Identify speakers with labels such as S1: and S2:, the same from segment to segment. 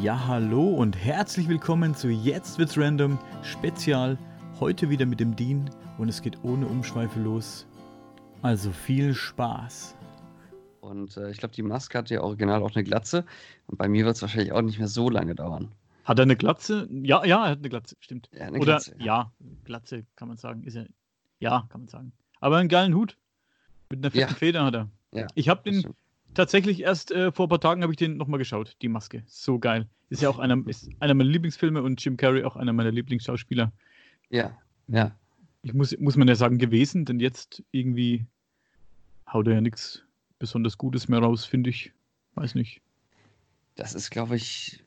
S1: Ja, hallo und herzlich willkommen zu Jetzt wird's random Spezial. Heute wieder mit dem Dean und es geht ohne Umschweife los. Also viel Spaß.
S2: Und äh, ich glaube, die Maske hat ja original auch eine Glatze. Und bei mir wird es wahrscheinlich auch nicht mehr so lange dauern.
S1: Hat er eine Glatze? Ja, ja, er hat eine Glatze, stimmt.
S2: Ja, eine
S1: Oder
S2: Glatze, ja.
S1: ja, Glatze kann man sagen. Ist er, ja, kann man sagen. Aber einen geilen Hut. Mit einer fetten
S2: Ja.
S1: Feder hat er.
S2: Ja,
S1: Ich habe den
S2: stimmt.
S1: Tatsächlich erst äh, vor ein paar Tagen habe ich den nochmal geschaut, die Maske. So geil. Ist ja auch einer, ist einer meiner Lieblingsfilme und Jim Carrey auch einer meiner Lieblingsschauspieler.
S2: Ja, ja.
S1: Ich muss, muss man ja sagen, gewesen, denn jetzt irgendwie haut er ja nichts besonders Gutes mehr raus, finde ich. Weiß nicht.
S2: Das ist, glaube ich,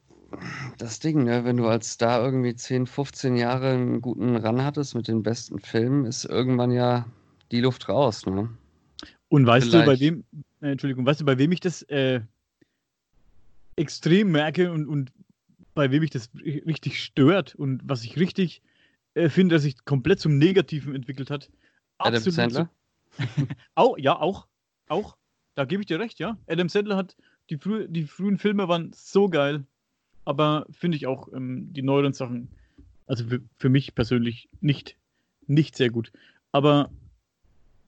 S2: das Ding, ne? Wenn du als Star irgendwie 10, 15 Jahre einen guten Run hattest mit den besten Filmen, ist irgendwann ja die Luft raus, ne?
S1: Und weißt du, bei
S2: Vielleicht.
S1: wem, äh, Entschuldigung, weißt du, bei wem ich das äh, extrem merke und, und bei wem mich das ri- richtig stört und was ich richtig äh, finde, dass sich komplett zum Negativen entwickelt hat.
S2: Adam
S1: Absolut
S2: Sandler?
S1: Auch, ja, auch. Auch. Da gebe ich dir recht, ja. Adam Sandler hat, die, frü die frühen Filme waren so geil, aber finde ich auch ähm, die neueren Sachen, also für, für mich persönlich nicht, nicht sehr gut. Aber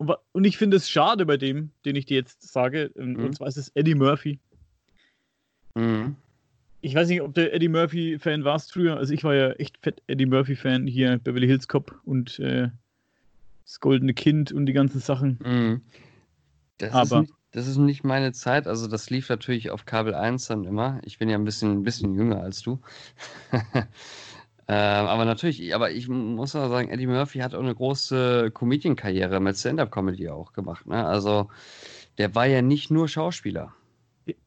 S1: und und ich finde es schade bei dem, den ich dir jetzt sage, ähm,
S2: Mhm.
S1: und zwar ist es Eddie Murphy.
S2: Mhm.
S1: Ich weiß nicht, ob du Eddie Murphy-Fan warst früher. Also ich war ja echt fett Eddie Murphy-Fan hier, Beverly Hills Cop und äh, das Goldene Kind und die ganzen Sachen.
S2: Mhm. Das, ist
S1: Aber-
S2: nicht, das ist nicht meine Zeit. Also, das lief natürlich auf Kabel 1 dann immer. Ich bin ja ein bisschen, ein bisschen jünger als du. ähm, aber natürlich, aber ich muss auch sagen, Eddie Murphy hat auch eine große Comedian-Karriere mit Stand-Up-Comedy auch gemacht. Ne? Also, der war ja nicht nur Schauspieler.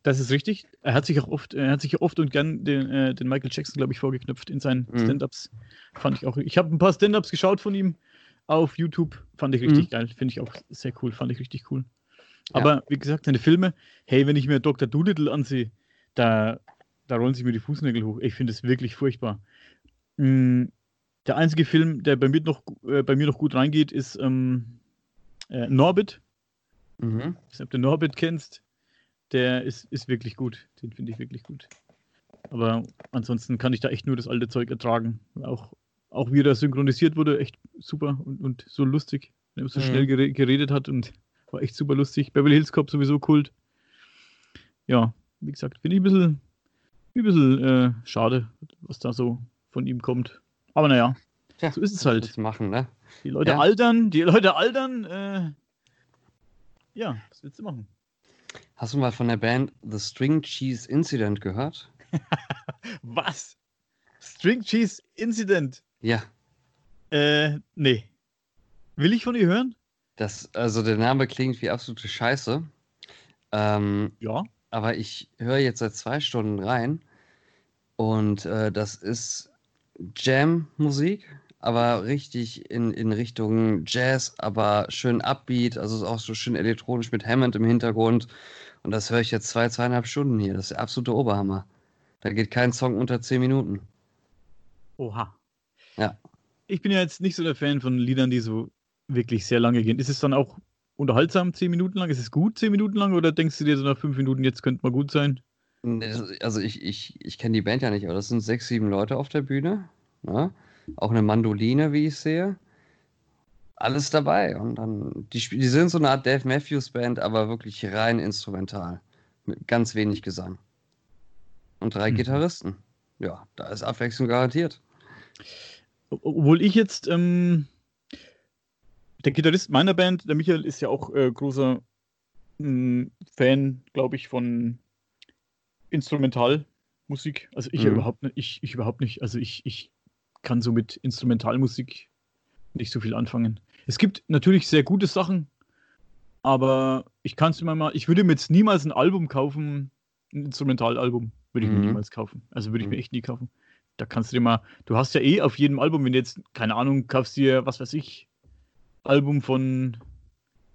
S1: Das ist richtig. Er hat sich auch oft, er hat sich oft und gern den, äh, den Michael Jackson, glaube ich, vorgeknüpft in seinen
S2: Mhm.
S1: Stand-ups. Fand ich auch. Ich habe ein paar Stand-ups geschaut von ihm auf YouTube. Fand ich richtig
S2: Mhm.
S1: geil. Finde ich auch sehr cool. Fand ich richtig cool.
S2: Ja.
S1: Aber wie gesagt, seine Filme, hey, wenn ich mir Dr. Doolittle ansehe, da, da rollen sich mir die Fußnägel hoch. Ich finde es wirklich furchtbar. Mm, Der einzige Film, der bei mir noch, äh, bei mir noch gut reingeht, ist ähm, äh, Norbit.
S2: Mhm.
S1: Ich weiß nicht, ob du Norbit kennst. Der ist, ist wirklich gut. Den finde ich wirklich gut. Aber ansonsten kann ich da echt nur das alte Zeug ertragen. Auch, auch wie er synchronisiert wurde, echt super und, und so lustig. Er so
S2: Mhm.
S1: schnell gere geredet hat und war echt super lustig. Beverly Hills Cop sowieso Kult. Ja, wie gesagt, finde ich ein bisschen, ein bisschen äh, schade, was da so von ihm kommt. Aber naja,
S2: Tja,
S1: so ist es halt.
S2: machen, ne?
S1: Die Leute
S2: Ja.
S1: altern, die Leute altern. Äh, ja, was willst du machen?
S2: Hast du mal von der Band The String Cheese Incident gehört?
S1: Was? String Cheese Incident?
S2: Ja,
S1: Äh, nee. Will ich von ihr hören?
S2: das, also der Name klingt wie absolute Scheiße. Ähm,
S1: Ja.
S2: aber ich höre jetzt seit zwei Stunden rein und äh, das ist Jam-Musik, aber richtig in, in Richtung Jazz, aber schön upbeat, also ist auch so schön elektronisch mit Hammond im Hintergrund. Und das höre ich jetzt zwei, zweieinhalb Stunden hier. Das ist der absolute Oberhammer. Da geht kein Song unter zehn Minuten.
S1: Oha.
S2: Ja.
S1: Ich bin ja jetzt nicht so der Fan von Liedern, die so wirklich sehr lange gehen. Ist es dann auch unterhaltsam, zehn Minuten lang? Ist es gut, zehn Minuten lang? Oder denkst du dir so nach fünf Minuten, jetzt könnte mal gut sein?
S2: Das- Also ich, ich, ich kenne die Band ja nicht, aber das sind sechs, sieben Leute auf der Bühne. Ne? Auch eine Mandoline, wie ich sehe. Alles dabei. Und dann, die, die sind so eine Art Dave Matthews Band, aber wirklich rein instrumental. Mit ganz wenig Gesang. Und drei
S1: Mhm.
S2: Gitarristen. Ja, da ist Abwechslung garantiert.
S1: Obwohl ich jetzt, ähm, der Gitarrist meiner Band, der Michael, ist ja auch äh, großer mh, Fan, glaube ich, von Instrumentalmusik. Also ich
S2: Mhm.
S1: überhaupt nicht, ich, ich überhaupt nicht. Also ich, ich kann so mit Instrumentalmusik nicht so viel anfangen. Es gibt natürlich sehr gute Sachen, aber ich kann es mir mal, ich würde mir jetzt niemals ein Album kaufen, ein Instrumentalalbum würde ich mir
S2: Mhm.
S1: niemals kaufen. Also würde ich mir
S2: Mhm.
S1: echt nie kaufen. Da kannst du dir mal, du hast ja eh auf jedem Album, wenn du jetzt, keine Ahnung, kaufst dir, was weiß ich, Album von,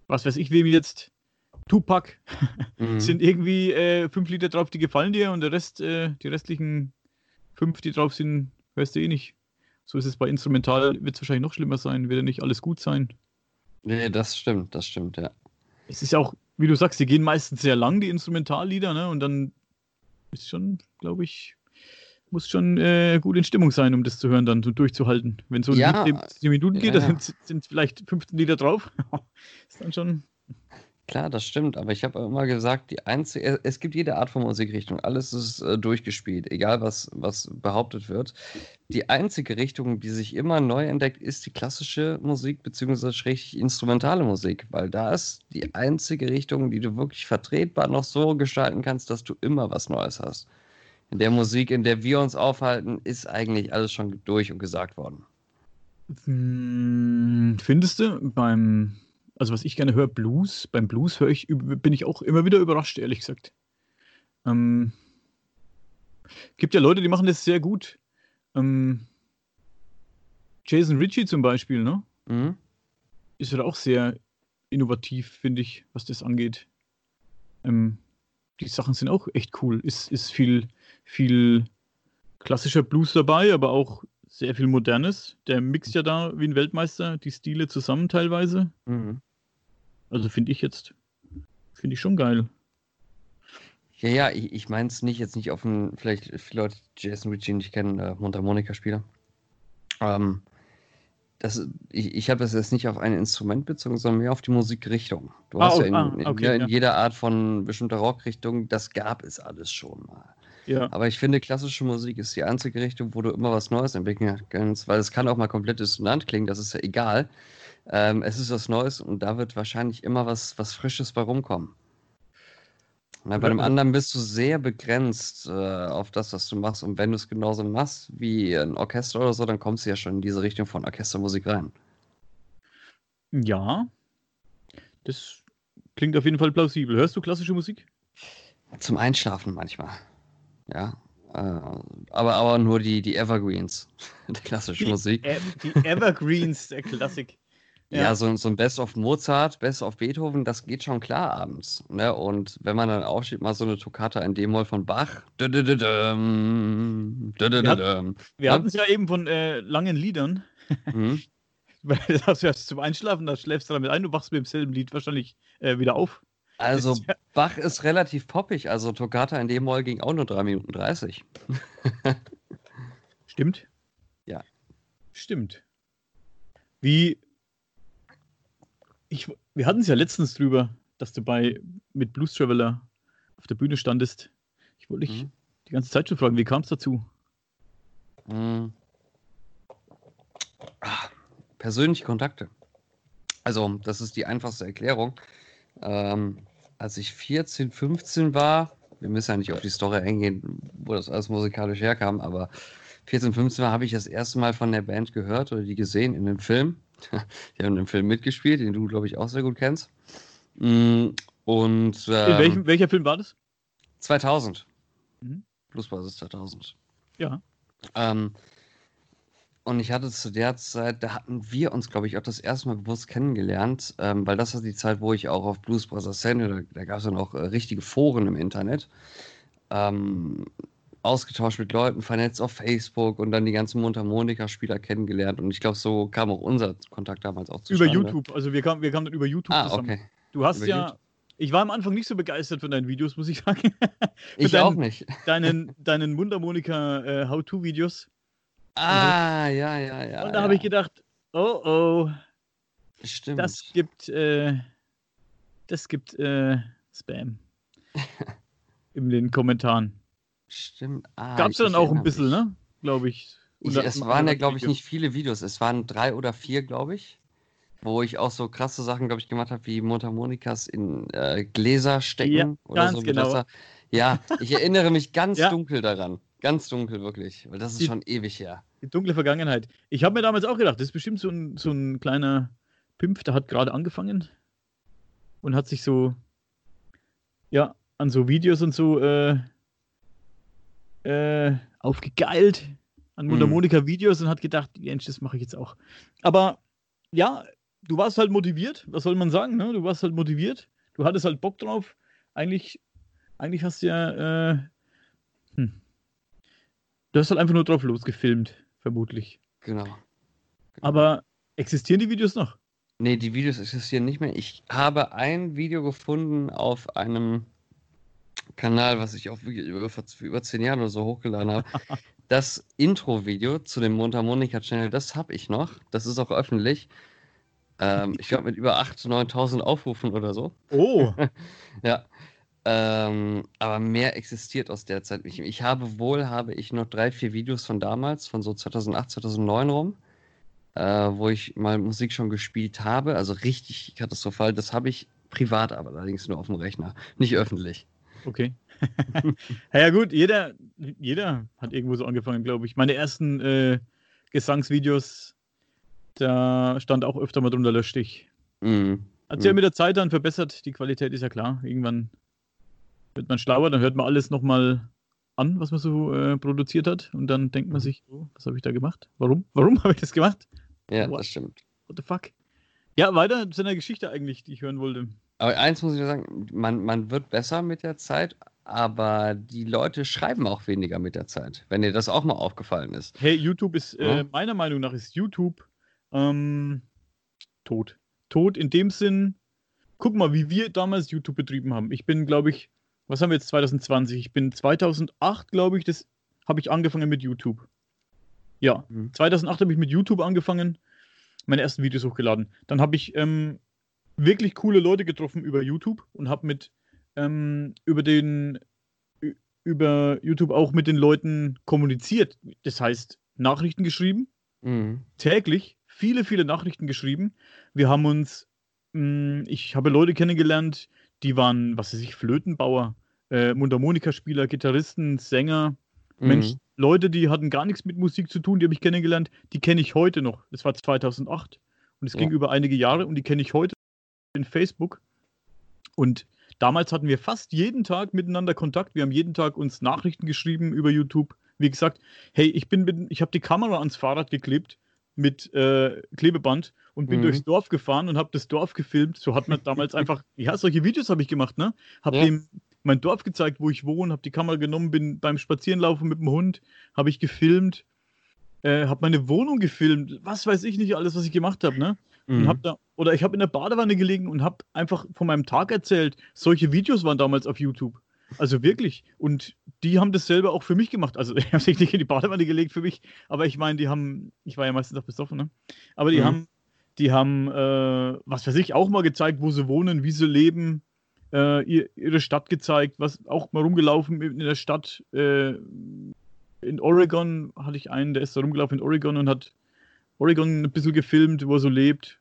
S1: was weiß ich, wem jetzt, Tupac,
S2: Mhm.
S1: sind irgendwie äh, fünf Lieder drauf, die gefallen dir und der Rest, äh, die restlichen fünf, die drauf sind, hörst du eh nicht. So ist es bei Instrumental, wird es wahrscheinlich noch schlimmer sein, wird ja nicht alles gut sein.
S2: Nee, das stimmt, das stimmt, ja.
S1: Es ist ja auch, wie du sagst, die gehen meistens sehr lang, die Instrumentallieder, ne? Und dann ist schon, glaube ich. muss schon äh, gut in Stimmung sein, um das zu hören, dann so durchzuhalten. Wenn so ein
S2: Ja,
S1: Lied 10 Minuten geht,
S2: ja,
S1: da
S2: ja.
S1: sind, sind vielleicht 15 Lieder drauf. ist dann schon.
S2: Klar, das stimmt, aber ich habe immer gesagt, die einzige, es gibt jede Art von Musikrichtung, alles ist äh, durchgespielt, egal was, was behauptet wird. Die einzige Richtung, die sich immer neu entdeckt, ist die klassische Musik beziehungsweise schräg instrumentale Musik, weil da ist die einzige Richtung, die du wirklich vertretbar noch so gestalten kannst, dass du immer was Neues hast. In der Musik, in der wir uns aufhalten, ist eigentlich alles schon durch und gesagt worden.
S1: Hm, findest du beim, also was ich gerne höre, Blues, beim Blues höre ich, bin ich auch immer wieder überrascht, ehrlich gesagt. Ähm, gibt ja Leute, die machen das sehr gut. Ähm, Jason Ritchie zum Beispiel, ne?
S2: Mhm.
S1: Ist ja auch sehr innovativ, finde ich, was das angeht. Ähm, die Sachen sind auch echt cool. Ist, ist viel, viel klassischer Blues dabei, aber auch sehr viel Modernes. Der mixt ja da wie ein Weltmeister die Stile zusammen teilweise.
S2: Mhm.
S1: Also finde ich jetzt, finde ich schon geil.
S2: Ja, ja, ich, ich meine es nicht, jetzt nicht auf einen, vielleicht viele Leute, die Jason Ritchie nicht kennen, äh, Mundharmonika-Spieler. Ähm, das, ich ich habe das jetzt nicht auf ein Instrument bezogen, sondern mehr auf die Musikrichtung. Du
S1: Ah,
S2: hast
S1: oh,
S2: ja in,
S1: ah,
S2: in,
S1: okay,
S2: ja, in
S1: ja.
S2: jeder Art von bestimmter Rockrichtung, das gab es alles schon mal.
S1: Ja,
S2: Aber ich finde, klassische Musik ist die einzige Richtung, wo du immer was Neues entwickeln kannst, weil es kann auch mal komplett dissonant klingen, das ist ja egal. Ähm, es ist was Neues und da wird wahrscheinlich immer was, was Frisches bei rumkommen. Na, bei dem anderen bist du sehr begrenzt äh, auf das, was du machst. Und wenn du es genauso machst wie ein Orchester oder so, dann kommst du ja schon in diese Richtung von Orchestermusik rein.
S1: ja. Das klingt auf jeden Fall plausibel. Hörst du klassische Musik?
S2: Zum Einschlafen manchmal. Ja. Äh, aber, aber nur die, die Evergreens der klassischen Musik.
S1: Ev- die Evergreens der Klassik.
S2: Ja, so, so ein Best of Mozart, Best of Beethoven, das geht schon klar abends. Ne? Und wenn man dann aufsteht, mal so eine Toccata in D-Moll von Bach.
S1: Wir
S2: Ja.
S1: hatten es ja eben von äh, langen Liedern.
S2: Mhm.
S1: Weil das hast du ja zum Einschlafen, da schläfst du damit ein, du wachst mit demselben Lied wahrscheinlich äh, wieder auf.
S2: Also
S1: ist ja-
S2: Bach ist relativ poppig, also Toccata in D-Moll ging auch nur 3 Minuten 30.
S1: Stimmt?
S2: Ja.
S1: Stimmt. Wie. Ich, wir hatten es ja letztens drüber, dass du bei mit Blues Traveler auf der Bühne standest. Ich wollte dich
S2: Mhm.
S1: die ganze Zeit schon fragen, wie kam es dazu?
S2: Mhm. Ah, Persönliche Kontakte. Also, das ist die einfachste Erklärung. Ähm, als ich 14, 15 war, wir müssen ja nicht auf die Story eingehen, wo das alles musikalisch herkam, aber 14, 15 war, habe ich das erste Mal von der Band gehört oder die gesehen in dem Film. Die haben in dem Film mitgespielt, den du, glaube ich, auch sehr gut kennst. Mm, Und
S1: In
S2: ähm,
S1: welchem, welcher Film war das?
S2: 2000.
S1: Mhm.
S2: Plusbasis 2000.
S1: Ja.
S2: Ähm, und ich hatte zu der Zeit, da hatten wir uns, glaube ich, auch das erste Mal bewusst kennengelernt, ähm, weil das war die Zeit, wo ich auch auf Blues Brothers Szene, da, da gab es dann auch äh, richtige Foren im Internet, ähm, ausgetauscht mit Leuten, vernetzt auf Facebook und dann die ganzen Mundharmonika-Spieler kennengelernt. Und ich glaube, so kam auch unser Kontakt damals auch
S1: Über
S2: zustande.
S1: YouTube. Also wir kamen, wir kamen dann über YouTube
S2: Ah,
S1: zusammen.
S2: okay.
S1: Du hast
S2: Über
S1: ja.
S2: YouTube.
S1: Ich war am Anfang nicht so begeistert von deinen Videos, muss ich sagen.
S2: Ich
S1: deinen-
S2: auch nicht.
S1: deinen, deinen Mundharmonika äh, How-To-Videos.
S2: Ah, ja, ja, ja.
S1: Und da
S2: ja.
S1: habe ich gedacht, oh oh,
S2: Stimmt.
S1: das gibt, äh, das gibt äh, Spam. In den Kommentaren.
S2: Stimmt. Ah,
S1: Gab es dann auch ein bisschen,
S2: mich.
S1: ne? Glaube ich.
S2: Ich, es waren ja, glaube ich, nicht viele Videos. Es waren drei oder vier, glaube ich. Wo ich auch so krasse Sachen, glaube ich, gemacht habe, wie Mundharmonikas in äh, Gläser stecken
S1: Ja,
S2: oder so.
S1: genau.
S2: Wasser. Ja, ich erinnere mich ganz
S1: Ja.
S2: dunkel daran. Ganz dunkel, wirklich. Weil das ist
S1: Die-
S2: schon ewig her.
S1: Die dunkle Vergangenheit. Ich habe mir damals auch gedacht, das ist bestimmt so ein, so ein kleiner Pimpf, der hat gerade angefangen und hat sich so, ja, an so Videos und so äh, äh, aufgegeilt, an
S2: Mhm.
S1: Mundharmonika-Videos und hat gedacht, Mensch, das mache ich jetzt auch. Aber ja, du warst halt motiviert, was soll man sagen, ne? Du warst halt motiviert, du hattest halt Bock drauf. Eigentlich, eigentlich hast du ja, äh, hm. du hast halt einfach nur drauf losgefilmt, vermutlich.
S2: Genau. genau.
S1: Aber existieren die Videos noch?
S2: Nee, die Videos existieren nicht mehr. Ich habe ein Video gefunden auf einem YouTube-Kanal, was ich auch wirklich über, über zehn Jahre oder so hochgeladen habe. das Intro-Video zu dem Mundharmonika-Channel, das habe ich noch. Das ist auch öffentlich. Ähm, ich glaube mit über 8.000, 9.000 Aufrufen oder so.
S1: Oh.
S2: ja. Ähm, aber mehr existiert aus der Zeit nicht. Ich habe wohl, habe ich noch drei, vier Videos von damals, von so 2008, 2009 rum, äh, wo ich mal Musik schon gespielt habe. Also richtig katastrophal. Das habe ich privat, aber allerdings nur auf dem Rechner, nicht öffentlich.
S1: Okay. ja gut, jeder, jeder hat irgendwo so angefangen, glaube ich. Meine ersten äh, Gesangsvideos, da stand auch öfter mal drunter löscht dich. Mhm. Hat sich ja mhm. mit der Zeit dann verbessert, die Qualität ist ja klar. Irgendwann wird man schlauer, dann hört man alles nochmal an, was man so äh, produziert hat. Und dann denkt man mhm. sich, oh, was habe ich da gemacht? Warum? Warum habe ich das gemacht?
S2: Ja, What? das stimmt.
S1: What the fuck? Ja, weiter zu einer Geschichte eigentlich, die ich hören wollte.
S2: Aber eins muss ich sagen, man, man wird besser mit der Zeit, aber die Leute schreiben auch weniger mit der Zeit, wenn dir das auch mal aufgefallen ist.
S1: Hey, YouTube ist, äh, ja? äh, meiner Meinung nach ist YouTube ähm, tot. Tot in dem Sinn, guck mal, wie wir damals YouTube betrieben haben. Ich bin, glaube ich, was haben wir jetzt 2020? Ich bin 2008, glaube ich, das habe ich angefangen mit YouTube. Ja, mhm. 2008 habe ich mit YouTube angefangen, meine ersten Videos hochgeladen. Dann habe ich ähm, wirklich coole Leute getroffen über YouTube und habe mit ähm, über den über YouTube auch mit den Leuten kommuniziert. Das heißt, Nachrichten geschrieben, mhm. täglich, viele, viele Nachrichten geschrieben. Wir haben uns, mh, hm, ich habe Leute kennengelernt, die waren, was weiß ich, Flötenbauer, äh, Mundharmonikaspieler, Gitarristen, Sänger, mhm. Mensch, Leute, die hatten gar nichts mit Musik zu tun, die habe ich kennengelernt, die kenne ich heute noch. Das war 2008 und es ja. ging über einige Jahre und die kenne ich heute in Facebook. Und damals hatten wir fast jeden Tag miteinander Kontakt. Wir haben jeden Tag uns Nachrichten geschrieben über YouTube. Wie gesagt, hey, ich bin, ich habe die Kamera ans Fahrrad geklebt mit äh, Klebeband und bin mhm. durchs Dorf gefahren und habe das Dorf gefilmt. So hat man damals einfach, ja, solche Videos habe ich gemacht, ne? Habe ja. dem mein Dorf gezeigt, wo ich wohne, habe die Kamera genommen, bin beim Spazierenlaufen mit dem Hund, habe ich gefilmt, äh, habe meine Wohnung gefilmt, was weiß ich nicht alles, was ich gemacht habe, ne? Mhm. Und hab da, oder ich habe in der Badewanne gelegen und habe einfach von meinem Tag erzählt. Solche Videos waren damals auf YouTube. Also wirklich. Und die haben das selber auch für mich gemacht. Also ich habe sich nicht in die Badewanne gelegt für mich, aber ich meine, die haben, ich war ja meistens auch besoffen, ne? Aber die mhm. haben, die haben, äh, was weiß ich, auch mal gezeigt, wo sie wohnen, wie sie leben, äh, ihre Stadt gezeigt, was auch mal rumgelaufen in der Stadt. Äh, in Oregon hatte ich einen, der ist da rumgelaufen in Oregon und hat Oregon ein bisschen gefilmt, wo er so lebt.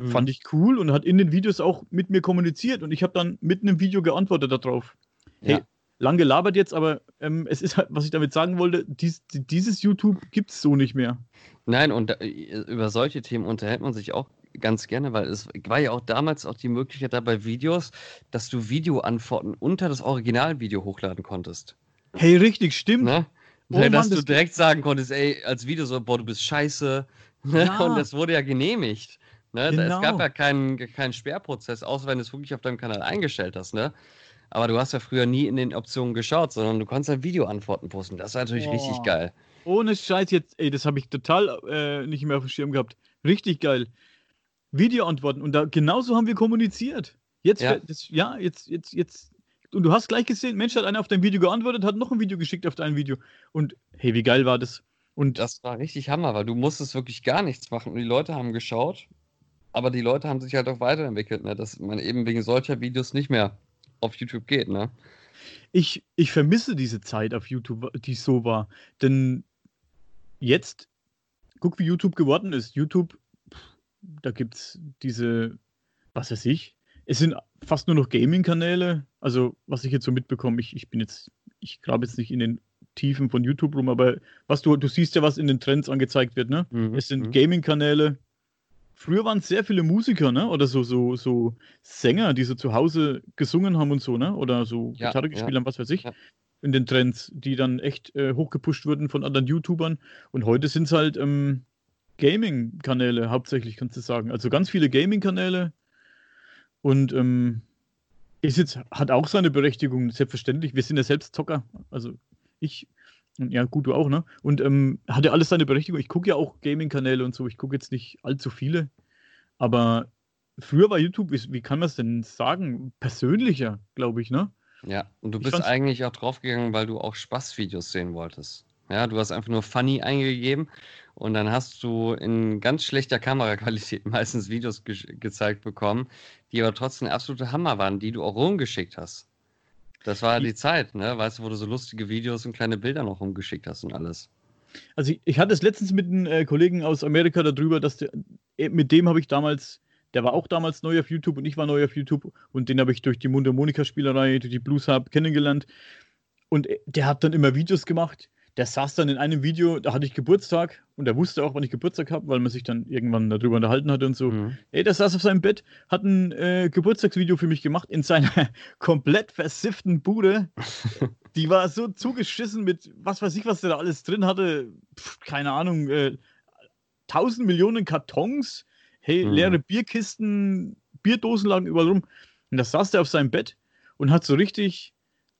S1: Mhm. Fand ich cool und hat in den Videos auch mit mir kommuniziert und ich habe dann mit einem Video geantwortet darauf. Ja. Hey, lang gelabert jetzt, aber ähm, es ist halt, was ich damit sagen wollte, dies, dieses YouTube gibt es so nicht mehr.
S2: Nein, und äh, über solche Themen unterhält man sich auch ganz gerne, weil es war ja auch damals auch die Möglichkeit da bei Videos, dass du Videoantworten unter das Originalvideo hochladen konntest.
S1: Hey, richtig, stimmt. Ne?
S2: Oh, dass Mann, du direkt sagen konntest, ey, als Video so, boah, du bist scheiße. Ne? Ja. Und das wurde ja genehmigt. Ne? Genau. Es gab genau. ja keinen, keinen Sperrprozess, außer wenn du es wirklich auf deinem Kanal eingestellt hast. Ne? Aber du hast ja früher nie in den Optionen geschaut, sondern du konntest ja Videoantworten posten. Das war natürlich oh. richtig geil.
S1: Ohne Scheiß jetzt, ey, das habe ich total äh, nicht mehr auf dem Schirm gehabt. Richtig geil. Videoantworten und da genauso haben wir kommuniziert. Jetzt, ja, das, ja jetzt, jetzt, jetzt. Und du hast gleich gesehen, Mensch hat einer auf dein Video geantwortet, hat noch ein Video geschickt auf dein Video. Und hey, wie geil war das? Und
S2: das war richtig Hammer, weil du musstest wirklich gar nichts machen und die Leute haben geschaut, aber die Leute haben sich halt auch weiterentwickelt, ne? dass man eben wegen solcher Videos nicht mehr auf YouTube geht, ne?
S1: Ich, ich vermisse diese Zeit auf YouTube, die so war. Denn jetzt, guck, wie YouTube geworden ist. YouTube da gibt es diese, was weiß ich, es sind fast nur noch Gaming-Kanäle. Also, was ich jetzt so mitbekomme, ich, ich bin jetzt, ich grabe jetzt nicht in den Tiefen von YouTube rum, aber was du, du siehst ja, was in den Trends angezeigt wird, ne? Mhm. Es sind mhm. Gaming-Kanäle. Früher waren es sehr viele Musiker, ne? Oder so, so, so Sänger, die so zu Hause gesungen haben und so, ne? Oder so ja, Gitarre gespielt ja. haben, was weiß ich. Ja. In den Trends, die dann echt äh, hochgepusht wurden von anderen YouTubern. Und heute sind es halt ähm, Gaming-Kanäle hauptsächlich, kannst du sagen. Also ganz viele Gaming-Kanäle. Und ähm, ist jetzt, hat auch seine Berechtigung, selbstverständlich. Wir sind ja selbst Zocker. Also ich, ja, gut, du auch, ne? Und ähm, hat ja alles seine Berechtigung. Ich gucke ja auch Gaming-Kanäle und so. Ich gucke jetzt nicht allzu viele. Aber früher war YouTube, wie, wie kann man es denn sagen? Persönlicher, glaube ich, ne?
S2: Ja, und du
S1: Ich
S2: bist eigentlich auch draufgegangen, weil du auch Spaßvideos sehen wolltest. Ja, du hast einfach nur funny eingegeben und dann hast du in ganz schlechter Kameraqualität meistens Videos ge gezeigt bekommen, die aber trotzdem absolute Hammer waren, die du auch rumgeschickt hast. Das war
S1: Die-
S2: die Zeit, ne? Weißt du, wo du so lustige Videos und kleine Bilder noch rumgeschickt hast und alles.
S1: Also ich, ich hatte es letztens mit einem äh, Kollegen aus Amerika darüber, dass der, äh, mit dem habe ich damals, der war auch damals neu auf YouTube und ich war neu auf YouTube und den habe ich durch die Mundharmonika-Spielerei, durch die Blues Hub kennengelernt. Und äh, der hat dann immer Videos gemacht. Der saß dann in einem Video, da hatte ich Geburtstag und er wusste auch, wann ich Geburtstag habe, weil man sich dann irgendwann darüber unterhalten hatte und so.
S2: Mhm.
S1: Ey, der saß auf seinem Bett, hat ein äh, Geburtstagsvideo für mich gemacht in seiner komplett versifften Bude. Die war so zugeschissen mit was weiß ich, was der da alles drin hatte. Pff, keine Ahnung, äh, tausend Millionen Kartons, hey,
S2: Mhm.
S1: leere Bierkisten, Bierdosen lagen überall rum. Und da saß der auf seinem Bett und hat so richtig.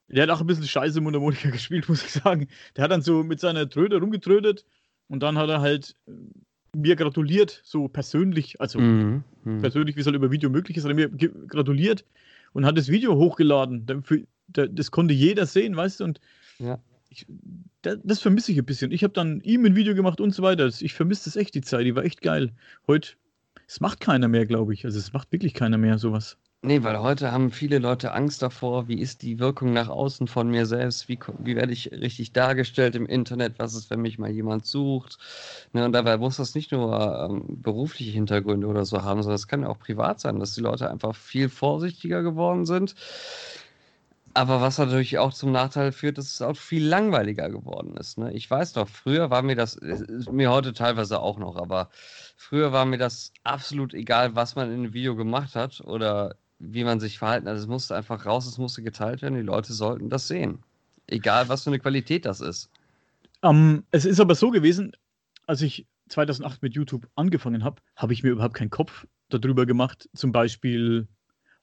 S1: Der hat auch ein bisschen Scheiße Mundharmonika gespielt, muss ich sagen. Der hat dann so mit seiner Tröte rumgetrötet und dann hat er halt äh, mir gratuliert, so persönlich, also
S2: Mhm. Mhm.
S1: persönlich, wie es halt über Video möglich ist, hat er mir gratuliert und hat das Video hochgeladen. Das konnte jeder sehen, weißt du, und
S2: Ja.
S1: ich, da- das vermisse ich ein bisschen. Ich habe dann ihm ein Video gemacht und so weiter. Ich vermisse das echt, die Zeit, die war echt geil. Heute, es macht keiner mehr, glaube ich. Also es macht wirklich keiner mehr sowas.
S2: Nee, weil heute haben viele Leute Angst davor, wie ist die Wirkung nach außen von mir selbst, wie, wie werde ich richtig dargestellt im Internet, was ist, wenn mich mal jemand sucht. Ne, und dabei muss das nicht nur ähm, berufliche Hintergründe oder so haben, sondern es kann auch privat sein, dass die Leute einfach viel vorsichtiger geworden sind. Aber was natürlich auch zum Nachteil führt, dass es auch viel langweiliger geworden ist. Ne? Ich weiß doch, früher war mir das, ist mir heute teilweise auch noch, aber früher war mir das absolut egal, was man in einem Video gemacht hat oder wie man sich verhalten hat. Es musste einfach raus, es musste geteilt werden, die Leute sollten das sehen. Egal, was für eine Qualität das ist.
S1: Ähm, es ist aber so gewesen, als ich 2008 mit YouTube angefangen habe, habe ich mir überhaupt keinen Kopf darüber gemacht. Zum Beispiel,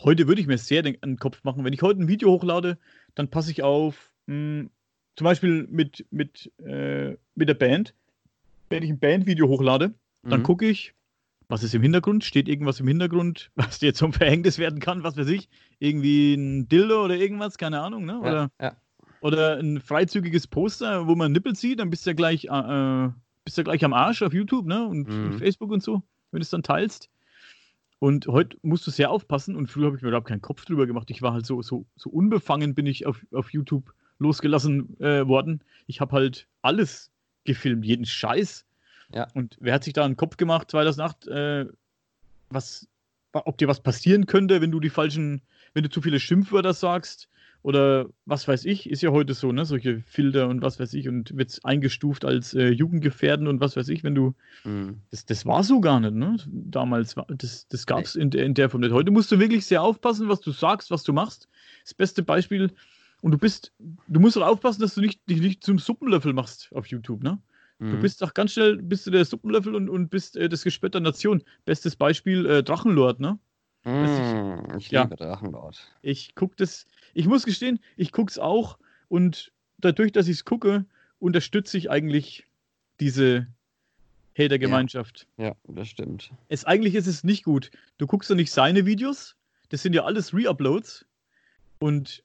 S1: heute würde ich mir sehr den, einen Kopf machen. Wenn ich heute ein Video hochlade, dann passe ich auf, mh, zum Beispiel mit, mit, äh, mit der Band. Wenn ich ein Bandvideo hochlade, dann
S2: Mhm.
S1: gucke ich, was ist im Hintergrund? Steht irgendwas im Hintergrund, was dir zum Verhängnis werden kann? Was weiß ich? Irgendwie ein Dildo oder irgendwas? Keine Ahnung, ne? Oder,
S2: Ja, ja.
S1: oder ein freizügiges Poster, wo man Nippel sieht, dann bist du ja gleich, äh, bist du ja gleich am Arsch auf YouTube, ne? Und,
S2: Mhm.
S1: und Facebook und so, wenn du es dann teilst. Und heute musst du sehr aufpassen und früher habe ich mir überhaupt keinen Kopf drüber gemacht. Ich war halt so, so, so unbefangen, bin ich auf, auf YouTube losgelassen äh, worden. Ich habe halt alles gefilmt, jeden Scheiß.
S2: Ja.
S1: Und wer hat sich da einen Kopf gemacht 2008, äh, was, ob dir was passieren könnte, wenn du die falschen, wenn du zu viele Schimpfwörter sagst oder was weiß ich, ist ja heute so, ne? Solche Filter und was weiß ich und wird eingestuft als äh, Jugendgefährden und was weiß ich, wenn du.
S2: Mhm.
S1: Das, das war so gar nicht, ne? Damals war das, das gab es in, der- in der Form nicht. Heute musst du wirklich sehr aufpassen, was du sagst, was du machst. Das beste Beispiel, und du bist, du musst auch aufpassen, dass du nicht, dich nicht zum Suppenlöffel machst auf YouTube, ne? Du
S2: Mhm.
S1: bist doch ganz schnell, bist du der Suppenlöffel und, und bist äh, das Gespött der Nation. Bestes Beispiel, äh, Drachenlord, ne?
S2: Mhm. Ich
S1: Ja.
S2: liebe Drachenlord.
S1: Ich gucke das, ich muss gestehen, ich gucke es auch und dadurch, dass ich es gucke, unterstütze ich eigentlich diese Hater-Gemeinschaft.
S2: Ja, das stimmt.
S1: Es, eigentlich ist es nicht gut. Du guckst ja nicht seine Videos, das sind ja alles Reuploads und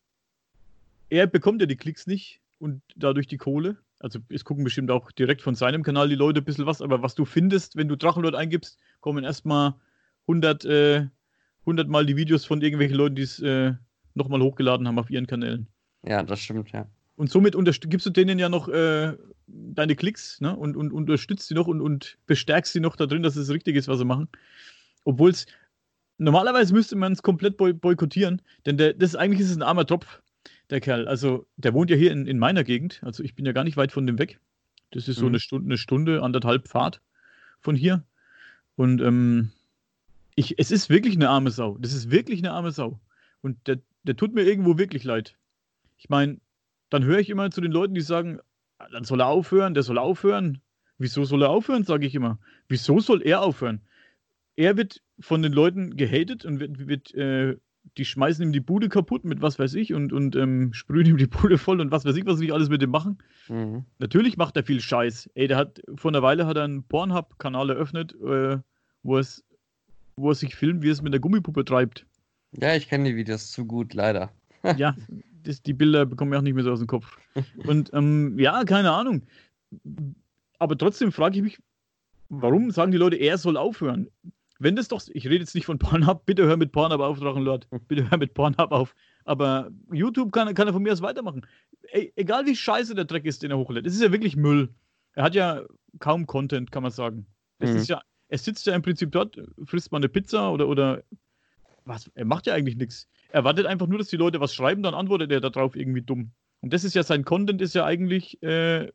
S1: er bekommt ja die Klicks nicht und dadurch die Kohle. Also es gucken bestimmt auch direkt von seinem Kanal die Leute ein bisschen was, aber was du findest, wenn du Drachenlord eingibst, kommen erstmal 100, äh, 100 Mal die Videos von irgendwelchen Leuten, die es äh, nochmal hochgeladen haben auf ihren Kanälen.
S2: Ja, das stimmt, ja.
S1: Und somit gibst du denen ja noch äh, deine Klicks ne? und, und unterstützt sie noch und, und bestärkst sie noch da drin, dass es richtig ist, was sie machen. Obwohl es normalerweise müsste man es komplett boy boykottieren, denn der, das eigentlich ist es ein armer Tropf, der Kerl. Also der wohnt ja hier in, in meiner Gegend, also ich bin ja gar nicht weit von dem weg. Das ist so
S2: Mhm.
S1: eine Stunde, eine Stunde, anderthalb Fahrt von hier. Und ähm, ich, es ist wirklich eine arme Sau. Das ist wirklich eine arme Sau. Und der, der tut mir irgendwo wirklich leid. Ich meine, dann höre ich immer zu den Leuten, die sagen, "Ah, dann soll er aufhören, der soll aufhören. Wieso soll er aufhören, sage ich immer. Wieso soll er aufhören? Er wird von den Leuten gehatet und wird, wird äh, die schmeißen ihm die Bude kaputt mit was weiß ich und, und ähm, sprühen ihm die Bude voll und was weiß ich, was sie nicht alles mit dem machen.
S2: Mhm.
S1: Natürlich macht er viel Scheiß. Ey, der hat vor einer Weile hat er einen Pornhub-Kanal eröffnet, äh, wo, es, wo er sich filmt, wie er es mit der Gummipuppe treibt.
S2: Ja, ich kenne die Videos zu gut, leider.
S1: Ja, das, die Bilder bekommen wir auch nicht mehr so aus dem Kopf. Und ähm, ja, keine Ahnung. Aber trotzdem frage ich mich, warum sagen die Leute, er soll aufhören? Wenn das doch, ich rede jetzt nicht von Pornhub, bitte hör mit Pornhub auf, Drachenlord, bitte hör mit Pornhub auf. Aber YouTube kann, kann er von mir aus weitermachen. E egal wie scheiße der Dreck ist, den er hochlädt. Es ist ja wirklich Müll. Er hat ja kaum Content, kann man sagen. Es mhm. ist ja, er sitzt ja im Prinzip dort, frisst mal eine Pizza oder, oder was, er macht ja eigentlich nichts. Er wartet einfach nur, dass die Leute was schreiben, dann antwortet er darauf irgendwie dumm. Und das ist ja sein Content, ist ja eigentlich äh,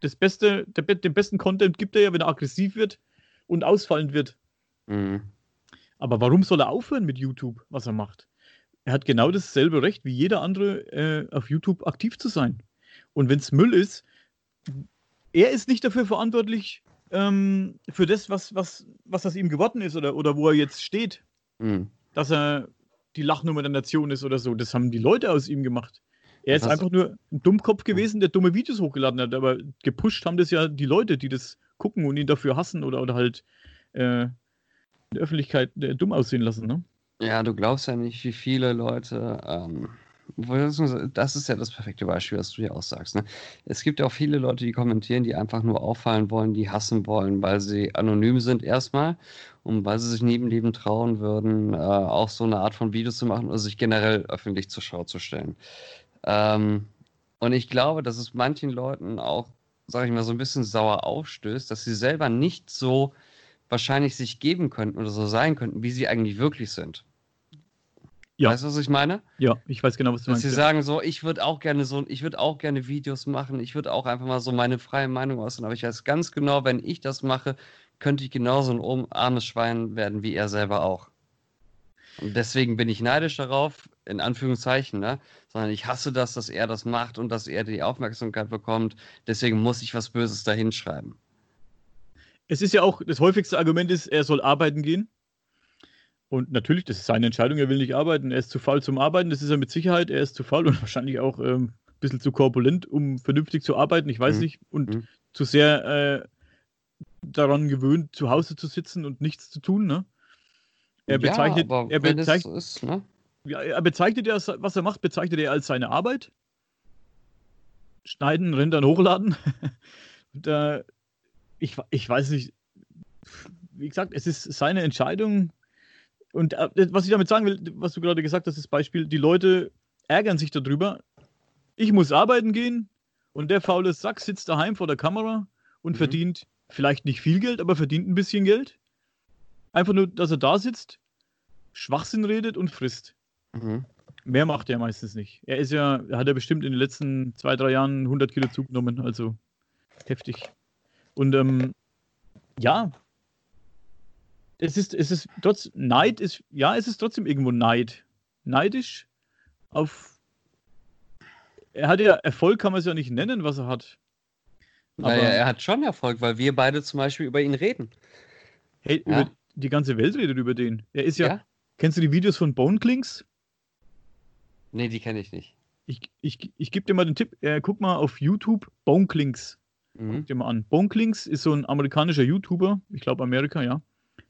S1: das Beste, der, den besten Content gibt er ja, wenn er aggressiv wird und ausfallend wird. Mhm. Aber warum soll er aufhören mit YouTube, was er macht? Er hat genau dasselbe Recht wie jeder andere, äh, auf YouTube aktiv zu sein. Und wenn es Müll ist, er ist nicht dafür verantwortlich, ähm, für das, was, was, was aus ihm geworden ist oder, oder wo er jetzt steht. Mhm. Dass er die Lachnummer der Nation ist oder so. Das haben die Leute aus ihm gemacht. Er ist einfach nur ein Dummkopf gewesen, der dumme Videos hochgeladen hat, aber gepusht haben das ja die Leute, die das gucken und ihn dafür hassen oder, oder halt äh, in der Öffentlichkeit äh, dumm aussehen lassen. Ne?
S2: Ja, du glaubst ja nicht, wie viele Leute ähm, das ist ja das perfekte Beispiel, was du ja auch sagst. Ne? Es gibt ja auch viele Leute, die kommentieren, die einfach nur auffallen wollen, die hassen wollen, weil sie anonym sind erstmal und weil sie sich neben Leben trauen würden, äh, auch so eine Art von Videos zu machen oder sich generell öffentlich zur Schau zu stellen. Ähm, und ich glaube, dass es manchen Leuten auch, sage ich mal, so ein bisschen sauer aufstößt, dass sie selber nicht so wahrscheinlich sich geben könnten oder so sein könnten, wie sie eigentlich wirklich sind. Ja. Weißt du, was ich meine?
S1: Ja, ich weiß genau, was
S2: du Dass meinst. Dass sie ja. sagen so, ich würde auch gerne so, ich würde auch gerne Videos machen, ich würde auch einfach mal so meine freie Meinung äußern, aber ich weiß ganz genau, wenn ich das mache, könnte ich genauso ein armes Schwein werden wie er selber auch. Und deswegen bin ich neidisch darauf, in Anführungszeichen, ne? sondern ich hasse das, dass er das macht und dass er die Aufmerksamkeit bekommt. Deswegen muss ich was Böses dahinschreiben.
S1: Es ist ja auch, das häufigste Argument ist, er soll arbeiten gehen. Und natürlich, das ist seine Entscheidung, er will nicht arbeiten. Er ist zu faul zum Arbeiten, das ist er mit Sicherheit. Er ist zu faul und wahrscheinlich auch ähm, ein bisschen zu korpulent, um vernünftig zu arbeiten. Ich weiß mhm. nicht. Und mhm. zu sehr äh, daran gewöhnt, zu Hause zu sitzen und nichts zu tun. Ne? Er bezeichnet, ja, er, bezeichnet ist, ne? Ja, er bezeichnet ja, was er macht, bezeichnet er als seine Arbeit. Schneiden, rendern, hochladen. und, äh, ich, ich weiß nicht, wie gesagt, es ist seine Entscheidung und äh, was ich damit sagen will, was du gerade gesagt hast, das Beispiel, die Leute ärgern sich darüber. Ich muss arbeiten gehen und der faule Sack sitzt daheim vor der Kamera und mhm. verdient vielleicht nicht viel Geld, aber verdient ein bisschen Geld. Einfach nur, dass er da sitzt, Schwachsinn redet und frisst. Mhm. Mehr macht er meistens nicht. Er ist ja, hat er bestimmt in den letzten zwei, drei Jahren 100 Kilo zugenommen, also heftig. Und ähm, ja, es ist, es ist trotz Neid ist, ja, es ist trotzdem irgendwo Neid. Neidisch auf. Er hat ja Erfolg, kann man es ja nicht nennen, was er hat.
S2: naja, er hat schon Erfolg, weil wir beide zum Beispiel über ihn reden.
S1: Hey, ja. über, die ganze Welt redet über den. Er ist ja, ja. Kennst du die Videos von Boneclings?
S2: Nee, die kenne ich nicht.
S1: Ich, ich, ich gebe dir mal den Tipp, äh, guck mal auf YouTube Boneclings. Mhm. Guck dir mal an. Boneclings ist so ein amerikanischer YouTuber, ich glaube Amerika, ja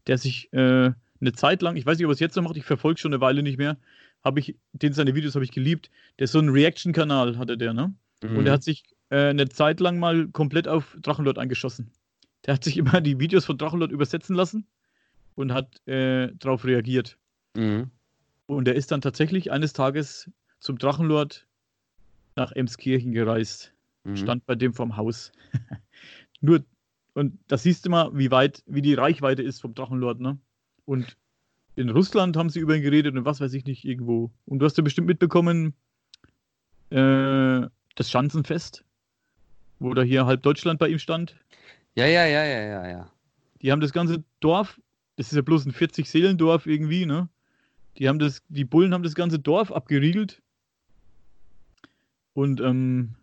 S1: der sich äh, eine Zeit lang, ich weiß nicht, ob er es jetzt noch macht, ich verfolge schon eine Weile nicht mehr, habe ich, den seine Videos habe ich geliebt. Der ist so ein Reaction-Kanal, hatte der, ne? Mhm. Und er hat sich äh, eine Zeit lang mal komplett auf Drachenlord eingeschossen. Der hat sich immer die Videos von Drachenlord übersetzen lassen und hat äh, darauf reagiert. Mhm. Und er ist dann tatsächlich eines Tages zum Drachenlord nach Emskirchen gereist. Mhm. Stand bei dem vorm Haus. Nur und da siehst du mal, wie weit, wie die Reichweite ist vom Drachenlord, ne? Und in Russland haben sie über ihn geredet und was weiß ich nicht, irgendwo. Und du hast ja bestimmt mitbekommen, äh, das Schanzenfest, wo da hier halb Deutschland bei ihm stand.
S2: Ja, ja, ja, ja, ja, ja.
S1: Die haben das ganze Dorf, das ist ja bloß ein 40-Seelendorf irgendwie, ne? Die haben das, die Bullen haben das ganze Dorf abgeriegelt. Und, ähm,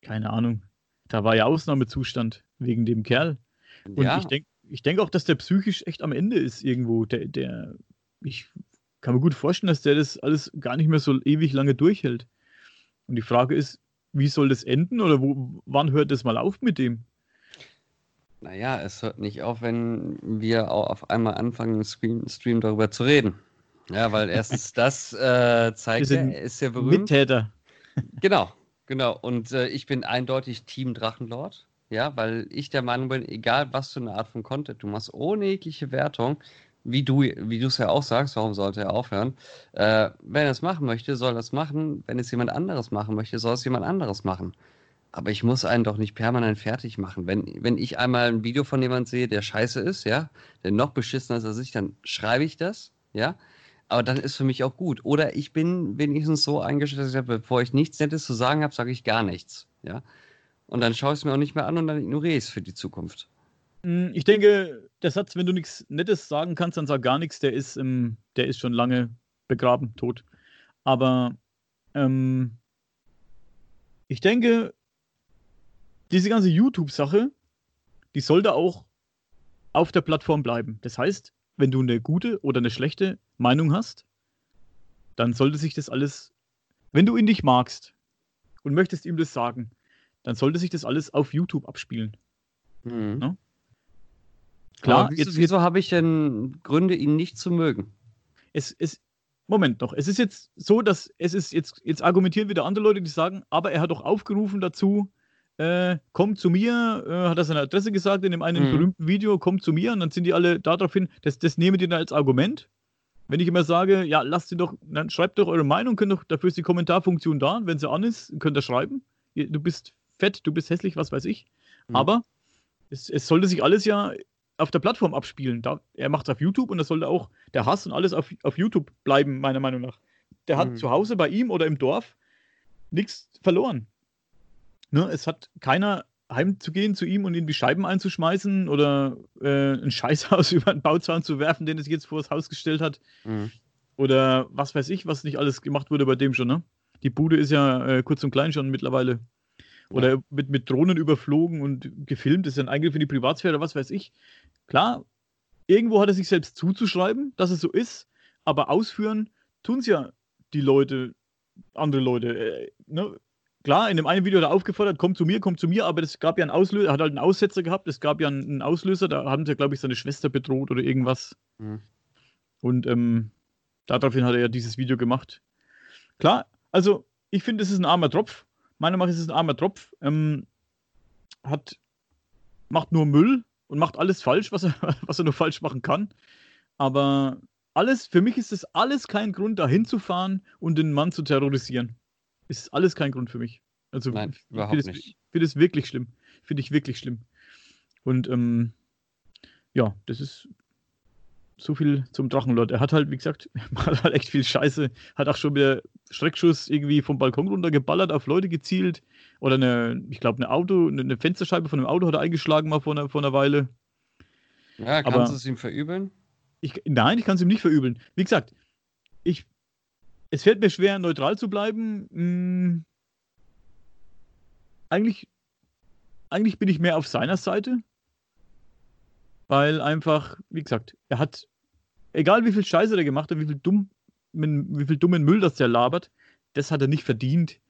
S1: keine Ahnung, da war ja Ausnahmezustand wegen dem Kerl. Und ja. ich denke ich denk auch, dass der psychisch echt am Ende ist irgendwo. Der, der, ich kann mir gut vorstellen, dass der das alles gar nicht mehr so ewig lange durchhält. Und die Frage ist, wie soll das enden oder wo, wann hört das mal auf mit dem?
S2: Naja, es hört nicht auf, wenn wir auch auf einmal anfangen, im Stream, Stream darüber zu reden. Ja, weil erstens das äh, zeigt er ist ja berühmt.
S1: Mittäter.
S2: Genau, genau. Und äh, ich bin eindeutig Team Drachenlord. Ja, weil ich der Meinung bin, egal was für eine Art von Content du machst, ohne jegliche Wertung, wie du wie du es ja auch sagst, warum sollte er aufhören? Äh, wenn er es machen möchte, soll er es machen. Wenn es jemand anderes machen möchte, soll es jemand anderes machen. Aber ich muss einen doch nicht permanent fertig machen. Wenn, wenn ich einmal ein Video von jemandem sehe, der scheiße ist, ja, der noch beschissener ist als ich, dann schreibe ich das, ja. Aber dann ist für mich auch gut. Oder ich bin wenigstens so eingestellt, dass ich sage, bevor ich nichts Nettes zu sagen habe, sage ich gar nichts, ja. Und dann schaue ich es mir auch nicht mehr an und dann ignoriere ich es für die Zukunft.
S1: Mm, Ich denke, der Satz, wenn du nichts Nettes sagen kannst, dann sag gar nichts, der ist, ähm, der ist schon lange begraben, tot. Aber ähm, ich denke, diese ganze YouTube-Sache, die sollte auch auf der Plattform bleiben. Das heißt, wenn du eine gute oder eine schlechte Meinung hast, dann sollte sich das alles, wenn du ihn nicht magst und möchtest ihm das sagen, dann sollte sich das alles auf YouTube abspielen.
S2: Mhm.
S1: Ja. Klar,
S2: Aber wieso,
S1: jetzt,
S2: wieso habe ich denn Gründe, ihn nicht zu mögen?
S1: es, es, Moment noch, es ist jetzt so, dass es ist jetzt, jetzt argumentieren wieder andere Leute, die sagen, aber er hat doch aufgerufen dazu, äh, kommt zu mir, äh, hat er seine Adresse gesagt in dem einen
S2: Mhm.
S1: berühmten Video, kommt zu mir und dann sind die alle daraufhin, das, das nehmen die dann als Argument. Wenn ich immer sage, ja, lasst sie doch, dann schreibt doch eure Meinung, könnt doch, dafür ist die Kommentarfunktion da, wenn sie an ist, könnt ihr schreiben. Du bist fett, du bist hässlich, was weiß ich.
S2: Mhm.
S1: Aber es, es sollte sich alles ja auf der Plattform abspielen. Da, er macht es auf YouTube und das sollte auch der Hass und alles auf, auf YouTube bleiben, meiner Meinung nach. Der hat
S2: Mhm.
S1: zu Hause bei ihm oder im Dorf nichts verloren. Ne, es hat keiner heimzugehen zu ihm und ihm die Scheiben einzuschmeißen oder äh, ein Scheißhaus über einen Bauzaun zu werfen, den es jetzt vor das Haus gestellt hat.
S2: Mhm.
S1: Oder was weiß ich, was nicht alles gemacht wurde bei dem schon, ne? Die Bude ist ja äh, kurz und klein schon mittlerweile. Oder mit, mit Drohnen überflogen und gefilmt, das ist ja ein Eingriff in die Privatsphäre, was weiß ich. Klar, irgendwo hat er sich selbst zuzuschreiben, dass es so ist, aber ausführen tun es ja die Leute, andere Leute. Äh, ne? Klar, in dem einen Video hat er aufgefordert, komm zu mir, komm zu mir, aber es gab ja einen Auslöser, er hat halt einen Aussetzer gehabt, es gab ja einen, Auslöser, da haben sie, glaube ich, seine Schwester bedroht oder irgendwas.
S2: Mhm.
S1: Und ähm, daraufhin hat er ja dieses Video gemacht. Klar, also ich finde, es ist ein armer Tropf. Meiner Meinung nach ist es ein armer Tropf. Ähm, hat, macht nur Müll und macht alles falsch, was er, was er nur falsch machen kann. Aber alles, für mich ist das alles kein Grund, da hinzufahren und den Mann zu terrorisieren. Ist alles kein Grund für mich. Also
S2: Nein,
S1: ich
S2: überhaupt
S1: finde es,
S2: nicht.
S1: finde es wirklich schlimm. Finde ich wirklich schlimm. Und ähm, ja, das ist so viel zum Drachenlord. Er hat halt, wie gesagt, hat halt echt viel Scheiße. Hat auch schon wieder Schreckschuss irgendwie vom Balkon runtergeballert, auf Leute gezielt. Oder eine, ich glaube, eine Auto, eine Fensterscheibe von einem Auto hat er eingeschlagen mal vor einer, vor einer Weile.
S2: Ja, kannst du es ihm verübeln?
S1: Ich, nein, ich kann es ihm nicht verübeln. Wie gesagt, ich, es fällt mir schwer, neutral zu bleiben. Hm, eigentlich, eigentlich bin ich mehr auf seiner Seite. Weil einfach, wie gesagt, er hat, egal wie viel Scheiße der gemacht hat, wie viel, dumm, wie viel dummen Müll das der labert, das hat er nicht verdient,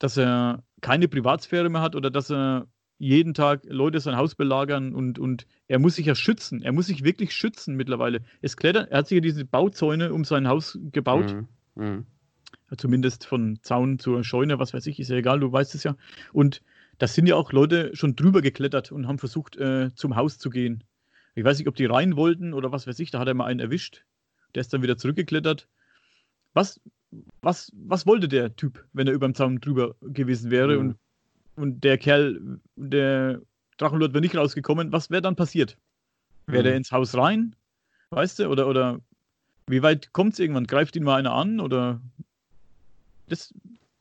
S1: dass er keine Privatsphäre mehr hat oder dass er jeden Tag Leute sein Haus belagern und, und er muss sich ja schützen. Er muss sich wirklich schützen mittlerweile. Es klettert, er hat sich ja diese Bauzäune um sein Haus gebaut,
S2: Mhm. Mhm.
S1: zumindest von Zaun zur Scheune, was weiß ich, ist ja egal, du weißt es ja. Und da sind ja auch Leute schon drüber geklettert und haben versucht, äh, zum Haus zu gehen. Ich weiß nicht, ob die rein wollten oder was weiß ich, da hat er mal einen erwischt. Der ist dann wieder zurückgeklettert. Was, was, was wollte der Typ, wenn er über dem Zaun drüber gewesen wäre
S2: Mhm.
S1: und, und der Kerl, der Drachenlord wäre nicht rausgekommen? Was wäre dann passiert? Wäre der
S2: Mhm.
S1: ins Haus rein? Weißt du? Oder, oder wie weit kommt es irgendwann? Greift ihn mal einer an? Oder das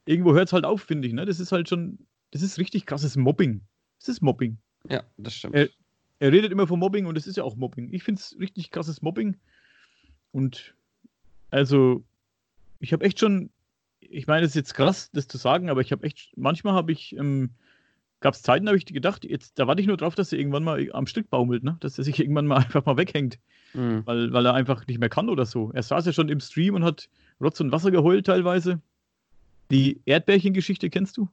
S1: irgendwo hört es halt auf, finde ich. Ne? Das ist halt schon, das ist richtig krasses Mobbing. Das ist Mobbing.
S2: Ja, das stimmt.
S1: Äh, Er redet immer von Mobbing und es ist ja auch Mobbing. Ich finde es richtig krasses Mobbing. Und also, ich habe echt schon, ich meine, es ist jetzt krass, das zu sagen, aber ich habe echt, manchmal habe ich, ähm, gab es Zeiten, da habe ich gedacht, jetzt, da warte ich nur drauf, dass er irgendwann mal am Stück baumelt, ne? dass er sich irgendwann mal einfach mal weghängt,
S2: Mhm.
S1: weil, weil er einfach nicht mehr kann oder so. Er saß ja schon im Stream und hat Rotz und Wasser geheult teilweise. Die Erdbärchen-Geschichte kennst du?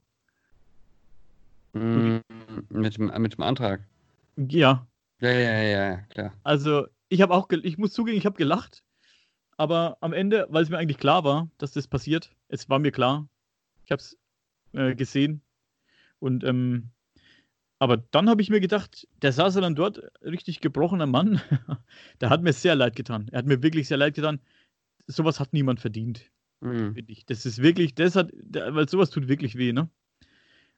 S2: Mhm. Mit, dem, mit dem Antrag.
S1: Ja,
S2: Ja, ja, ja, ja, klar.
S1: Also, ich habe auch, ich muss zugeben, ich habe gelacht, aber am Ende, weil es mir eigentlich klar war, dass das passiert, es war mir klar, ich habe es äh, gesehen und ähm, aber dann habe ich mir gedacht, der saß ja dann dort, richtig gebrochener Mann. der hat mir sehr leid getan. Er hat mir wirklich sehr leid getan. Sowas hat niemand verdient,
S2: Mhm.
S1: Das ist wirklich, das hat, weil sowas tut wirklich weh, ne?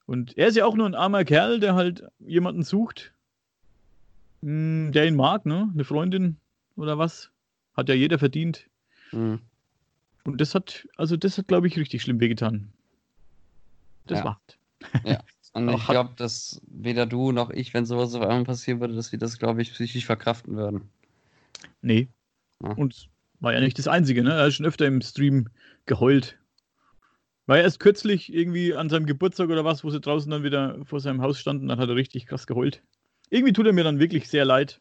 S1: Und er ist ja auch nur ein armer Kerl, der halt jemanden sucht, mh, der ihn mag, ne? Eine Freundin oder was. Hat ja jeder verdient.
S2: Mhm.
S1: Und das hat, also das hat, glaube ich, richtig schlimm wehgetan. Das
S2: Ja.
S1: War.
S2: Und ich glaube, dass weder du noch ich, wenn sowas auf einmal passieren würde, dass wir das, glaube ich, psychisch verkraften würden.
S1: Nee.
S2: Ja.
S1: Und war ja nicht das Einzige, ne? Er hat schon öfter im Stream geheult. War ja erst kürzlich irgendwie an seinem Geburtstag oder was, wo sie draußen dann wieder vor seinem Haus standen, dann hat er richtig krass geheult. Irgendwie tut er mir dann wirklich sehr leid.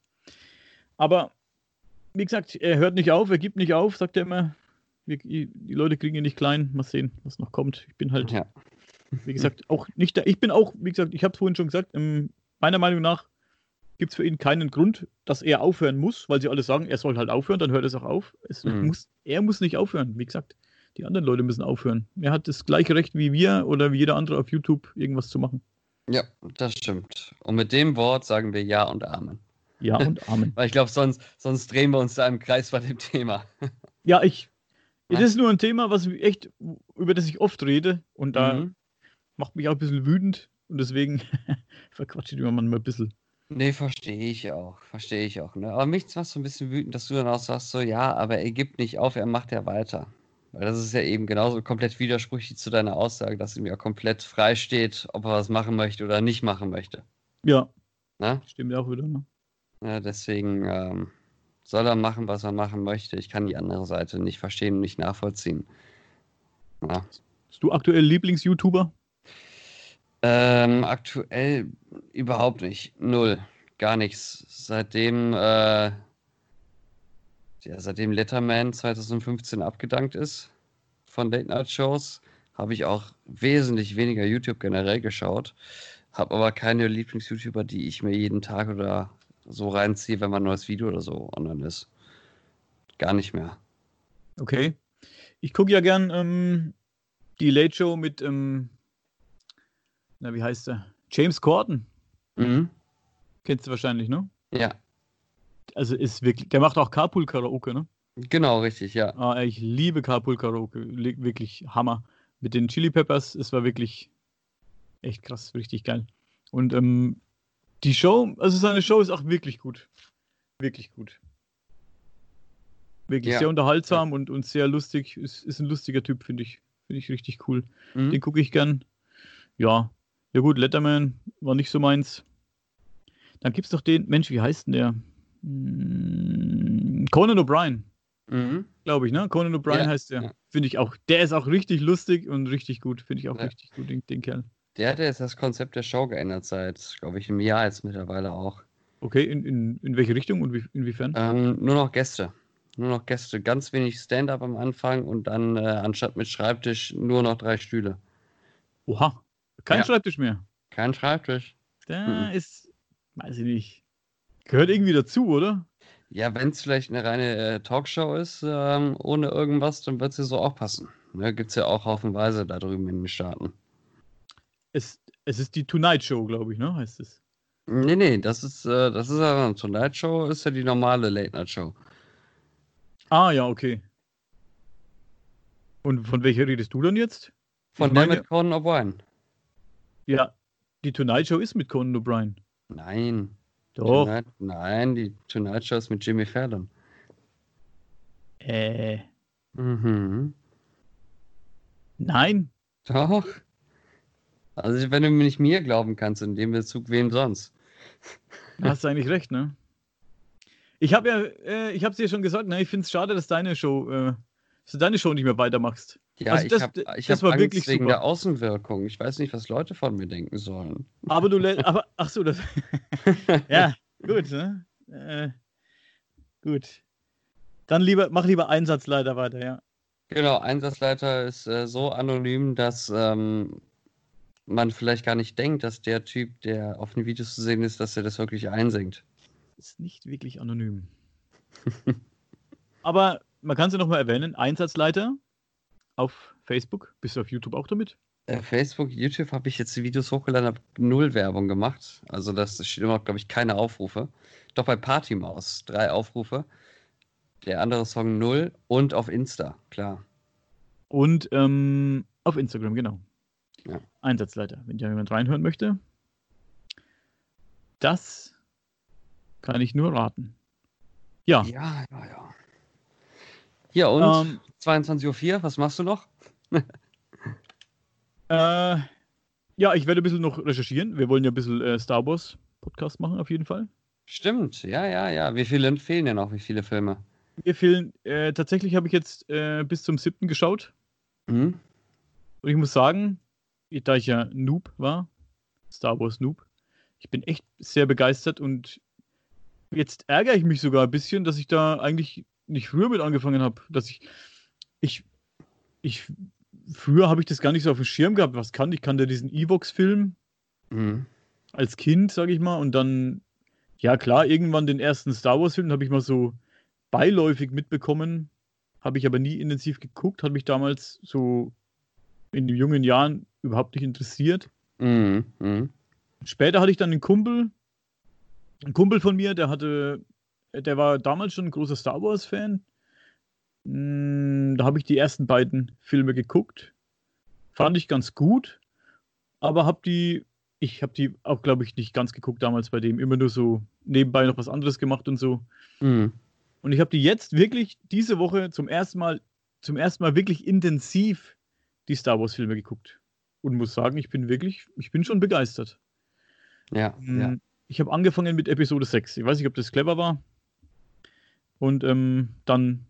S1: Aber wie gesagt, er hört nicht auf, er gibt nicht auf, sagt er immer. Wir, die Leute kriegen ihn nicht klein. Mal sehen, was noch kommt. Ich bin halt
S2: Ja.
S1: Wie gesagt, auch nicht da. Ich bin auch, wie gesagt, ich habe es vorhin schon gesagt, ähm, meiner Meinung nach gibt es für ihn keinen Grund, dass er aufhören muss, weil sie alle sagen, er soll halt aufhören, dann hört es auch auf. Es
S2: Mhm.
S1: muss, er muss nicht aufhören, wie gesagt. Die anderen Leute müssen aufhören. Er hat das gleiche Recht wie wir oder wie jeder andere auf YouTube, irgendwas zu machen.
S2: ja, das stimmt. Und mit dem Wort sagen wir Ja und Amen.
S1: Ja und Amen.
S2: Weil ich glaube, sonst, sonst drehen wir uns da im Kreis bei dem Thema.
S1: Ja, ich. Das ist nur ein Thema, was ich echt, über das ich oft rede und da
S2: Mhm.
S1: Macht mich auch ein bisschen wütend und deswegen verquatsche ich immer manchmal ein bisschen.
S2: Nee, verstehe ich auch. Verstehe ich auch. Ne? Aber mich macht so ein bisschen wütend, dass du dann auch sagst, so, ja, aber er gibt nicht auf, er macht ja weiter. Weil das ist ja eben genauso komplett widersprüchlich zu deiner Aussage, dass ihm ja komplett frei steht, ob er was machen möchte oder nicht machen möchte.
S1: Ja,
S2: Ne?
S1: stimmt auch wieder. Ne?
S2: Ja, deswegen ähm, soll er machen, was er machen möchte. Ich kann die andere Seite nicht verstehen und nicht nachvollziehen. Ja.
S1: Bist du aktuell Lieblings-YouTuber?
S2: Ähm, aktuell überhaupt nicht. Null. Gar nichts. Seitdem, äh, ja, seitdem Letterman 2015 abgedankt ist von Late Night Shows, habe ich auch wesentlich weniger YouTube generell geschaut. Habe aber keine Lieblings-YouTuber, die ich mir jeden Tag oder so reinziehe, wenn mal ein neues Video oder so online ist. Gar nicht mehr.
S1: Okay. Ich gucke ja gern ähm, die Late Show mit, ähm, na, wie heißt er? James Corden.
S2: Mhm.
S1: Kennst du wahrscheinlich, ne?
S2: Ja,
S1: Also ist wirklich, der macht auch Carpool Karaoke, ne?
S2: genau, richtig, ja.
S1: Ah, ich liebe Carpool Karaoke. Li- Wirklich Hammer. Mit den Chili Peppers, es war wirklich echt krass, richtig geil. Und ähm, die Show, also seine Show ist auch wirklich gut. Wirklich gut. Wirklich
S2: Ja.
S1: sehr unterhaltsam und, und sehr lustig. Ist, ist ein lustiger Typ, finde ich. Finde ich richtig cool.
S2: Mhm.
S1: Den gucke ich gern. Ja. Ja gut, Letterman war nicht so meins. Dann gibt's doch den, Mensch, wie heißt denn der? Hm, Conan O'Brien,
S2: Mhm.
S1: glaube ich, ne? Conan O'Brien
S2: Ja,
S1: heißt der.
S2: ja.
S1: Finde ich auch. Der ist auch richtig lustig und richtig gut. Finde ich auch
S2: Ja.
S1: richtig gut, den, den Kerl.
S2: Der hat jetzt das Konzept der Show geändert seit, glaube ich, einem Jahr jetzt mittlerweile auch.
S1: Okay, in, in, in welche Richtung und wie, inwiefern?
S2: Ähm, nur noch Gäste. Nur noch Gäste. Ganz wenig Stand-up am Anfang und dann äh, anstatt mit Schreibtisch nur noch drei Stühle.
S1: Oha. Kein
S2: ja.
S1: Schreibtisch mehr.
S2: Kein Schreibtisch.
S1: Da
S2: Mhm.
S1: ist, weiß ich nicht. Gehört irgendwie dazu, oder?
S2: Ja, wenn es vielleicht eine reine äh, Talkshow ist, ähm, ohne irgendwas, dann wird es ja so auch passen. Ne, Gibt es ja auch haufenweise da drüben in den Staaten.
S1: Es, es ist die Tonight Show, glaube ich, ne? Heißt es.
S2: Nee, nee, das ist, äh, das ist ja eine Tonight Show, ist ja die normale Late Night Show.
S1: Ah, ja, okay. Und von welcher redest du dann jetzt?
S2: Von
S1: Ich
S2: der
S1: meine-
S2: mit Conan O'Brien.
S1: Ja, die Tonight Show ist mit Conan O'Brien.
S2: Nein.
S1: Doch.
S2: Tonight, nein, die Tonight Show ist mit Jimmy Fallon.
S1: Äh,
S2: Mhm.
S1: nein.
S2: Doch. Also, wenn du mir nicht mir glauben kannst, in dem Bezug, wem sonst?
S1: Da hast du eigentlich recht, ne? Ich habe ja, äh, ich habe es dir schon gesagt, ne? Ich finde es schade, dass deine Show, äh, dass du deine Show nicht mehr weitermachst.
S2: Ja,
S1: Also
S2: ich
S1: das-
S2: habe ich
S1: das
S2: hab Angst wegen
S1: super.
S2: der Außenwirkung. Ich weiß nicht, was Leute von mir denken sollen.
S1: Aber du lässt, aber, ach so, das, ja, gut, ne? Äh, gut. Dann lieber, mach lieber Einsatzleiter weiter, ja.
S2: Genau, Einsatzleiter ist äh, so anonym, dass ähm, man vielleicht gar nicht denkt, dass der Typ, der auf den Videos zu sehen ist, dass er das wirklich einsingt.
S1: Ist nicht wirklich anonym. aber man kann sie nochmal erwähnen, Einsatzleiter auf Facebook. Bist du auf YouTube auch damit?
S2: Äh, Facebook, YouTube habe ich jetzt die Videos hochgeladen, habe null Werbung gemacht. Also das steht immer noch, glaube ich, keine Aufrufe. Doch bei Partymaus drei Aufrufe. Der andere Song null und auf Insta, klar.
S1: Und ähm, auf Instagram, genau.
S2: Ja.
S1: Einsatzleiter, wenn jemand reinhören möchte. Das kann ich nur raten. Ja.
S2: Ja, ja, ja. Ja, und
S1: Ähm,
S2: 22.04 Uhr, was machst du noch?
S1: Äh, ja, ich werde ein bisschen noch recherchieren. Wir wollen ja ein bisschen äh, Star Wars Podcast machen, auf jeden Fall.
S2: Stimmt, ja, ja, ja. Wie viele fehlen denn noch? Wie viele Filme?
S1: Mir fehlen, äh, tatsächlich habe ich jetzt äh, bis zum siebten geschaut.
S2: Hm?
S1: Und ich muss sagen, da ich ja Noob war, Star Wars Noob, ich bin echt sehr begeistert und jetzt ärgere ich mich sogar ein bisschen, dass ich da eigentlich nicht früher mit angefangen habe. Dass ich, ich, ich, früher habe ich das gar nicht so auf dem Schirm gehabt. Was kann ich? Kann der diesen Evox-Film
S2: Hm.
S1: als Kind, sage ich mal, und dann, ja klar, irgendwann den ersten Star Wars-Film habe ich mal so beiläufig mitbekommen, habe ich aber nie intensiv geguckt, hat mich damals so in den jungen Jahren überhaupt nicht interessiert.
S2: Mhm. Mhm.
S1: Später hatte ich dann einen Kumpel, ein Kumpel von mir, der hatte, der war damals schon ein großer Star Wars-Fan. Mm, Da habe ich die ersten beiden Filme geguckt. Fand ich ganz gut, aber habe die, ich habe die auch, glaube ich, nicht ganz geguckt damals bei dem. Immer nur so nebenbei noch was anderes gemacht und so.
S2: Mhm.
S1: Und ich habe die jetzt wirklich diese Woche zum ersten Mal, zum ersten Mal wirklich intensiv die Star Wars-Filme geguckt. Und muss sagen, ich bin wirklich, ich bin schon begeistert.
S2: Ja, ja.
S1: Mm, Ich habe angefangen mit Episode 6. Ich weiß nicht, ob das clever war. Und ähm, dann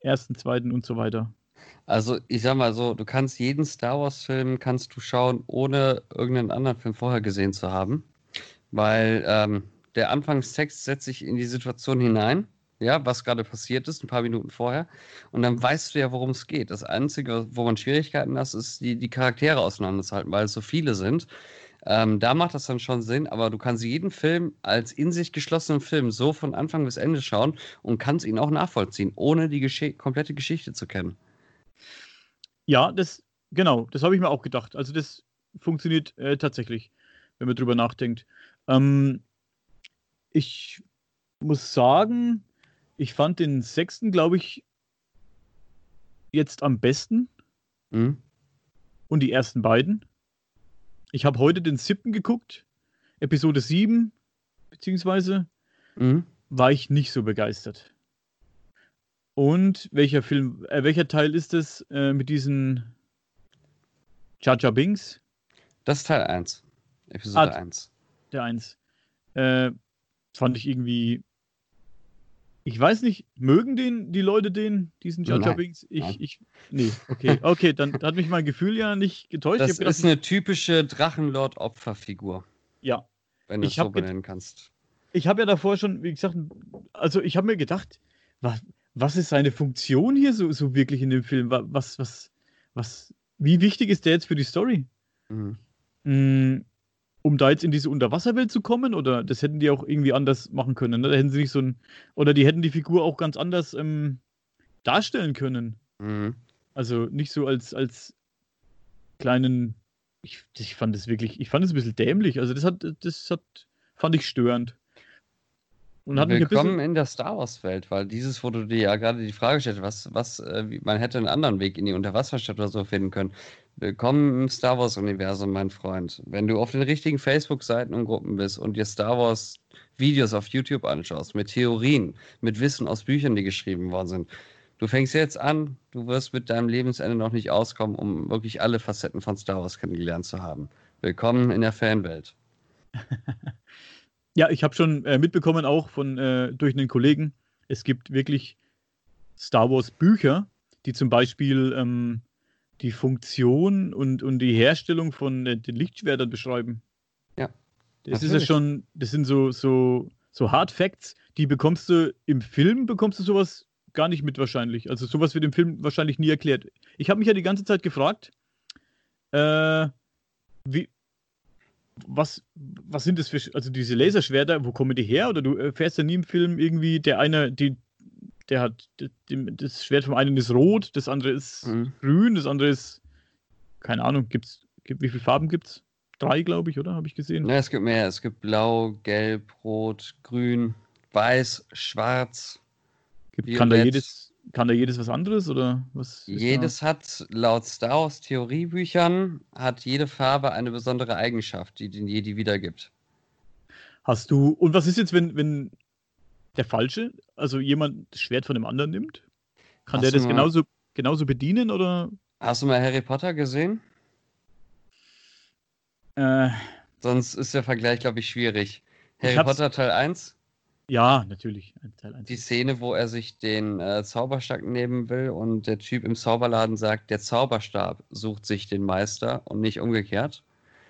S1: ersten, zweiten und so weiter.
S2: Also ich sag mal so, du kannst jeden Star Wars-Film kannst du schauen, ohne irgendeinen anderen Film vorher gesehen zu haben. Weil ähm, der Anfangstext setzt sich in die Situation hinein, ja, was gerade passiert ist, ein paar Minuten vorher. Und dann weißt du ja, worum es geht. Das Einzige, wo man Schwierigkeiten hat, ist, die, die Charaktere auseinanderzuhalten, weil es so viele sind. Ähm, da macht das dann schon Sinn, aber du kannst jeden Film als in sich geschlossenen Film so von Anfang bis Ende schauen und kannst ihn auch nachvollziehen, ohne die Gesche komplette Geschichte zu kennen.
S1: Ja, das, genau, das habe ich mir auch gedacht. Also das funktioniert äh, tatsächlich, wenn man drüber nachdenkt. Ähm, ich muss sagen, ich fand den sechsten, glaube ich, jetzt am besten
S2: Mhm.
S1: und die ersten beiden. Ich habe heute den siebten geguckt, Episode 7, beziehungsweise
S2: Mhm.
S1: war ich nicht so begeistert. Und welcher Film, äh, welcher Teil ist es äh, mit diesen Jar Binks?
S2: Das ist Teil 1. Episode
S1: Ah,
S2: 1.
S1: Der eins. Äh, fand ich irgendwie. Ich weiß nicht, mögen den die Leute den, diesen
S2: Nein,
S1: Binks? Ich,
S2: nein.
S1: ich, nee, okay, okay, dann hat mich mein Gefühl ja nicht getäuscht.
S2: Das
S1: gedacht,
S2: ist eine typische Drachenlord-Opferfigur,
S1: ja,
S2: wenn du es so benennen kannst.
S1: ich habe ja davor schon, wie gesagt, also ich habe mir gedacht, was, was ist seine Funktion hier so, so wirklich in dem Film? Wa- Was, was, was, wie wichtig ist der jetzt für die Story?
S2: Mhm.
S1: Um da jetzt in diese Unterwasserwelt zu kommen, oder das hätten die auch irgendwie anders machen können, ne? Da hätten sie nicht so ein, oder die hätten die Figur auch ganz anders ähm, darstellen können.
S2: Mhm.
S1: Also nicht so als, als kleinen, ich, ich fand es wirklich, ich fand es ein bisschen dämlich. Also das hat, das hat, fand ich störend. Und hat
S2: Willkommen in der Star Wars-Welt, weil dieses, wo du dir ja gerade die Frage stellst, was, was, äh, man hätte einen anderen Weg in die Unterwasserstadt oder so finden können. Willkommen im Star Wars-Universum, mein Freund. Wenn du auf den richtigen Facebook-Seiten und Gruppen bist und dir Star Wars-Videos auf YouTube anschaust, mit Theorien, mit Wissen aus Büchern, die geschrieben worden sind, du fängst jetzt an, du wirst mit deinem Lebensende noch nicht auskommen, um wirklich alle Facetten von Star Wars kennengelernt zu haben. Willkommen in der Fanwelt.
S1: ja, ich habe schon äh, mitbekommen, auch von äh, durch einen Kollegen, es gibt wirklich Star Wars Bücher, die zum Beispiel ähm, die Funktion und, und die Herstellung von äh, den Lichtschwertern beschreiben.
S2: Ja,
S1: Das ist ja
S2: natürlich.
S1: schon, das sind so, so, so Hard Facts, die bekommst du im Film, bekommst du sowas gar nicht mit wahrscheinlich. Also sowas wird im Film wahrscheinlich nie erklärt. Ich habe mich ja die ganze Zeit gefragt, äh, wie, was, was sind das für, also diese Laserschwerter, wo kommen die her? Oder du erfährst ja nie im Film irgendwie, der eine, die, der hat das Schwert vom einen ist rot, das andere ist
S2: Mhm.
S1: grün, das andere ist keine Ahnung, gibt's gibt, wie viele Farben gibt's? Drei, glaube ich, oder? Habe ich gesehen.
S2: Ne, es gibt mehr. Es gibt blau, gelb, rot, grün, weiß, schwarz.
S1: Gibt, kann da jedes kann da jedes was anderes oder was? ist da-
S2: Jedes hat laut Star Wars Theoriebüchern hat jede Farbe eine besondere Eigenschaft, die den Jedi wiedergibt.
S1: Hast du und was ist jetzt, wenn wenn der falsche, also jemand das Schwert von dem anderen nimmt? Kann
S2: Hast
S1: der das genauso genauso bedienen oder?
S2: Hast du mal Harry Potter gesehen?
S1: Äh,
S2: Sonst ist der Vergleich, glaube ich, schwierig.
S1: Ich
S2: Harry
S1: hab's-
S2: Potter Teil 1,
S1: ja, natürlich. Teil eins.
S2: die Szene, wo er sich den äh, Zauberstab nehmen will und der Typ im Zauberladen sagt, der Zauberstab sucht sich den Meister und nicht umgekehrt.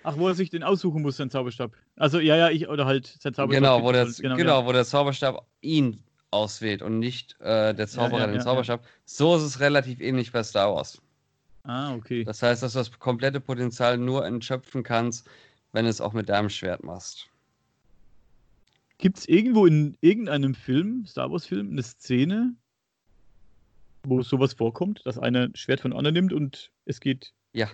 S1: Ach, wo er sich den aussuchen muss, sein Zauberstab. Also ja, ja, ich oder halt sein Zauberstab.
S2: Genau, wo der,
S1: gibt-
S2: genau,
S1: ja.
S2: wo der Zauberstab ihn auswählt und nicht äh, der Zauberer
S1: ja,
S2: den
S1: ja, ja.
S2: Zauberstab. So ist es relativ ähnlich bei Star Wars.
S1: Ah, okay.
S2: Das heißt, dass du das komplette Potenzial nur entschöpfen kannst, wenn du es auch mit deinem Schwert machst.
S1: Gibt es irgendwo in irgendeinem Film, Star Wars-Film, eine Szene, wo sowas vorkommt, dass einer ein Schwert von anderen nimmt und es geht.
S2: Ja.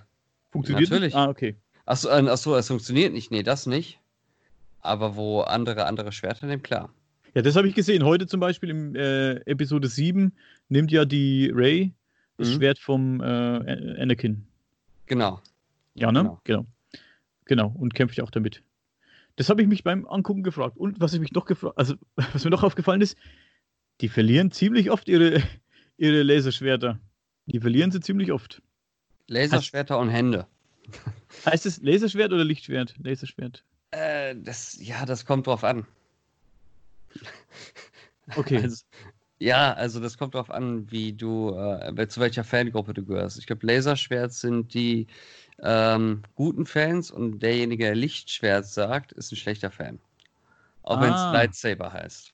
S1: Funktioniert? nicht?
S2: Natürlich.
S1: Ah, okay.
S2: Achso, äh, achso, es funktioniert nicht. Nee, das nicht. Aber wo andere andere Schwerter nehmen, klar.
S1: Ja, das habe ich gesehen. Heute zum Beispiel im äh, Episode 7 nimmt ja die Ray das
S2: Mhm.
S1: Schwert vom äh, Anakin.
S2: Genau.
S1: Ja, ne?
S2: Genau.
S1: Genau. Genau. Und kämpft ja auch damit. Das habe ich mich beim Angucken gefragt. Und was ich mich noch gefragt, also was mir noch aufgefallen ist, die verlieren ziemlich oft ihre, ihre Laserschwerter. Die verlieren sie ziemlich oft.
S2: Laserschwerter und Hände.
S1: Heißt es Laserschwert oder Lichtschwert? Laserschwert.
S2: Äh, das, ja, das kommt drauf an.
S1: Okay.
S2: Also, ja, also das kommt drauf an, wie du, äh, zu welcher Fangruppe du gehörst. Ich glaube, Laserschwert sind die ähm, guten Fans und derjenige, der Lichtschwert sagt, ist ein schlechter Fan. Auch wenn es
S1: Ah.
S2: Lightsaber heißt.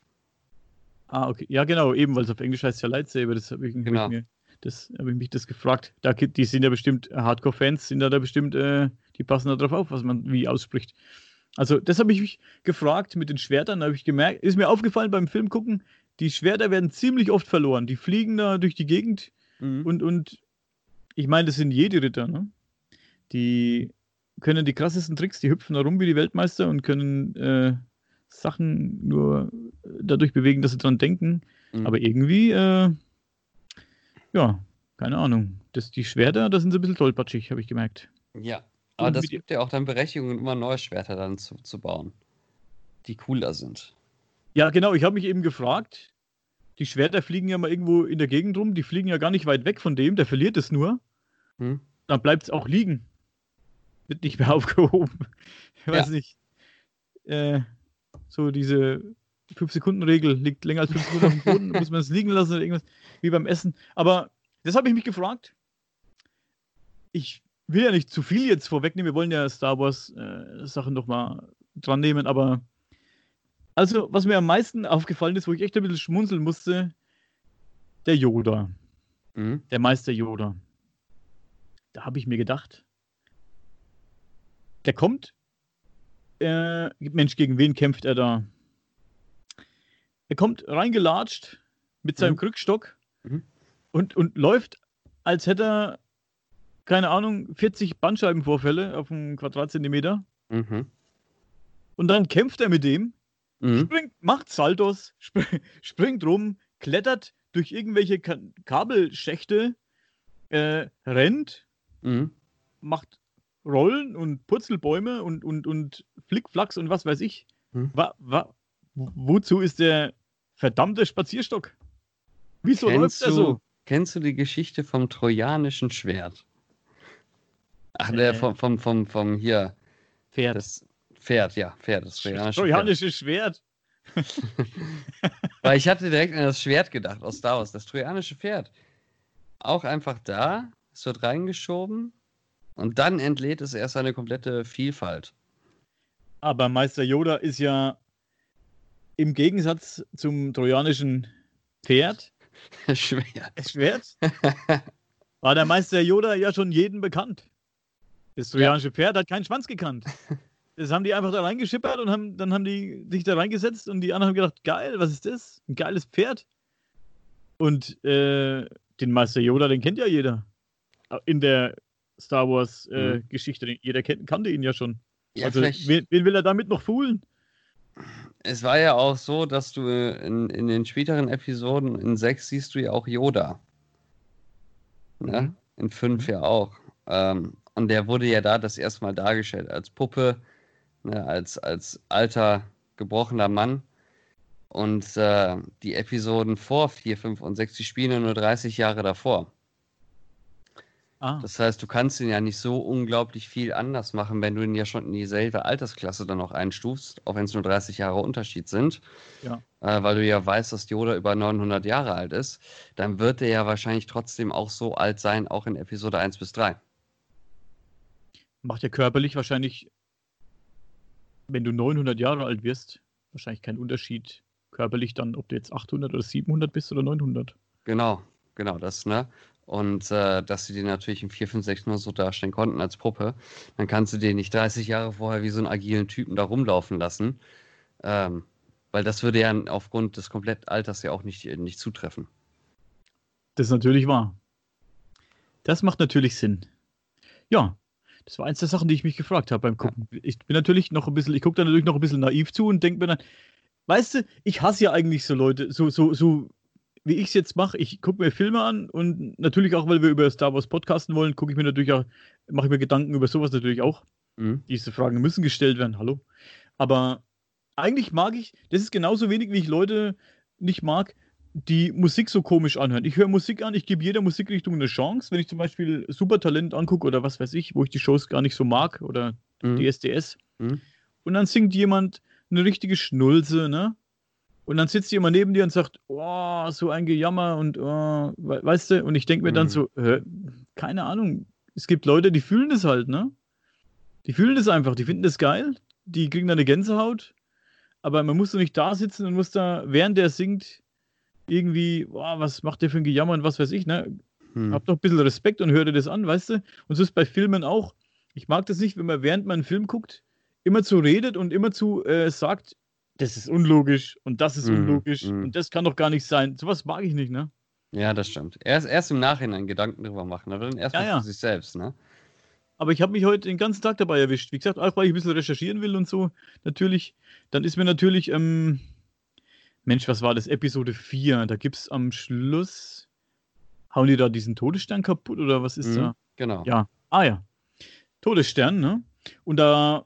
S1: Ah, okay. Ja, genau, eben, weil es auf Englisch heißt ja Lightsaber. Das habe ich, hab
S2: Genau.
S1: ich mir, das habe ich mich das gefragt. Da, die sind ja bestimmt, Hardcore-Fans sind da, da bestimmt, äh, die passen da drauf auf, was man wie ausspricht. Also, das habe ich mich gefragt mit den Schwertern, da habe ich gemerkt, ist mir aufgefallen beim Film gucken, die Schwerter werden ziemlich oft verloren. Die fliegen da durch die Gegend
S2: Mhm.
S1: und, und ich meine, das sind Jedi-Ritter, ne? Die können die krassesten Tricks, die hüpfen da rum wie die Weltmeister und können äh, Sachen nur dadurch bewegen, dass sie dran denken.
S2: Mhm.
S1: Aber irgendwie, äh, ja, keine Ahnung. Das, die Schwerter, da sind sie ein bisschen tollpatschig, habe ich gemerkt.
S2: Ja, aber das gibt ja auch dann Berechtigung, immer neue Schwerter dann zu, zu bauen, die cooler sind.
S1: Ja, genau, ich habe mich eben gefragt, die Schwerter fliegen ja mal irgendwo in der Gegend rum, die fliegen ja gar nicht weit weg von dem, der verliert es nur,
S2: Hm?
S1: dann bleibt es auch liegen. Wird nicht mehr aufgehoben. Ich weiß
S2: Ja.
S1: nicht. Äh, so diese 5-Sekunden-Regel liegt länger als 5 Sekunden auf dem Boden, muss man es liegen lassen oder irgendwas, wie beim Essen. Aber das habe ich mich gefragt. Ich will ja nicht zu viel jetzt vorwegnehmen, wir wollen ja Star Wars-Sachen nochmal dran nehmen, aber also, was mir am meisten aufgefallen ist, wo ich echt ein bisschen schmunzeln musste, der Yoda,
S2: Mhm.
S1: der Meister Yoda. Da habe ich mir gedacht, der kommt. Äh, Mensch, gegen wen kämpft er da? Er kommt reingelatscht mit seinem
S2: Mhm.
S1: Krückstock
S2: Mhm.
S1: und, und läuft, als hätte er, keine Ahnung, 40 Bandscheibenvorfälle auf einem Quadratzentimeter.
S2: Mhm.
S1: Und dann kämpft er mit dem
S2: Mhm.
S1: springt, macht Saltos, sp springt rum, klettert durch irgendwelche Ka Kabelschächte, äh, rennt,
S2: Mhm.
S1: macht Rollen und Purzelbäume und, und, und Flickflacks und was weiß ich.
S2: Hm.
S1: Wa wa wo- wozu ist der verdammte Spazierstock? Wieso läuft
S2: Kennst
S1: er so?
S2: du, kennst du die Geschichte vom trojanischen Schwert? Ach, der
S1: Äh.
S2: vom, vom, vom, vom hier,
S1: Pferd.
S2: das Pferd, ja, Pferd, das trojanische
S1: trojanische Schwert.
S2: Pferd. Weil ich hatte direkt an das Schwert gedacht aus Star Wars, das trojanische Pferd. Auch einfach da, es wird reingeschoben und dann entlädt es erst seine komplette Vielfalt.
S1: Aber Meister Yoda ist ja im Gegensatz zum trojanischen Pferd,
S2: Schwert.
S1: Schwert, war der Meister Yoda ja schon jedem bekannt. Das trojanische Pferd hat keinen Schwanz gekannt. Das haben die einfach da reingeschippert und haben, dann haben die sich da reingesetzt und die anderen haben gedacht, geil, was ist das? Ein geiles Pferd. Und äh, den Meister Yoda, den kennt ja jeder. In der Star Wars-Geschichte. Äh, mhm. Jeder kennt, kannte ihn ja schon. Ja, also, wen, wen, will er damit noch foolen?
S2: Es war ja auch so, dass du in, in den späteren Episoden, in 6 siehst du ja auch Yoda. Ne? Mhm. In 5 mhm. ja auch. Ähm, und der wurde ja da das erste Mal dargestellt als Puppe, ne? als, als alter, gebrochener Mann. Und äh, die Episoden vor 4, 5 und 6, die spielen ja nur 30 Jahre davor. Ah. Das heißt, du kannst ihn ja nicht so unglaublich viel anders machen, wenn du ihn ja schon in dieselbe Altersklasse dann noch einstufst, auch wenn es nur 30 Jahre Unterschied sind. Ja. Äh, weil du ja weißt, dass Yoda über 900 Jahre alt ist. Dann wird er ja wahrscheinlich trotzdem auch so alt sein, auch in Episode 1 bis 3.
S1: Macht ja körperlich wahrscheinlich, wenn du 900 Jahre alt wirst, wahrscheinlich keinen Unterschied körperlich dann, ob du jetzt 800 oder 700 bist oder 900.
S2: Genau, genau das, ne? Und äh, dass sie den natürlich im 4, 5, 6 nur so darstellen konnten als Puppe, dann kannst du den nicht 30 Jahre vorher wie so einen agilen Typen da rumlaufen lassen. Ähm, weil das würde ja aufgrund des Komplettalters ja auch nicht, nicht zutreffen.
S1: Das ist natürlich wahr. Das macht natürlich Sinn. Ja, das war eins der Sachen, die ich mich gefragt habe beim Gucken. Ja. Ich bin natürlich noch ein bisschen, ich gucke da natürlich noch ein bisschen naiv zu und denke mir dann, weißt du, ich hasse ja eigentlich so Leute, so, so, so wie ich es jetzt mache, ich gucke mir Filme an und natürlich auch, weil wir über Star Wars podcasten wollen, gucke ich mir natürlich auch, mache ich mir Gedanken über sowas natürlich auch. Mhm. Diese Fragen müssen gestellt werden, hallo. Aber eigentlich mag ich, das ist genauso wenig, wie ich Leute nicht mag, die Musik so komisch anhören. Ich höre Musik an, ich gebe jeder Musikrichtung eine Chance. Wenn ich zum Beispiel Supertalent angucke oder was weiß ich, wo ich die Shows gar nicht so mag oder mhm. die SDS. Mhm. Und dann singt jemand eine richtige Schnulze, ne? Und dann sitzt jemand neben dir und sagt, oh, so ein Gejammer und oh, weißt du, und ich denke mir mhm. dann so, äh, keine Ahnung, es gibt Leute, die fühlen das halt, ne? Die fühlen das einfach, die finden das geil, die kriegen da eine Gänsehaut, aber man muss doch nicht da sitzen und muss da, während der singt, irgendwie, oh, was macht der für ein Gejammer und was weiß ich, ne? Hm. Hab doch ein bisschen Respekt und hör dir das an, weißt du? Und so ist bei Filmen auch. Ich mag das nicht, wenn man während man einen Film guckt, immer zu redet und immer zu äh, sagt, das ist unlogisch und das ist mm, unlogisch mm. und das kann doch gar nicht sein. Sowas mag ich nicht, ne?
S2: Ja, das stimmt. Erst, erst im Nachhinein Gedanken drüber machen, aber dann erstmal ja, ja. für sich selbst, ne?
S1: Aber ich habe mich heute den ganzen Tag dabei erwischt. Wie gesagt, auch weil ich ein bisschen recherchieren will und so. Natürlich, dann ist mir natürlich, ähm, Mensch, was war das? Episode 4. Da gibt es am Schluss, hauen die da diesen Todesstern kaputt oder was ist mhm, da?
S2: Genau.
S1: Ja. Ah ja. Todesstern, ne? Und da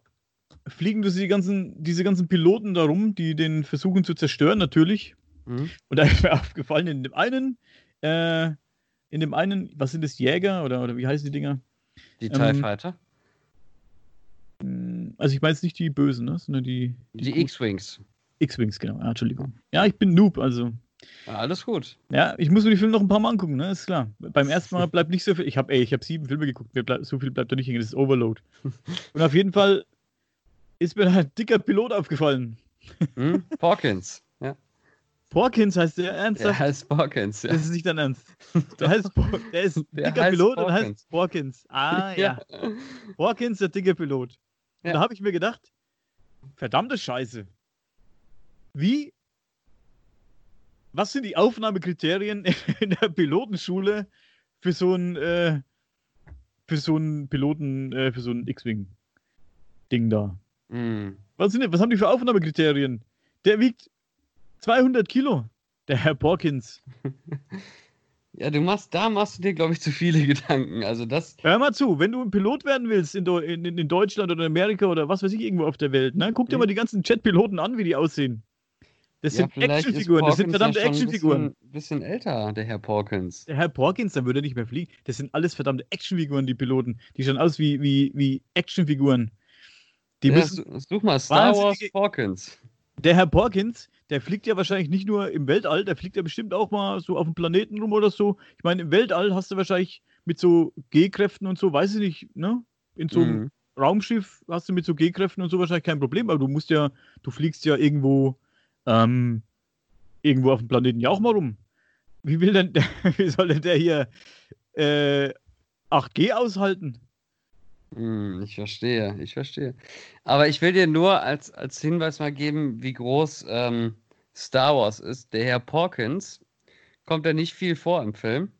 S1: fliegen die ganzen, diese ganzen Piloten darum, die den versuchen zu zerstören, natürlich. Mhm. Und da ist mir aufgefallen, in dem einen, äh, in dem einen, was sind das, Jäger oder, oder wie heißen die Dinger?
S2: Die TIE ähm, Fighter?
S1: Mm, also ich meine jetzt nicht die Bösen, ne? sondern die.
S2: Die, die X-Wings.
S1: X-Wings, genau. Ja, Entschuldigung. Ja, ich bin Noob, also.
S2: Ja, alles gut.
S1: Ja, ich muss mir die Filme noch ein paar Mal angucken, ne? Ist klar. Beim ersten Mal bleibt nicht so viel. Ich habe, ey, ich habe sieben Filme geguckt. so viel bleibt da nicht hängen. Das ist Overload. Und auf jeden Fall ist mir ein dicker Pilot aufgefallen.
S2: Hm? Porkins, ja.
S1: Porkins heißt der ernsthaft?
S2: Der heißt Porkins,
S1: ja. Das ist nicht dein Ernst. Der, heißt Por der ist der dicker Pilot Porkins. und heißt Porkins. Ah, ja. ja. Porkins, der dicke Pilot. Und ja. da habe ich mir gedacht, verdammte Scheiße. Wie, was sind die Aufnahmekriterien in der Pilotenschule für so einen, äh, für so einen Piloten, äh, für so ein X-Wing-Ding da? Mhm. Was, sind, was haben die für Aufnahmekriterien? Der wiegt 200 Kilo, der Herr Porkins.
S2: Ja, du machst, da machst du dir, glaube ich, zu viele Gedanken. Also das.
S1: Hör mal zu, wenn du ein Pilot werden willst in, in, in Deutschland oder in Amerika oder was weiß ich, irgendwo auf der Welt, ne? guck dir mhm. mal die ganzen Jetpiloten an, wie die aussehen. Das ja, sind Actionfiguren, das sind verdammte ja Actionfiguren.
S2: Ein bisschen, bisschen älter, der Herr Porkins.
S1: Der Herr Porkins, dann würde er nicht mehr fliegen. Das sind alles verdammte Actionfiguren, die Piloten. Die schauen aus wie, wie, wie Actionfiguren.
S2: Die ja, müssen, such mal Star Wars Porkins.
S1: Der Herr Porkins, der fliegt ja wahrscheinlich nicht nur im Weltall, der fliegt ja bestimmt auch mal so auf dem Planeten rum oder so. Ich meine, im Weltall hast du wahrscheinlich mit so G-Kräften und so, weiß ich nicht, ne? In so einem mhm. Raumschiff hast du mit so G-Kräften und so wahrscheinlich kein Problem, aber du musst ja, du fliegst ja irgendwo, ähm, irgendwo auf dem Planeten ja auch mal rum. Wie will denn der, wie soll denn der hier äh, 8G aushalten?
S2: Hm, ich verstehe, ich verstehe. Aber ich will dir nur als, als Hinweis mal geben, wie groß ähm, Star Wars ist. Der Herr Porkins kommt er nicht viel vor im Film,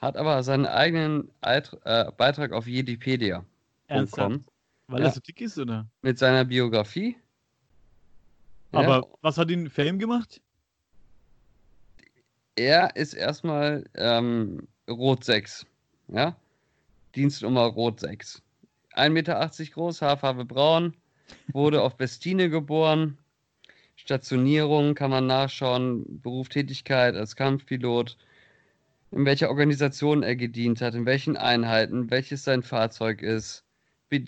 S2: hat aber seinen eigenen Eit äh, Beitrag auf Wikipedia
S1: Ernsthaft? Weil
S2: Ja.
S1: er so dick ist, oder?
S2: mit seiner Biografie. Ja,
S1: Aber was hat ihn Fame gemacht?
S2: er ist erstmal ähm, Rot 6. Ja? Dienstnummer Rot 6. 1,80 Meter groß, Haarfarbe braun, wurde auf Bestine geboren. Stationierung kann man nachschauen, Beruf, Tätigkeit als Kampfpilot, in welcher Organisation er gedient hat, in welchen Einheiten, welches sein Fahrzeug ist,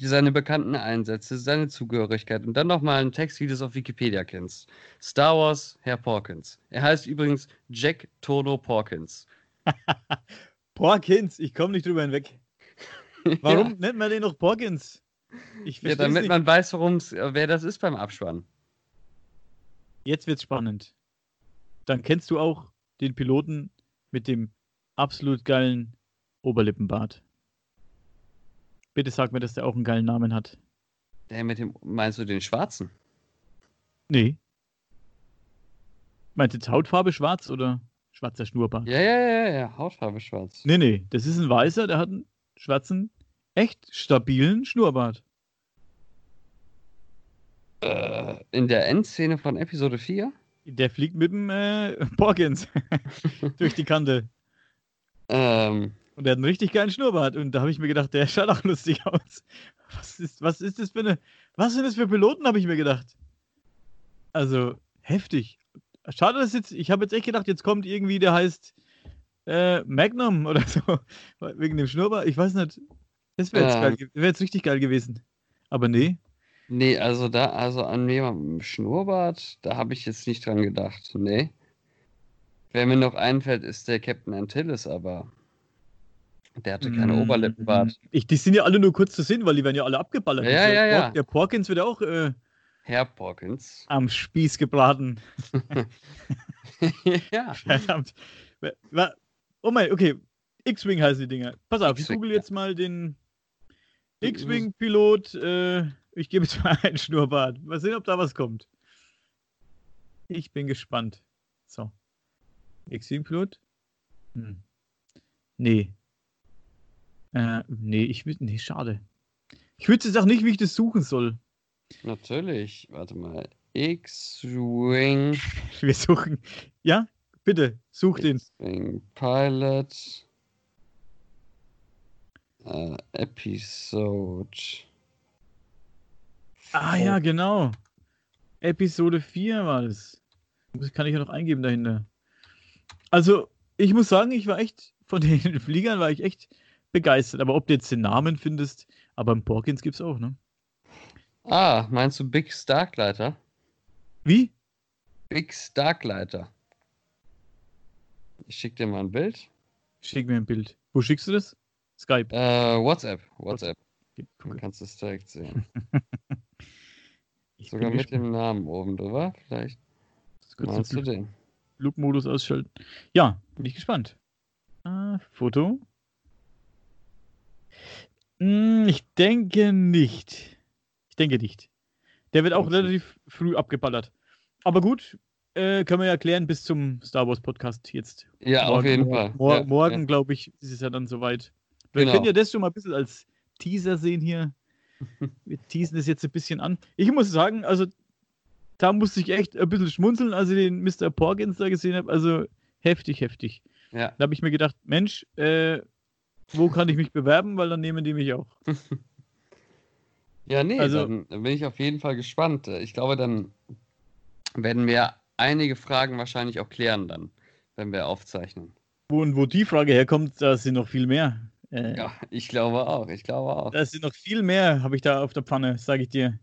S2: seine bekannten Einsätze, seine Zugehörigkeit und dann nochmal einen Text, wie du es auf Wikipedia kennst. Star Wars, Herr Porkins. Er heißt übrigens Jack Todo Porkins.
S1: Porkins, ich komme nicht drüber hinweg. Warum nennt man den noch Porkins? Ich
S2: Ja, damit
S1: nicht.
S2: man weiß, warum's, äh, wer das ist beim Abspann.
S1: Jetzt wird's spannend. Dann kennst du auch den Piloten mit dem absolut geilen Oberlippenbart. Bitte sag mir, dass der auch einen geilen Namen hat.
S2: Der mit dem, meinst du den Schwarzen?
S1: Nee. Meint jetzt Hautfarbe schwarz oder schwarzer Schnurrbart?
S2: Ja, ja, ja, ja, Hautfarbe schwarz.
S1: Nee, nee, das ist ein weißer, der hat einen schwarzen, echt stabilen Schnurrbart.
S2: Äh, in der Endszene von Episode 4?
S1: Der fliegt mit dem äh, Porkins durch die Kante.
S2: Ähm,
S1: Und der hat einen richtig geilen Schnurrbart. Und da habe ich mir gedacht, der schaut auch lustig aus. Was ist, was ist das für eine. Was sind das für Piloten, habe ich mir gedacht. Also, heftig. Schade, dass jetzt. Ich habe jetzt echt gedacht, jetzt kommt irgendwie, der heißt äh, Magnum oder so. Wegen dem Schnurrbart. Ich weiß nicht. Das wäre jetzt, geil ge- wär jetzt richtig geil gewesen. Aber nee.
S2: nee, also da, also an jemandem Schnurrbart, da habe ich jetzt nicht dran gedacht. Nee. Wer mir noch einfällt, ist der Captain Antilles, aber der hatte keine
S1: Mm,
S2: Oberlippenbart.
S1: Ich, die sind ja alle nur kurz zu sehen, weil die werden ja alle abgeballert.
S2: Ja, ja, ja.
S1: Der Porkins wird ja auch äh,
S2: Herr Porkins.
S1: am Spieß gebraten.
S2: ja.
S1: Verdammt. Oh mein, okay. X-Wing heißen die Dinger. Pass auf, ich google jetzt mal den X-Wing-Pilot. Äh, ich gebe jetzt mal einen Schnurrbart. Mal sehen, ob da was kommt. Ich bin gespannt. So. X-Wing-Pilot? Hm. Nee. Äh, nee, ich würde. Nee, schade. Ich wüsste jetzt auch nicht, wie ich das suchen soll.
S2: Natürlich. Warte mal. X-Wing.
S1: Wir suchen. Ja, bitte, such den.
S2: X-Wing Pilot. Äh, Episode.
S1: Ah ja, genau. Episode 4 war das. Das kann ich ja noch eingeben dahinter. Also, ich muss sagen, ich war echt, von den Fliegern war ich echt begeistert. Aber ob du jetzt den Namen findest, aber im Porkins gibt's auch, ne?
S2: Ah, meinst du Big Starkleiter?
S1: Wie?
S2: Big Starkleiter. Ich schick dir mal ein Bild.
S1: Schick mir ein Bild. Wo schickst du das? Skype.
S2: Äh, WhatsApp. WhatsApp.
S1: Okay, cool.
S2: kannst du es direkt sehen.
S1: Ich
S2: Sogar mit dem Namen oben drüber. Vielleicht
S1: gespannt.
S2: meinst du
S1: den. Flugmodus ausschalten. Ja, bin ich gespannt. Ah, Foto. Hm, ich denke nicht. Ich denke nicht. Der wird auch
S2: Okay.
S1: relativ früh abgeballert. Aber gut, äh, können wir ja klären bis zum Star Wars Podcast jetzt.
S2: Ja, auf jeden Fall.
S1: Mor
S2: ja,
S1: morgen,
S2: Ja.
S1: glaube ich, ist es ja dann soweit. Wir
S2: Genau.
S1: können ja das schon mal ein bisschen als Teaser sehen hier. Wir teasen das jetzt ein bisschen an. Ich muss sagen, also da musste ich echt ein bisschen schmunzeln, als ich den Mr. Porkins da gesehen habe. Also heftig, heftig.
S2: Ja.
S1: Da habe ich mir gedacht, Mensch, äh, wo kann ich mich bewerben? Weil dann nehmen die mich auch.
S2: Ja, nee,
S1: Also-
S2: dann bin ich auf jeden Fall gespannt. Ich glaube, dann werden wir einige Fragen wahrscheinlich auch klären dann, wenn wir aufzeichnen.
S1: Wo, und wo die Frage herkommt, da sind noch viel mehr. Äh,
S2: Ja, ich glaube auch, ich glaube auch.
S1: Da sind noch viel mehr, habe ich da auf der Pfanne, sage ich dir.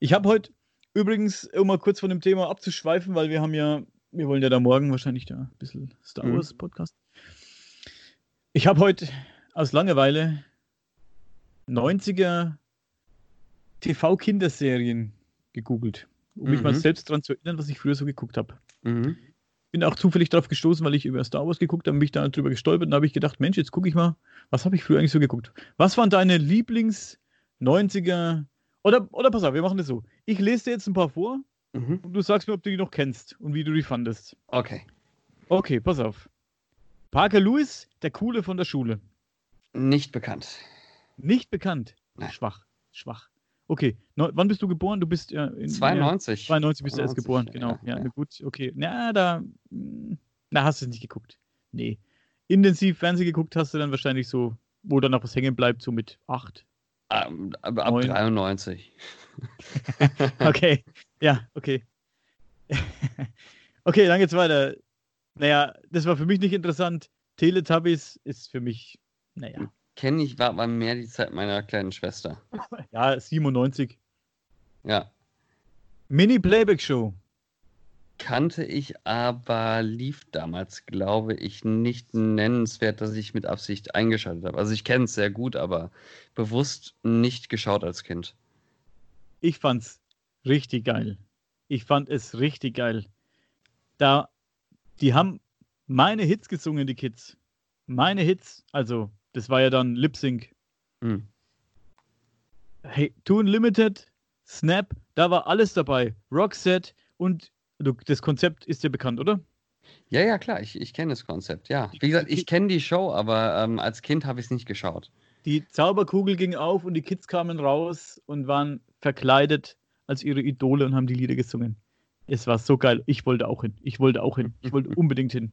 S1: Ich habe heute übrigens, um mal kurz von dem Thema abzuschweifen, weil wir haben ja, wir wollen ja da morgen wahrscheinlich da ein bisschen Star
S2: Mhm.
S1: Wars Podcast. Ich habe heute aus Langeweile 90er TV-Kinderserien gegoogelt, um mich mal
S2: Mhm.
S1: selbst dran zu erinnern, was ich früher so geguckt habe.
S2: Mhm.
S1: Bin auch zufällig darauf gestoßen, weil ich über Star Wars geguckt habe, mich da drüber gestolpert und da habe ich gedacht, Mensch, jetzt gucke ich mal, was habe ich früher eigentlich so geguckt? Was waren deine Lieblings 90er oder oder pass auf, wir machen das so. Ich lese dir jetzt ein paar vor
S2: Mhm.
S1: und du sagst mir, ob du die noch kennst und wie du die fandest.
S2: Okay.
S1: Okay, pass auf. Parker Lewis, der Coole von der Schule.
S2: Nicht bekannt.
S1: Nicht bekannt.
S2: Nein.
S1: Schwach. Schwach. Okay, Neu wann bist du geboren? Du bist ja in
S2: 92.
S1: 92 bist du erst
S2: 92,
S1: geboren, genau.
S2: ja,
S1: Ja,
S2: ja.
S1: na gut, okay. Na, da. mm, Na, hast du es nicht geguckt. Nee. Intensiv Fernsehen geguckt hast du dann wahrscheinlich so, wo dann noch was hängen bleibt, so mit 8.
S2: Ähm, Ab, ab
S1: Neun.
S2: 93.
S1: Okay. ja, okay. okay, dann geht's weiter. Naja, das war für mich nicht interessant. Teletubbies ist für mich, naja,
S2: Kenne ich, war, war mehr die Zeit meiner kleinen Schwester.
S1: ja, 97.
S2: Ja.
S1: Mini-Playback-Show.
S2: Kannte ich, aber lief damals, glaube ich, nicht nennenswert, dass ich mit Absicht eingeschaltet habe. Also ich kenne es sehr gut, aber bewusst nicht geschaut als Kind.
S1: Ich fand's richtig geil. Ich fand es richtig geil. Da, die haben meine Hits gesungen, die Kids. Meine Hits, also, das war ja dann Lip Sync.
S2: Hm.
S1: Hey, Two Unlimited, Snap, da war alles dabei. Roxette und du, das Konzept ist dir bekannt, oder?
S2: Ja, ja, klar, ich, ich kenne das Konzept, ja. Wie gesagt, ich kenne die Show, aber ähm, als Kind habe ich es nicht geschaut.
S1: Die Zauberkugel ging auf und die Kids kamen raus und waren verkleidet als ihre Idole und haben die Lieder gesungen. Es war so geil. Ich wollte auch hin. Ich wollte auch hin. Ich wollte unbedingt hin.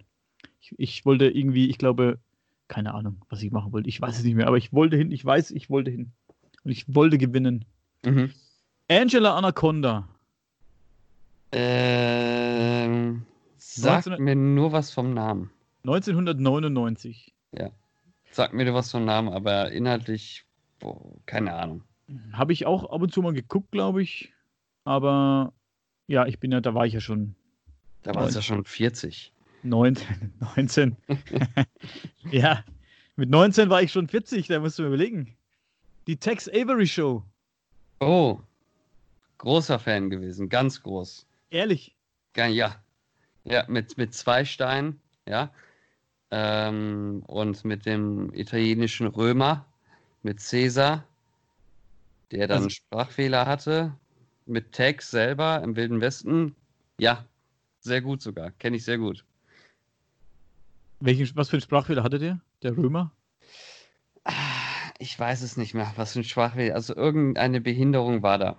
S1: Ich, ich wollte irgendwie, ich glaube, keine Ahnung, was ich machen wollte. Ich weiß es nicht mehr, aber ich wollte hin. Ich weiß, ich wollte hin. Und ich wollte gewinnen.
S2: Mhm.
S1: Angela Anaconda.
S2: Ähm, sag
S1: 1900
S2: mir nur was vom Namen.
S1: 1999.
S2: Sag mir nur was vom Namen, aber inhaltlich, boah, keine Ahnung.
S1: Habe ich auch ab und zu mal geguckt, glaube ich. Aber ja, ich bin ja, da war ich ja schon
S2: Da war es ja schon 40.
S1: 19. 19. ja, mit 19 war ich schon 40, da musst du mir überlegen. Die Tex Avery Show.
S2: Oh, großer Fan gewesen, ganz groß.
S1: Ehrlich.
S2: Ja, ja. Mit, mit zwei Steinen, ja. Ähm, und mit dem italienischen Römer, mit Caesar, der dann
S1: Also-
S2: Sprachfehler hatte, mit Tex selber im Wilden Westen. Ja, sehr gut sogar, kenne ich sehr gut.
S1: Welchen, was für einen Sprachfehler hatte der? Der Römer?
S2: Ich weiß es nicht mehr, was für ein Sprachfehler, also irgendeine Behinderung war da.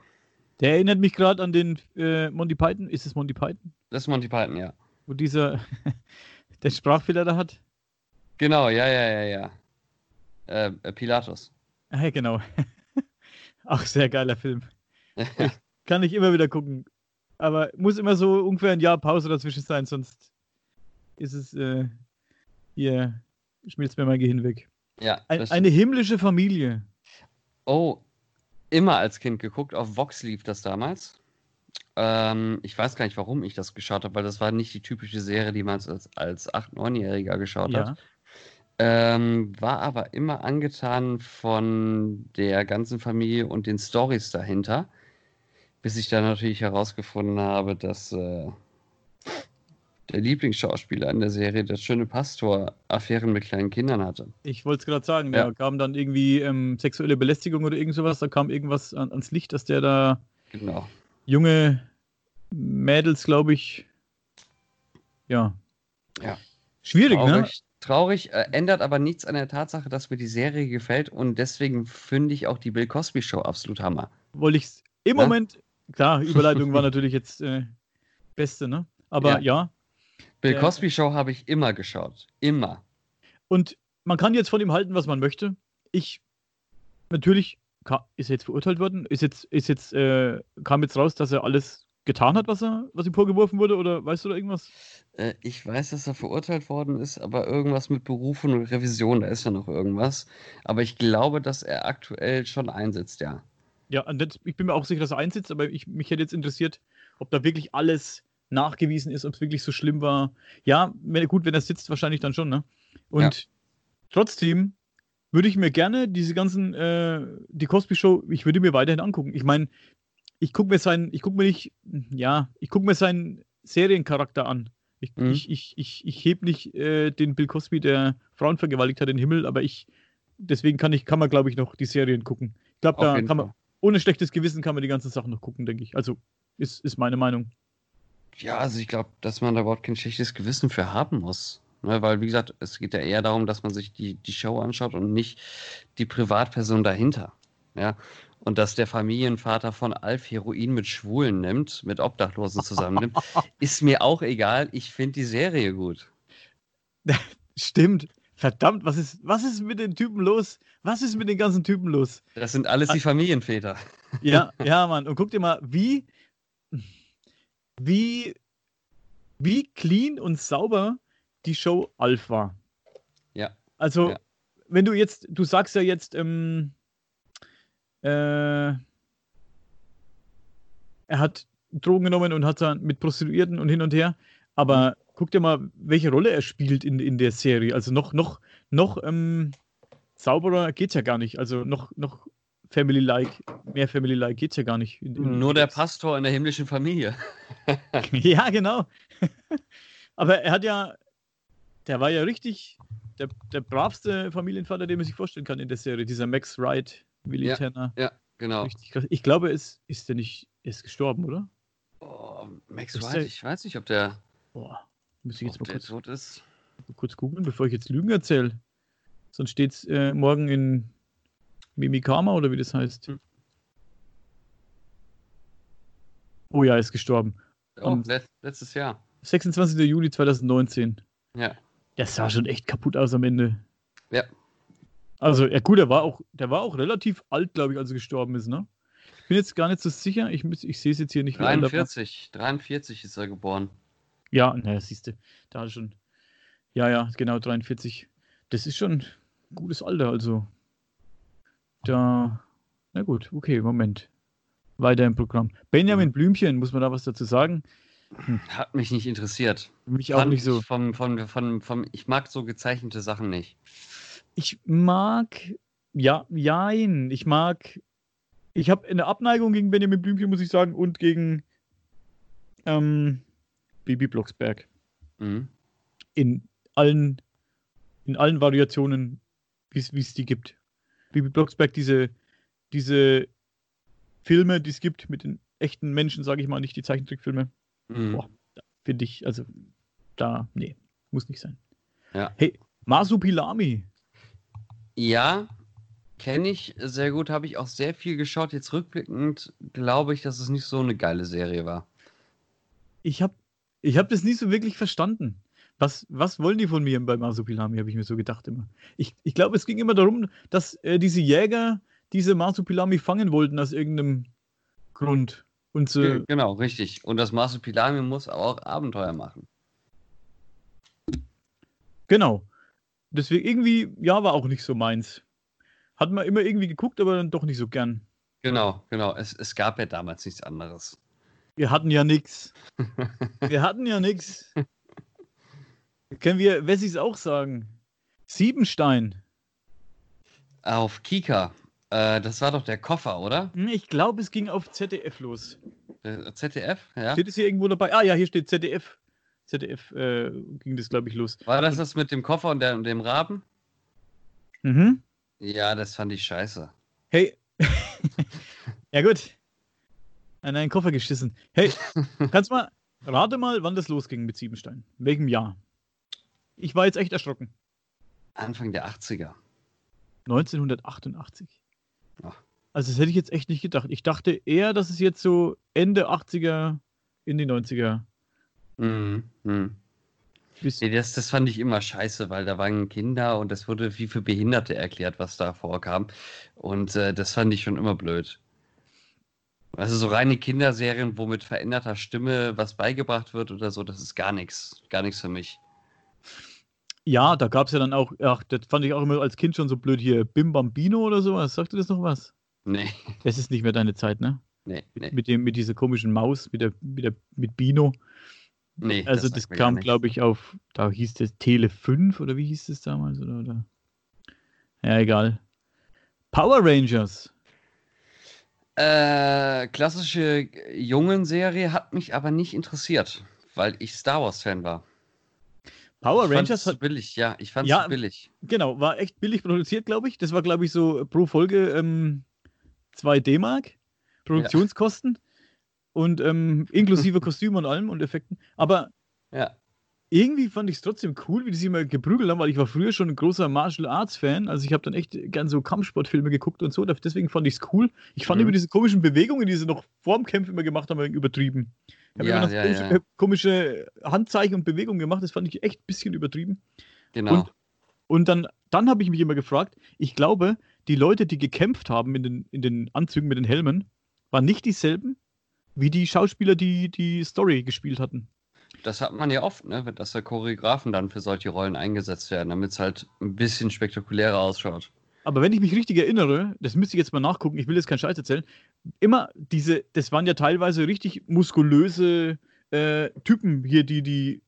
S1: Der erinnert mich gerade an den äh, Monty Python. Ist es Monty Python?
S2: Das ist Monty Python, ja.
S1: Wo dieser den Sprachfehler da hat?
S2: Genau, ja, ja, ja, ja. Äh, äh, Pilatus.
S1: Ah, ja, genau. Auch sehr geiler Film. Kann ich immer wieder gucken. Aber muss immer so ungefähr ein Jahr Pause dazwischen sein, sonst ist es äh, hier schmilzt mir mein Gehirn weg.
S2: ja,
S1: Ein, eine himmlische Familie.
S2: Oh, immer als Kind geguckt. Auf Vox lief das damals. Ähm, ich weiß gar nicht, warum ich das geschaut habe, weil das war nicht die typische Serie, die man als, als 8-, 9-Jähriger geschaut
S1: Ja.
S2: hat. Ähm, war aber immer angetan von der ganzen Familie und den Stories dahinter. Bis ich dann natürlich herausgefunden habe, dass äh, der Lieblingsschauspieler in der Serie, der schöne Pastor, Affären mit kleinen Kindern hatte.
S1: Ich wollte es gerade sagen,
S2: Ja.
S1: da kam dann irgendwie ähm, sexuelle Belästigung oder irgend sowas, da kam irgendwas an, ans Licht, dass der da
S2: Genau.
S1: junge Mädels, glaube ich, ja.
S2: Ja.
S1: Schwierig, ne?
S2: Traurig, traurig äh, ändert aber nichts an der Tatsache, dass mir die Serie gefällt und deswegen finde ich auch die Bill Cosby Show absolut Hammer.
S1: Wollte ich im
S2: Ja.
S1: Moment, klar, Überleitung war natürlich jetzt äh, beste, ne? Aber
S2: Ja.
S1: ja.
S2: Bill. Cosby Show habe ich immer geschaut. Immer.
S1: Und man kann jetzt von ihm halten, was man möchte. Ich, natürlich, ist er jetzt verurteilt worden? Ist jetzt, ist jetzt, äh, kam jetzt raus, dass er alles getan hat, was er, was ihm vorgeworfen wurde, oder weißt du da irgendwas?
S2: Äh, ich weiß, dass er verurteilt worden ist, aber irgendwas mit Berufung und Revision, da ist ja noch irgendwas. Aber ich glaube, dass er aktuell schon einsetzt, ja.
S1: Ja, und das, ich bin mir auch sicher, dass er einsitzt, aber ich, mich hätte jetzt interessiert, ob da wirklich alles nachgewiesen ist, ob es wirklich so schlimm war. Ja, wenn, gut, wenn er sitzt, wahrscheinlich dann schon, ne? Und trotzdem würde ich mir gerne diese ganzen, äh, die Cosby Show, ich würde mir weiterhin angucken. Ich meine, ich gucke mir seinen, ich gucke mir nicht, ja, ich gucke mir seinen Seriencharakter an. Ich,
S2: Mhm.
S1: ich, ich, ich, ich heb nicht äh, den Bill Cosby, der Frauen vergewaltigt hat, in den Himmel, aber ich, deswegen kann ich, kann man, glaube ich, noch die Serien gucken. Ich glaube, da kann man, ohne schlechtes Gewissen kann man die ganzen Sachen noch gucken, denke ich. Also, ist, ist meine Meinung.
S2: Ja, also ich glaube, dass man da überhaupt kein schlechtes Gewissen für haben muss. Ne? Weil, wie gesagt, es geht ja eher darum, dass man sich die, die Show anschaut und nicht die Privatperson dahinter. Ja. Und dass der Familienvater von Alf Heroin mit Schwulen nimmt, mit Obdachlosen zusammennimmt, ist mir auch egal. Ich finde die Serie gut.
S1: Stimmt. Verdammt, was ist, was ist mit den Typen los? Was ist mit den ganzen Typen los?
S2: Das sind alles die Familienväter.
S1: Ja, ja, Mann. Und guck dir mal, wie, wie, wie clean und sauber die Show Alf war.
S2: Ja.
S1: Also,
S2: Ja.
S1: wenn du jetzt, du sagst ja jetzt, ähm, äh, er hat Drogen genommen und hat dann mit Prostituierten und hin und her. Aber guck dir mal, welche Rolle er spielt in, in der Serie. Also noch, noch, noch ähm, sauberer geht's ja gar nicht. Also noch, noch Family-like, mehr Family-like geht's ja gar nicht. In, in,
S2: Nur der Pastor in der himmlischen Familie.
S1: ja, genau. Aber er hat ja, der war ja richtig der, der bravste Familienvater, den man sich vorstellen kann in der Serie. Dieser Max Wright, Willi
S2: Ja.
S1: Tanner.
S2: Ja, genau.
S1: Ich glaube, es ist der nicht, er ist gestorben, oder?
S2: Oh, Max
S1: Ist
S2: Wright,
S1: der-
S2: ich weiß nicht, ob der,
S1: Boah, muss ich jetzt mal kurz,
S2: tot ist.
S1: kurz googeln, bevor ich jetzt Lügen erzähle. Sonst steht es äh, morgen in Mimikama oder wie das heißt.
S2: Hm.
S1: Oh ja, er ist gestorben.
S2: Oh,
S1: Am-
S2: let, letztes Jahr.
S1: 26. Juli 2019.
S2: Ja.
S1: Der sah schon echt kaputt aus am Ende.
S2: Ja.
S1: Also, ja gut, der war auch, der war auch relativ alt, glaube ich, als er gestorben ist, ne? Ich bin jetzt gar nicht so sicher. Ich, muss- ich sehe es jetzt hier nicht. war.
S2: 43, 43 ist er geboren.
S1: Ja, naja, siehst du, da schon. Ja, ja, genau, 43. Das ist schon ein gutes Alter, also. Da. Na gut, okay, Moment. Weiter im Programm. Benjamin Blümchen, muss man da was dazu sagen?
S2: Hat mich nicht interessiert.
S1: Mich auch
S2: Fand
S1: nicht so.
S2: ich Vom, vom, vom, vom, ich mag so gezeichnete Sachen nicht.
S1: Ich mag, ja, jein. Ich mag, ich habe eine Abneigung gegen Benjamin Blümchen, muss ich sagen, und gegen ähm, Bibi Blocksberg.
S2: Mhm.
S1: In allen, in allen Variationen, wie es die gibt. Bibi Blocksberg, diese, diese Filme, die es gibt mit den echten Menschen, sage ich mal, nicht die Zeichentrickfilme,
S2: Mhm.
S1: Boah. finde ich, also da, nee, muss nicht sein.
S2: Ja.
S1: Hey, Masupilami.
S2: Ja, kenne ich sehr gut, habe ich auch sehr viel geschaut. Jetzt rückblickend glaube ich, dass es nicht so eine geile Serie war.
S1: ich habe ich hab das nie so wirklich verstanden. Was, was wollen die von mir bei Masupilami, habe ich mir so gedacht immer. Ich, ich glaube, es ging immer darum, dass äh, diese Jäger diese Masupilami fangen wollten aus irgendeinem Grund. Und so,
S2: Ge- Genau, richtig. Und das Marsupilami muss aber auch Abenteuer machen.
S1: genau. Deswegen irgendwie, ja, war auch nicht so meins. Hat man immer irgendwie geguckt, aber dann doch nicht so gern.
S2: Genau, genau. Es, es gab ja damals nichts anderes.
S1: Wir hatten ja nichts. Wir hatten ja nichts. Können wir Wessis auch sagen? Siebenstein.
S2: Auf Kika. Äh, das war doch der Koffer, oder?
S1: Hm, Ich glaube, es ging auf ZDF los.
S2: Der ZDF, ja.
S1: Steht es hier irgendwo dabei? Ah ja, hier steht ZDF. ZDF äh, ging das, glaube ich, los.
S2: War das das mit dem Koffer und, der, und dem Raben?
S1: Mhm.
S2: Ja, das fand ich scheiße.
S1: Hey. ja, gut. An einen Koffer geschissen. Hey, kannst mal, rate mal, wann das losging mit Siebenstein. In welchem Jahr? Ich war jetzt echt erschrocken.
S2: Anfang der 80er.
S1: 1988.
S2: Ach.
S1: Also, das hätte ich jetzt echt nicht gedacht. Ich dachte eher, dass es jetzt so Ende 80er in die 90er.
S2: Mhm. Mhm. Nee, das, das fand ich immer scheiße, weil da waren Kinder und das wurde wie für Behinderte erklärt, was da vorkam. Und äh, das fand ich schon immer blöd. Also so reine Kinderserien, wo mit veränderter Stimme was beigebracht wird oder so, das ist gar nichts. Gar nichts für mich.
S1: Ja, da gab es ja dann auch, ach, das fand ich auch immer als Kind schon so blöd hier, Bim Bambino oder sowas. Sagt dir das noch was?
S2: Nee,
S1: Das ist nicht mehr deine Zeit, ne?
S2: nee, nee.
S1: Mit, dem, mit dieser komischen Maus, mit, der, mit, der, mit Bino.
S2: nee
S1: Also das,
S2: gar
S1: kam, glaube ich, auf, da hieß das Tele 5 oder wie hieß das damals? Oder, oder? Ja, egal. Power Rangers.
S2: Äh, klassische Jungenserie hat mich aber nicht interessiert, weil ich Star Wars-Fan war.
S1: Power
S2: ich
S1: Rangers hat,
S2: billig, ja, ich fand es
S1: Ja,
S2: billig.
S1: genau, war echt billig produziert, glaube ich. Das war, glaube ich, so pro Folge ähm, 2 D-Mark. Produktionskosten. Und ähm, inklusive Kostümen und allem und Effekten. Aber
S2: Ja.
S1: irgendwie fand ich es trotzdem cool, wie die sich immer geprügelt haben, weil ich war früher schon ein großer Martial Arts Fan. Also ich habe dann echt gern so Kampfsportfilme geguckt und so. Deswegen fand ich es cool. Ich fand
S2: Mhm.
S1: über diese komischen Bewegungen, die sie noch vorm Kampf immer gemacht haben, übertrieben. Ich habe
S2: Ja, ja,
S1: komische,
S2: ja.
S1: äh, komische Handzeichen und Bewegungen gemacht. Das fand ich echt ein bisschen übertrieben.
S2: Genau.
S1: Und, und dann, dann habe ich mich immer gefragt, ich glaube, die Leute, die gekämpft haben in den, in den Anzügen mit den Helmen, waren nicht dieselben wie die Schauspieler, die die Story gespielt hatten.
S2: Das hat man ja oft, ne? dass da Choreografen dann für solche Rollen eingesetzt werden, damit es halt ein bisschen spektakulärer ausschaut.
S1: Aber wenn ich mich richtig erinnere, das müsste ich jetzt mal nachgucken, ich will jetzt keinen Scheiß erzählen, immer diese, das waren ja teilweise richtig muskulöse äh, Typen hier, die die,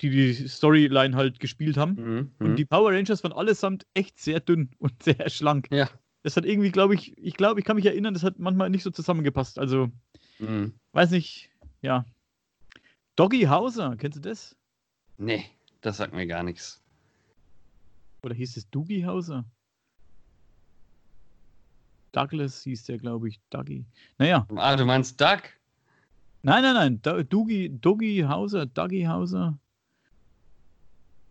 S1: die die Storyline halt gespielt haben.
S2: Mhm.
S1: Und
S2: mhm.
S1: die Power Rangers waren allesamt echt sehr dünn und sehr schlank.
S2: Ja.
S1: Das hat irgendwie, glaube ich, ich glaube, ich kann mich erinnern, das hat manchmal nicht so zusammengepasst. Also,
S2: Mhm.
S1: weiß nicht, ja. Doggy Hauser, kennst du das?
S2: Nee, das sagt mir gar nichts.
S1: Oder hieß es Doogie Hauser? Douglas hieß der, glaube ich. Dougie. Naja.
S2: Ah, du meinst Duck?
S1: Nein, nein, nein. Doogie, Doggy Hauser, Dougie Hauser.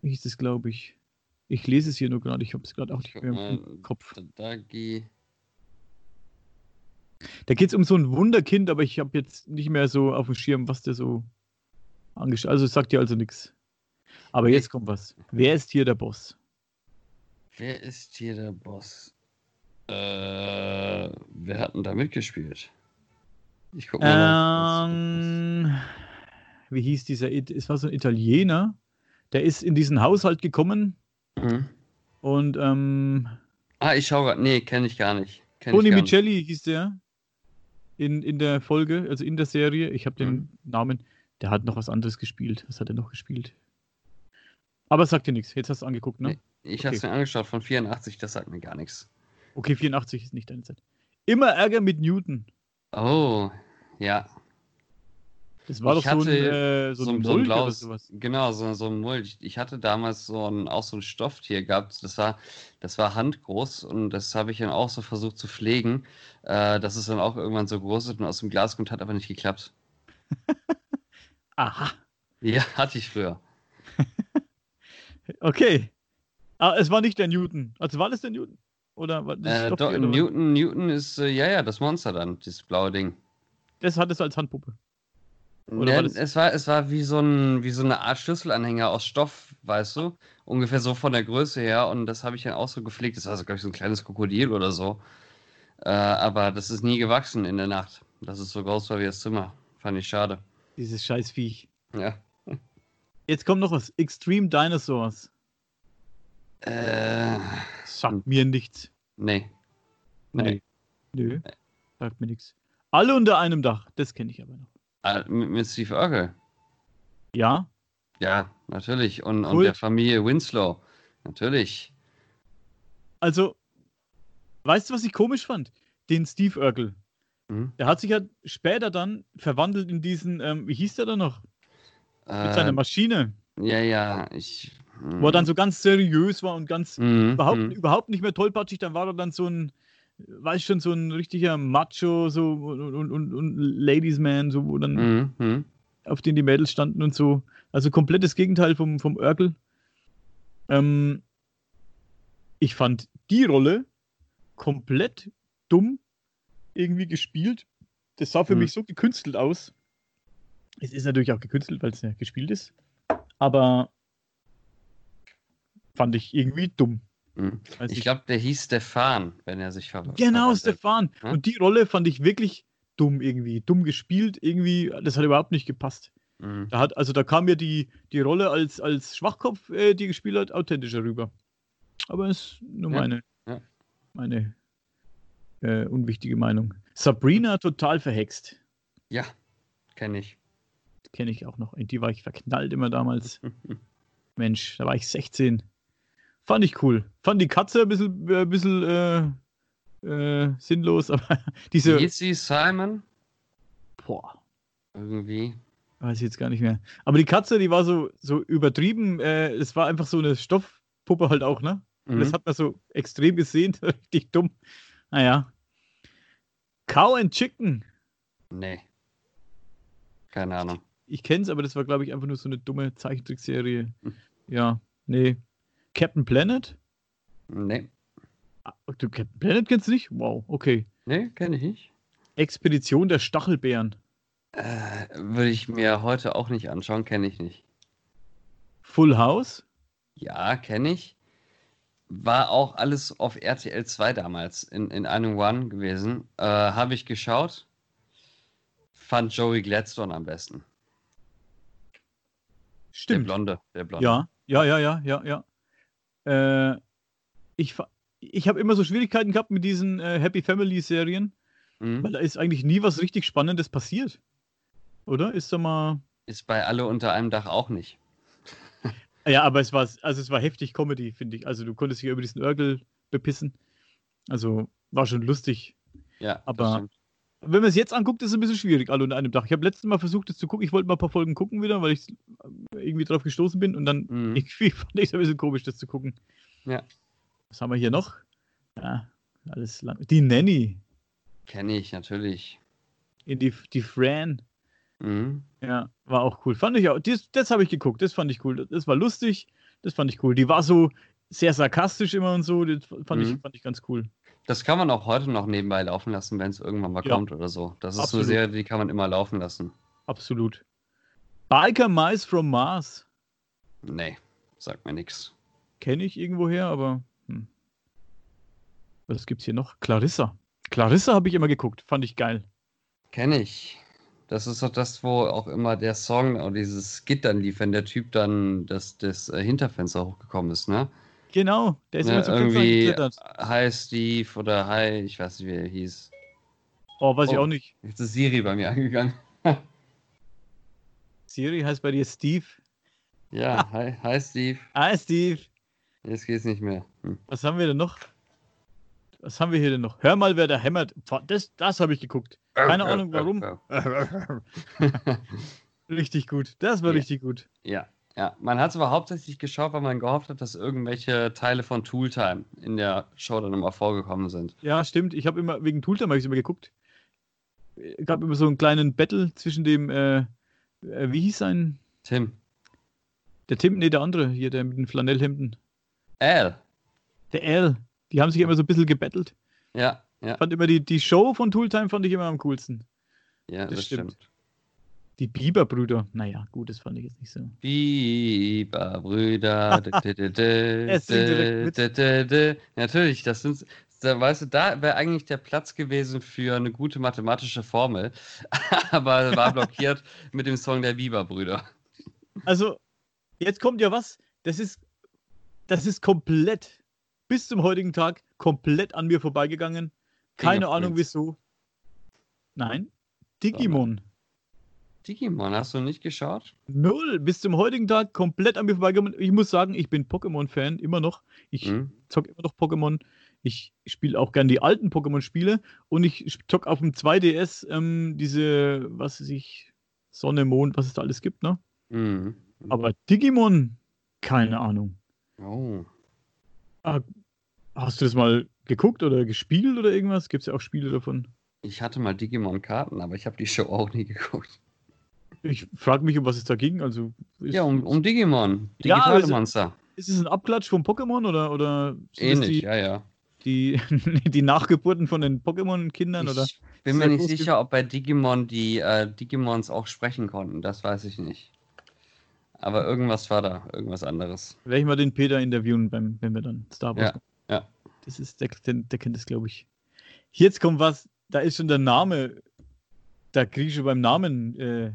S1: Wie hieß das, glaube ich. Ich lese es hier nur gerade. Ich habe es gerade auch nicht mehr im Kopf.
S2: Duggy.
S1: Da geht es um so ein Wunderkind, aber ich habe jetzt nicht mehr so auf dem Schirm, was der so angeschaut Also es sagt dir also nichts. Aber jetzt kommt was. Wer ist hier der Boss?
S2: Wer ist hier der Boss? Äh, wer hat denn da mitgespielt? Ich guck mal.
S1: Ähm, wie hieß dieser? It- Es war so ein Italiener. Der ist in diesen Haushalt gekommen
S2: Mhm.
S1: und ähm,
S2: Ah, ich schau grad. Nee, kenne ich gar nicht. Kenn
S1: Tony. Micelli hieß der in, in der Folge, also in der Serie. Ich habe den
S2: Mhm.
S1: Namen. Der hat noch was anderes gespielt. Was hat er noch gespielt? Aber es sagt dir nichts. Jetzt hast du angeguckt, ne?
S2: Nee. Ich
S1: Okay.
S2: hab's mir angeschaut von 84, das sagt mir gar nichts.
S1: Okay, 84 ist nicht deine Zeit. Immer Ärger mit Newton.
S2: Oh, ja.
S1: Das war
S2: Ich
S1: doch so ein, äh, so ein, Mulch oder
S2: blaues,
S1: sowas.
S2: genau, so, so ein Mulch. Ich hatte damals so ein, auch so ein Stofftier gehabt, das war, das war handgroß und das habe ich dann auch so versucht zu pflegen, äh, dass es dann auch irgendwann so groß ist und aus dem Glas kommt, hat aber nicht geklappt.
S1: Aha.
S2: Ja, hatte ich früher.
S1: Okay. Ah, es war nicht der Newton. Also war das der Newton? Oder war das
S2: Äh, doch,
S1: oder was?
S2: Newton, Newton ist, äh, ja, ja, das Monster dann, dieses blaue Ding.
S1: Das hattest du als Handpuppe. Oder
S2: Ne,
S1: war
S2: es, war, es war wie so, ein, wie so eine Art Schlüsselanhänger aus Stoff, weißt du? Ungefähr so von der Größe her. Und das habe ich dann auch so gepflegt. Das war, so, glaube ich, so ein kleines Krokodil oder so. Äh, aber das ist nie gewachsen in der Nacht. Das ist so groß war wie das Zimmer. Fand ich schade.
S1: Dieses scheiß Viech.
S2: Ja.
S1: Jetzt kommt noch was. Extreme Dinosaurs.
S2: Äh,
S1: Sagt mir nichts.
S2: nee.
S1: Nee. Nö. Sagt mir nichts. Alle unter einem Dach. Das kenne ich aber noch.
S2: Ah, mit, mit Steve Urkel.
S1: Ja.
S2: Ja, natürlich. Und, und
S1: Kult.
S2: der Familie Winslow. Natürlich.
S1: Also, weißt du, was ich komisch fand? Den Steve Urkel.
S2: Mhm.
S1: Der hat sich ja später dann verwandelt in diesen, ähm, wie hieß der da noch? Mit
S2: Äh,
S1: seiner Maschine.
S2: ja, ja. Ich,
S1: Wo er dann so ganz seriös war und ganz
S2: Mhm,
S1: überhaupt,
S2: mhm.
S1: überhaupt nicht mehr tollpatschig, dann war er dann so ein, weiß schon, so ein richtiger Macho, so und, und, und, und Ladies Man, so, wo dann
S2: Mhm, mhm.
S1: auf den die Mädels standen und so. Also komplettes Gegenteil vom, vom Urkel. Ähm, ich fand die Rolle komplett dumm irgendwie gespielt. Das sah für
S2: Mhm.
S1: mich so gekünstelt aus. Es ist natürlich auch gekünstelt, weil es ja gespielt ist. Aber fand ich irgendwie dumm.
S2: Mhm. Ich glaube, der hieß Stefan, wenn er sich ver
S1: Genau. Stefan.
S2: Ja?
S1: Und die Rolle fand ich wirklich dumm irgendwie. Dumm gespielt irgendwie. Das hat überhaupt nicht gepasst.
S2: Mhm.
S1: Da hat, also da kam mir die, die Rolle als, als Schwachkopf, äh, die gespielt hat, authentischer rüber. Aber ist nur
S2: Ja,
S1: meine,
S2: ja.
S1: meine äh, unwichtige Meinung. Sabrina total verhext.
S2: Ja, kenne ich.
S1: Kenne ich auch noch. In die war ich verknallt immer damals. Mensch, da war ich 16. Fand ich cool. Fand die Katze ein bisschen, äh, ein bisschen äh, äh, sinnlos, aber diese.
S2: Sie Simon?
S1: Boah,
S2: Irgendwie.
S1: weiß ich jetzt gar nicht mehr. Aber die Katze, die war so, so übertrieben. Äh, es war einfach so eine Stoffpuppe halt auch, ne? Und das
S2: Mhm.
S1: hat man so extrem gesehen. Richtig dumm. Naja. Cow and Chicken.
S2: Nee. Keine Ahnung.
S1: ich kenne es, aber das war, glaube ich, einfach nur so eine dumme Zeichentrickserie.
S2: Hm.
S1: Ja, nee. Captain Planet?
S2: Nee.
S1: Ah, Du, Captain Planet kennst du nicht? Wow, okay.
S2: Nee, kenne ich nicht.
S1: Expedition der Stachelbären.
S2: Äh, Würde ich mir heute auch nicht anschauen, kenne ich nicht.
S1: Full House?
S2: Ja, kenne ich. War auch alles auf RTL 2 damals in, in einem One gewesen. Äh, Habe ich geschaut. Fand Joey Gladstone am besten. Der
S1: Stimmt.
S2: Blonde. Der Blonde.
S1: Ja, ja, ja, ja, ja, ja. Äh, ich ich habe immer so Schwierigkeiten gehabt mit diesen äh, Happy Family Serien,
S2: Mhm.
S1: weil da ist eigentlich nie was richtig Spannendes passiert. Oder? Ist da mal.
S2: Ist bei alle unter einem Dach auch nicht.
S1: Ja, aber es war, also es war heftig Comedy, finde ich. Also du konntest dich über diesen Örgel bepissen. Also war schon lustig.
S2: Ja,
S1: Aber-. Wenn man es jetzt anguckt, ist es ein bisschen schwierig, alle unter einem Dach. Ich habe letztes Mal versucht, es zu gucken. Ich wollte mal ein paar Folgen gucken wieder, weil ich irgendwie drauf gestoßen bin. Und dann
S2: Mhm.
S1: irgendwie fand ich es ein bisschen komisch, das zu gucken.
S2: Ja.
S1: Was haben wir hier noch? Ja, alles lang. Die Nanny.
S2: Kenne ich natürlich.
S1: Die, die Fran.
S2: Mhm.
S1: Ja, war auch cool. Fand ich auch. Das, das habe ich geguckt. Das fand ich cool. Das war lustig. Das fand ich cool. Die war so sehr sarkastisch immer und so. Das fand, ich,
S2: Mhm.
S1: fand ich ganz cool.
S2: Das kann man auch heute noch nebenbei laufen lassen, wenn es irgendwann mal
S1: Ja.
S2: kommt oder so. Das ist
S1: Absolut.
S2: so eine Serie, die kann man immer laufen lassen.
S1: Absolut. Biker Mice from Mars.
S2: Nee, sagt mir nichts.
S1: Kenne ich irgendwoher, aber. Hm. Was gibt's hier noch? Clarissa. Clarissa habe ich immer geguckt. Fand ich geil.
S2: Kenne ich. Das ist doch das, wo auch immer der Song oder dieses Skit dann lief, wenn der Typ dann das, das äh, Hinterfenster hochgekommen ist, ne?
S1: Genau. Der ist
S2: ne
S1: immer zu
S2: irgendwie
S1: geklettert.
S2: Hi Steve oder Hi, ich weiß nicht, wie er hieß.
S1: Oh, weiß ich
S2: Oh.
S1: auch nicht.
S2: Jetzt ist Siri bei mir angegangen.
S1: Siri heißt bei dir Steve.
S2: Ja, hi, hi Steve.
S1: Ah, Steve.
S2: Jetzt geht's nicht mehr. Hm.
S1: Was haben wir denn noch? Was haben wir hier denn noch? Hör mal, wer da hämmert. Das, das habe ich geguckt. Keine Ahnung, warum. richtig gut. Das war
S2: Ja.
S1: richtig gut.
S2: Ja, ja. Man hat es aber hauptsächlich geschaut, weil man gehofft hat, dass irgendwelche Teile von Tooltime in der Show dann immer vorgekommen sind.
S1: Ja, stimmt. Ich habe immer, wegen Tooltime habe ich immer geguckt. Es gab immer so einen kleinen Battle zwischen dem, äh, äh, wie hieß sein?
S2: Tim.
S1: Der Tim, nee, der andere hier, der mit den Flanellhemden.
S2: Al.
S1: Der Al. Die haben sich immer so ein bisschen gebettelt.
S2: Ja, ja,
S1: Ich fand immer die, die Show von Tooltime fand ich immer am coolsten.
S2: ja,
S1: das
S2: das,
S1: stimmt.
S2: stimmt.
S1: Die Bieber-Brüder. Naja, gut, das fand ich jetzt nicht so.
S2: Biberbrüder.
S1: Er
S2: Natürlich, das sind, da, weißt du, da wäre eigentlich der Platz gewesen für eine gute mathematische Formel, aber war blockiert mit dem Song der Biberbrüder.
S1: Also, jetzt kommt ja was, das ist, das ist komplett, bis zum heutigen Tag, komplett an mir vorbeigegangen. Keine Ahnung wieso. Nein, Digimon.
S2: Digimon, hast du nicht geschaut?
S1: Null, bis zum heutigen Tag komplett an mir vorbeigegangen. Ich muss sagen, ich bin Pokémon-Fan, immer noch. Ich
S2: Hm?
S1: zocke immer noch Pokémon. Ich spiele auch gern die alten Pokémon-Spiele und ich zocke auf dem 2DS ähm, diese, was weiß ich, Sonne, Mond, was es da alles gibt, ne?
S2: Mhm.
S1: Aber Digimon, keine Ahnung.
S2: Oh.
S1: Ah, hast du das mal geguckt oder gespielt oder irgendwas? Gibt es ja auch Spiele davon.
S2: Ich hatte mal Digimon-Karten, aber ich habe die Show auch nie geguckt.
S1: Ich frage mich, um was es da ging. Also, ist,
S2: Ja, um, um Digimon.
S1: Ja,
S2: Digitale
S1: also-
S2: Monster.
S1: ist es ein Abklatsch vom Pokémon oder, oder
S2: Ähnlich,
S1: die,
S2: ja, ja.
S1: die, die Nachgeburten von den Pokémon-Kindern? oder?
S2: Ich bin mir nicht sicher, ob bei Digimon die äh, Digimons auch sprechen konnten. Das weiß ich nicht. Aber irgendwas war da, irgendwas anderes.
S1: Werde ich mal den Peter interviewen, beim, wenn wir dann Star Wars
S2: Ja, ja.
S1: Das ist, der, der, der kennt das, glaube ich. Jetzt kommt was, da ist schon der Name, da kriege ich schon beim Namen äh,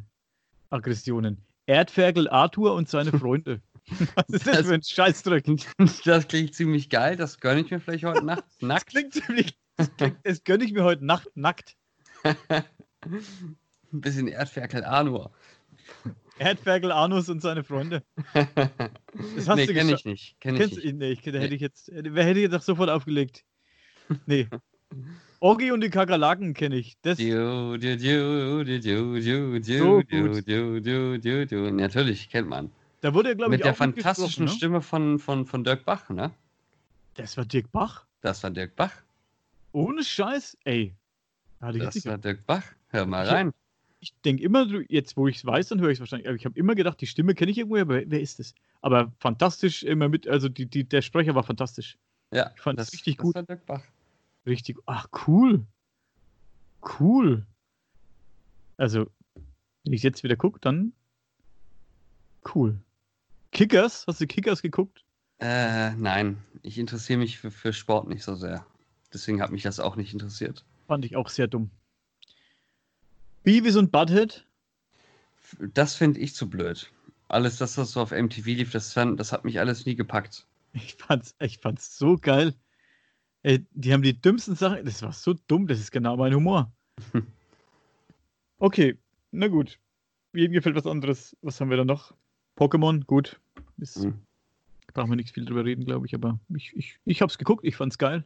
S1: Aggressionen. Erdferkel Arthur und seine Freunde. was ist das,
S2: Das-
S1: für ein Scheißdreck?
S2: Das klingt ziemlich geil, das gönne ich mir vielleicht heute Nacht.
S1: Das
S2: Nackt.
S1: klingt ziemlich, das, klingt, das gönne ich mir heute Nacht nackt.
S2: Ein bisschen Erdferkel Anur.
S1: Erdferkel Arnus und seine Freunde. Das hast
S2: nee,
S1: du
S2: kenne ich nicht. Kenn ich
S1: Kennst,
S2: nicht.
S1: nee, ich, da hätte ich jetzt, wer hätte ich doch sofort aufgelegt? Nee. Orgi und die Kakerlaken kenne ich. Das,
S2: Du, du, du, du, du, du,
S1: So
S2: du, du, du, du, du. Natürlich, kennt man.
S1: da wurde ja, glaube ich,
S2: Mit der fantastischen
S1: ne?
S2: Stimme von, von, von Dirk Bach, ne?
S1: Das war Dirk Bach.
S2: Das war Dirk Bach.
S1: Ohne Scheiß. Ey. Jetzt
S2: Das war Dirk Bach. Hör mal
S1: Ich-
S2: rein.
S1: ich denke immer, jetzt wo ich es weiß, dann höre ich es wahrscheinlich. Aber ich habe immer gedacht, die Stimme kenne ich irgendwo, aber wer, ist das? Aber fantastisch immer mit, also die, die, der Sprecher war fantastisch.
S2: Ja,
S1: Ich fand es richtig gut.
S2: Das war Dirk Bach.
S1: Richtig. Ach, cool. Cool. Also, wenn ich jetzt wieder gucke, dann cool. Kickers? Hast du Kickers geguckt?
S2: Äh, nein, ich interessiere mich für, für Sport nicht so sehr. Deswegen hat mich das auch nicht interessiert.
S1: Fand ich auch sehr dumm. Beavis und Butthead?
S2: Das finde ich zu blöd. Alles das, was so auf MTV lief, das, fand- das hat mich alles nie gepackt.
S1: Ich fand's, ich fand's so geil. Ey, die haben die dümmsten Sachen. Das war so dumm, das ist genau mein Humor. Okay, na gut. Jedem gefällt was anderes. Was haben wir da noch? Pokémon, gut. Ist,
S2: Hm.
S1: Brauchen wir nicht viel drüber reden, glaube ich, aber ich, ich, ich hab's geguckt, ich fand's geil.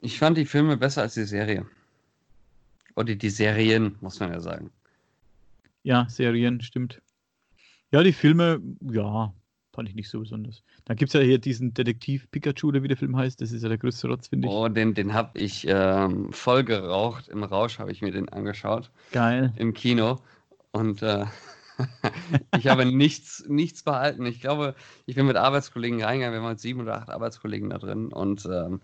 S2: Ich fand die Filme besser als die Serie. Oder die Serien, muss man ja sagen.
S1: Ja, Serien, stimmt. Ja, die Filme, ja, fand ich nicht so besonders. Dann gibt's ja hier diesen Detektiv Pikachu, oder wie der Film heißt. Das ist ja der größte Rotz, finde ich.
S2: Oh, den, den habe ich ähm, voll geraucht. Im Rausch habe ich mir den angeschaut.
S1: Geil.
S2: Im Kino. Und äh, ich habe nichts, nichts behalten. Ich glaube, ich bin mit Arbeitskollegen reingegangen. Wir waren mit sieben oder acht Arbeitskollegen da drin. Und ähm,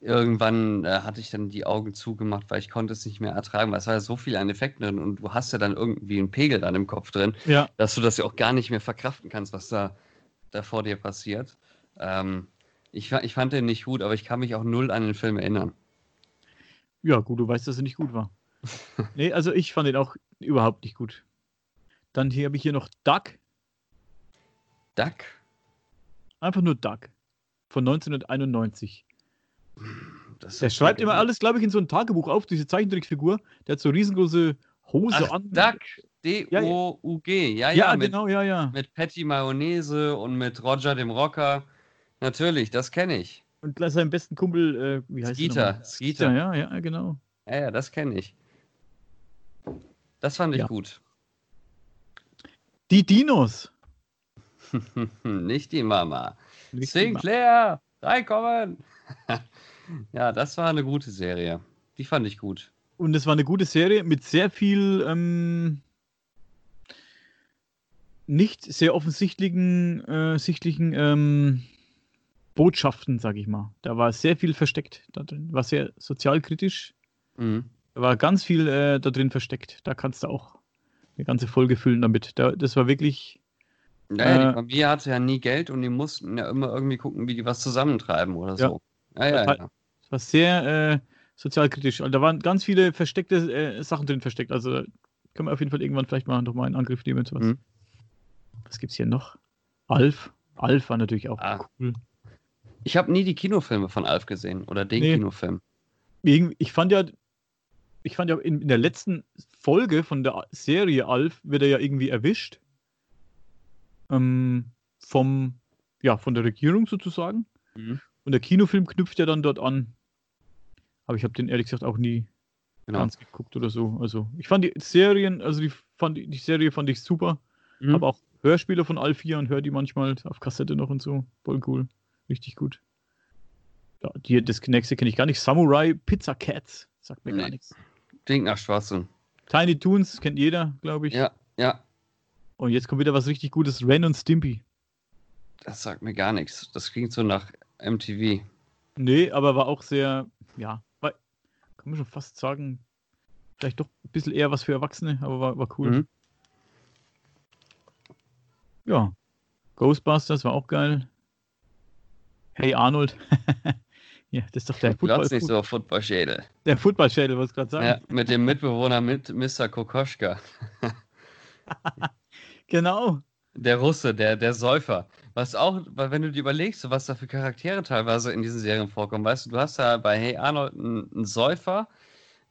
S2: irgendwann äh, hatte ich dann die Augen zugemacht, weil ich konnte es nicht mehr ertragen. Weil es war ja so viel an Effekten drin. Und du hast ja dann irgendwie einen Pegel dann im Kopf drin.
S1: Ja,
S2: dass du das ja auch gar nicht mehr verkraften kannst, was da, da vor dir passiert. Ähm, ich, ich fand den nicht gut, aber ich kann mich auch null an den Film erinnern.
S1: ja, gut, du weißt, dass er nicht gut war. nee, also ich fand ihn auch überhaupt nicht gut. Dann hier habe ich hier noch Duck.
S2: Duck?
S1: Einfach nur Duck. Von 1991.
S2: Das
S1: Der schreibt immer alles, glaube ich, in so ein Tagebuch auf, diese Zeichentrickfigur. Der hat so riesengroße Hose
S2: Ach,
S1: an.
S2: Duck. D-O-U-G. Ja, ja,
S1: Ja,
S2: mit,
S1: genau, ja, ja.
S2: mit Patty Mayonnaise und mit Roger dem Rocker. Natürlich, das kenne ich.
S1: Und seinem besten Kumpel, äh, wie heißt
S2: Skeeter. Skeeter.
S1: Ja, ja, genau.
S2: Ja, ja, das kenne ich. Das fand ich
S1: Ja.
S2: gut.
S1: Die Dinos.
S2: Nicht die Mama.
S1: Nicht die Ma-
S2: Sinclair, reinkommen! ja, das war eine gute Serie. Die fand ich gut.
S1: Und es war eine gute Serie mit sehr viel ähm, nicht sehr offensichtlichen äh, sichtlichen ähm, Botschaften, sag ich mal. Da war sehr viel versteckt da drin. War sehr sozialkritisch.
S2: Mhm.
S1: Da war ganz viel äh, da drin versteckt. Da kannst du auch eine ganze Folge füllen damit. Da, das war wirklich.
S2: Ja, ja,
S1: Äh,
S2: die Familie hatte ja nie Geld und die mussten ja immer irgendwie gucken, wie die was zusammentreiben oder
S1: Ja.
S2: so. Ja, ja, ja.
S1: Das war sehr äh, sozialkritisch. Also da waren ganz viele versteckte äh, Sachen drin versteckt. Also können wir auf jeden Fall irgendwann vielleicht mal nochmal einen Angriff nehmen. und Sowas.
S2: Mhm.
S1: Was gibt's hier noch? Alf. Alf war natürlich auch
S2: Ah.
S1: cool.
S2: Ich habe nie die Kinofilme von Alf gesehen oder den
S1: Nee.
S2: Kinofilm.
S1: Ich fand ja, ich fand ja in, in der letzten Folge von der Serie Alf wird er ja irgendwie erwischt. Ähm, vom, ja, von der Regierung sozusagen.
S2: Mhm.
S1: Und der Kinofilm knüpft ja dann dort an. Aber ich habe den ehrlich gesagt auch nie
S2: Genau.
S1: ganz geguckt oder so. Also ich fand die Serien, also die, fand, die Serie fand ich super.
S2: Mhm.
S1: Habe auch Hörspiele von Alf 4 und höre die manchmal auf Kassette noch und so. Voll cool. Richtig gut. Ja, die, das nächste kenne ich gar nicht. Samurai Pizza Cats. Sagt mir gar
S2: Nee.
S1: nichts.
S2: Klingt nach Schwachsinn.
S1: Tiny Toons kennt jeder, glaube ich.
S2: Ja, ja,
S1: Und jetzt kommt wieder was richtig Gutes. Ren und Stimpy.
S2: das sagt mir gar nichts. Das klingt so nach MTV.
S1: Nee, aber war auch sehr, ja, war, kann man schon fast sagen, vielleicht doch ein bisschen eher was für Erwachsene, aber war, war cool.
S2: Mhm.
S1: Ja. Ghostbusters war auch geil. Hey Arnold. ja, das ist doch der Football,
S2: nicht so Footballschädel.
S1: der Footballschädel, wollte ich gerade sagen.
S2: Ja, mit dem Mitbewohner mit Mr. Kokoschka.
S1: Genau.
S2: Der Russe, der, der Säufer. Was auch, weil wenn du dir überlegst, was da für Charaktere teilweise in diesen Serien vorkommen, weißt du, du hast ja bei Hey Arnold einen, einen Säufer,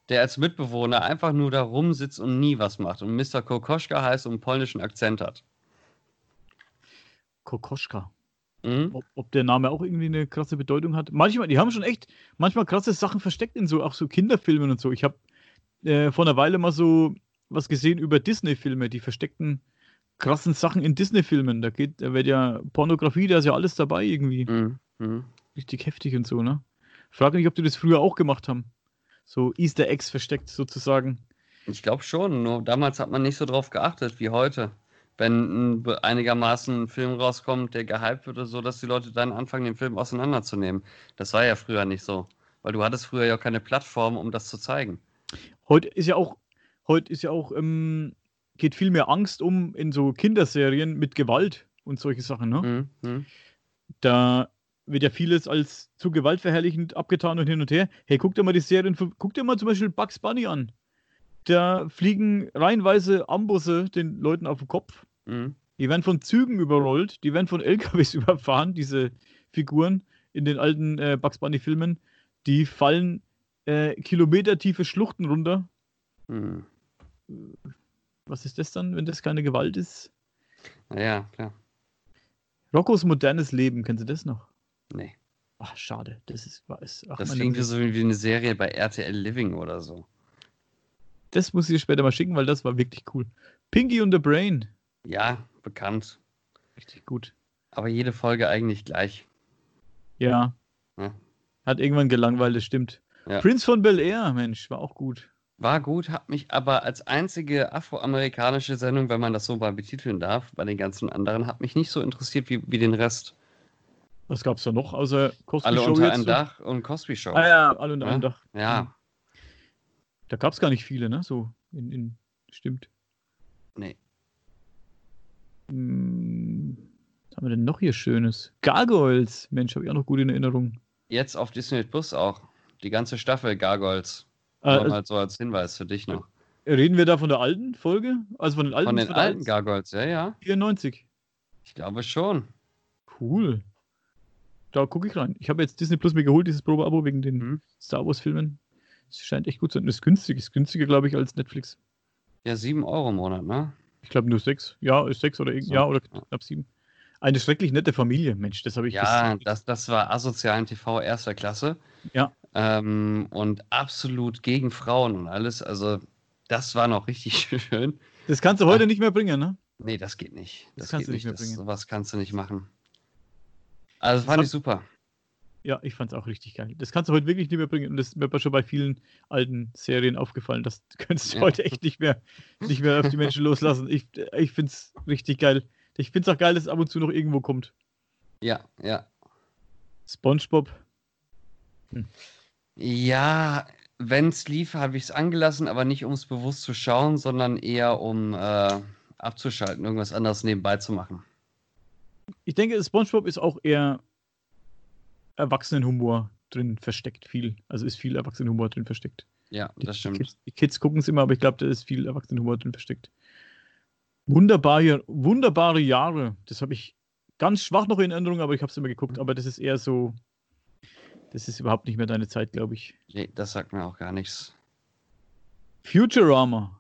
S2: der als Mitbewohner einfach nur da rumsitzt und nie was macht. Und Mr. Kokoschka heißt und einen polnischen Akzent hat.
S1: Kokoschka.
S2: Mhm.
S1: Ob, ob der Name auch irgendwie eine krasse Bedeutung hat. Manchmal, die haben schon echt manchmal krasse Sachen versteckt in so, auch so Kinderfilmen und so. Ich habe äh, vor einer Weile mal so was gesehen über Disney-Filme, die versteckten krassen Sachen in Disney-Filmen. Da geht, da wird ja Pornografie, da ist ja alles dabei irgendwie.
S2: Mhm. Mhm.
S1: Richtig heftig und so, ne? Frage mich, ob die das früher auch gemacht haben. So Easter Eggs versteckt sozusagen
S2: Ich glaube schon, nur damals hat man nicht so drauf geachtet wie heute. Wenn ein einigermaßen ein Film rauskommt, der gehypt wird oder so, dass die Leute dann anfangen, den Film auseinanderzunehmen. Das war ja früher nicht so. Weil du hattest früher ja auch keine Plattform, um das zu zeigen.
S1: Heute ist ja auch, heute ist ja auch, ähm, geht viel mehr Angst um in so Kinderserien mit Gewalt und solche Sachen, ne?
S2: Mhm. Mhm.
S1: Da wird ja vieles als zu gewaltverherrlichend abgetan und hin und her. Hey, guck dir mal die Serien, von- guck dir mal zum Beispiel Bugs Bunny an. Da fliegen reihenweise Ambusse den Leuten auf den Kopf.
S2: Mhm.
S1: Die werden von Zügen überrollt, die werden von LKWs überfahren, diese Figuren in den alten äh, Bugs Bunny-Filmen. Die fallen äh, kilometertiefe Schluchten runter.
S2: Mhm.
S1: Was ist das dann, wenn das keine Gewalt ist?
S2: Naja, klar.
S1: Roccos modernes Leben, kennen Sie das noch?
S2: Nee.
S1: Ach, schade. Das ist. war- ist ach,
S2: Das klingt so wie eine Serie bei RTL Living oder so.
S1: das muss ich dir später mal schicken, weil das war wirklich cool. Pinky und the Brain.
S2: Ja, bekannt.
S1: Richtig gut.
S2: Aber jede Folge eigentlich gleich.
S1: Ja.
S2: Ja.
S1: Hat irgendwann gelangweilt, das stimmt.
S2: Ja.
S1: Prince von Bel Air, Mensch, war auch gut.
S2: War gut, hat mich aber als einzige afroamerikanische Sendung, wenn man das so mal betiteln darf, bei den ganzen anderen, hat mich nicht so interessiert wie, wie den Rest.
S1: Was gab's da noch außer Cosby
S2: Alle
S1: Show
S2: unter
S1: jetzt
S2: einem? Dach und Cosby Show.
S1: Ah ja, alle unter
S2: Ja?
S1: einem Dach.
S2: Ja,
S1: Da gab's gar nicht viele, ne? So in, in stimmt.
S2: nee.
S1: Hm, was haben wir denn noch hier Schönes? Gargoyles, Mensch, habe ich auch noch gut in Erinnerung.
S2: Jetzt auf Disney Plus auch. Die ganze Staffel Gargoyles.
S1: Äh,
S2: mal so als Hinweis für dich noch.
S1: reden wir da von der alten Folge? Also von den alten?
S2: Von den
S1: der
S2: alten Gargoyles, ja, ja.
S1: 94.
S2: Ich glaube schon.
S1: Cool. Da gucke ich rein. Ich habe jetzt Disney Plus mir geholt, dieses Probeabo wegen den
S2: Mhm.
S1: Star Wars Filmen. Es scheint echt gut zu sein. Das ist günstig. Ist günstiger, glaube ich, als Netflix.
S2: Ja, 7 Euro im Monat, ne?
S1: Ich glaube nur sechs. Ja, ist sechs oder
S2: So,
S1: ja oder knapp sieben. Eine schrecklich nette Familie, Mensch, das habe ich.
S2: Ja,
S1: das,
S2: das, das war asozialen TV erster Klasse.
S1: Ja.
S2: Ähm, und absolut gegen Frauen und alles. Also, das war noch richtig schön.
S1: das kannst du heute nicht mehr bringen, ne?
S2: Nee, das geht nicht.
S1: Das
S2: Das,
S1: kannst du nicht
S2: nicht.
S1: mehr
S2: Das,
S1: bringen.
S2: sowas kannst du nicht machen. Also, das
S1: Das
S2: fand ich super.
S1: Ja, ich fand es auch richtig geil. Das kannst du heute wirklich nicht mehr bringen. Und das ist mir aber schon bei vielen alten Serien aufgefallen. Das könntest du
S2: Ja.
S1: heute echt nicht mehr, nicht mehr auf die Menschen loslassen. Ich, ich finde es richtig geil. Ich finde es auch geil, dass es ab und zu noch irgendwo kommt.
S2: Ja, ja.
S1: SpongeBob.
S2: Ja, wenn es lief, habe ich es angelassen, aber nicht um es bewusst zu schauen, sondern eher um äh, abzuschalten, irgendwas anderes nebenbei zu machen.
S1: Ich denke, SpongeBob ist auch eher Erwachsenenhumor drin versteckt. Viel. Also ist viel Erwachsenenhumor drin versteckt.
S2: Ja, das
S1: die
S2: stimmt.
S1: Kids, die Kids gucken es immer, aber ich glaube, da ist viel Erwachsenenhumor drin versteckt. Wunderbare, wunderbare Jahre. Das habe ich ganz schwach noch in Erinnerung, aber ich habe es immer geguckt. Aber das ist eher so. Das ist überhaupt nicht mehr deine Zeit, glaube ich.
S2: Nee, das sagt mir auch gar nichts.
S1: Futurama.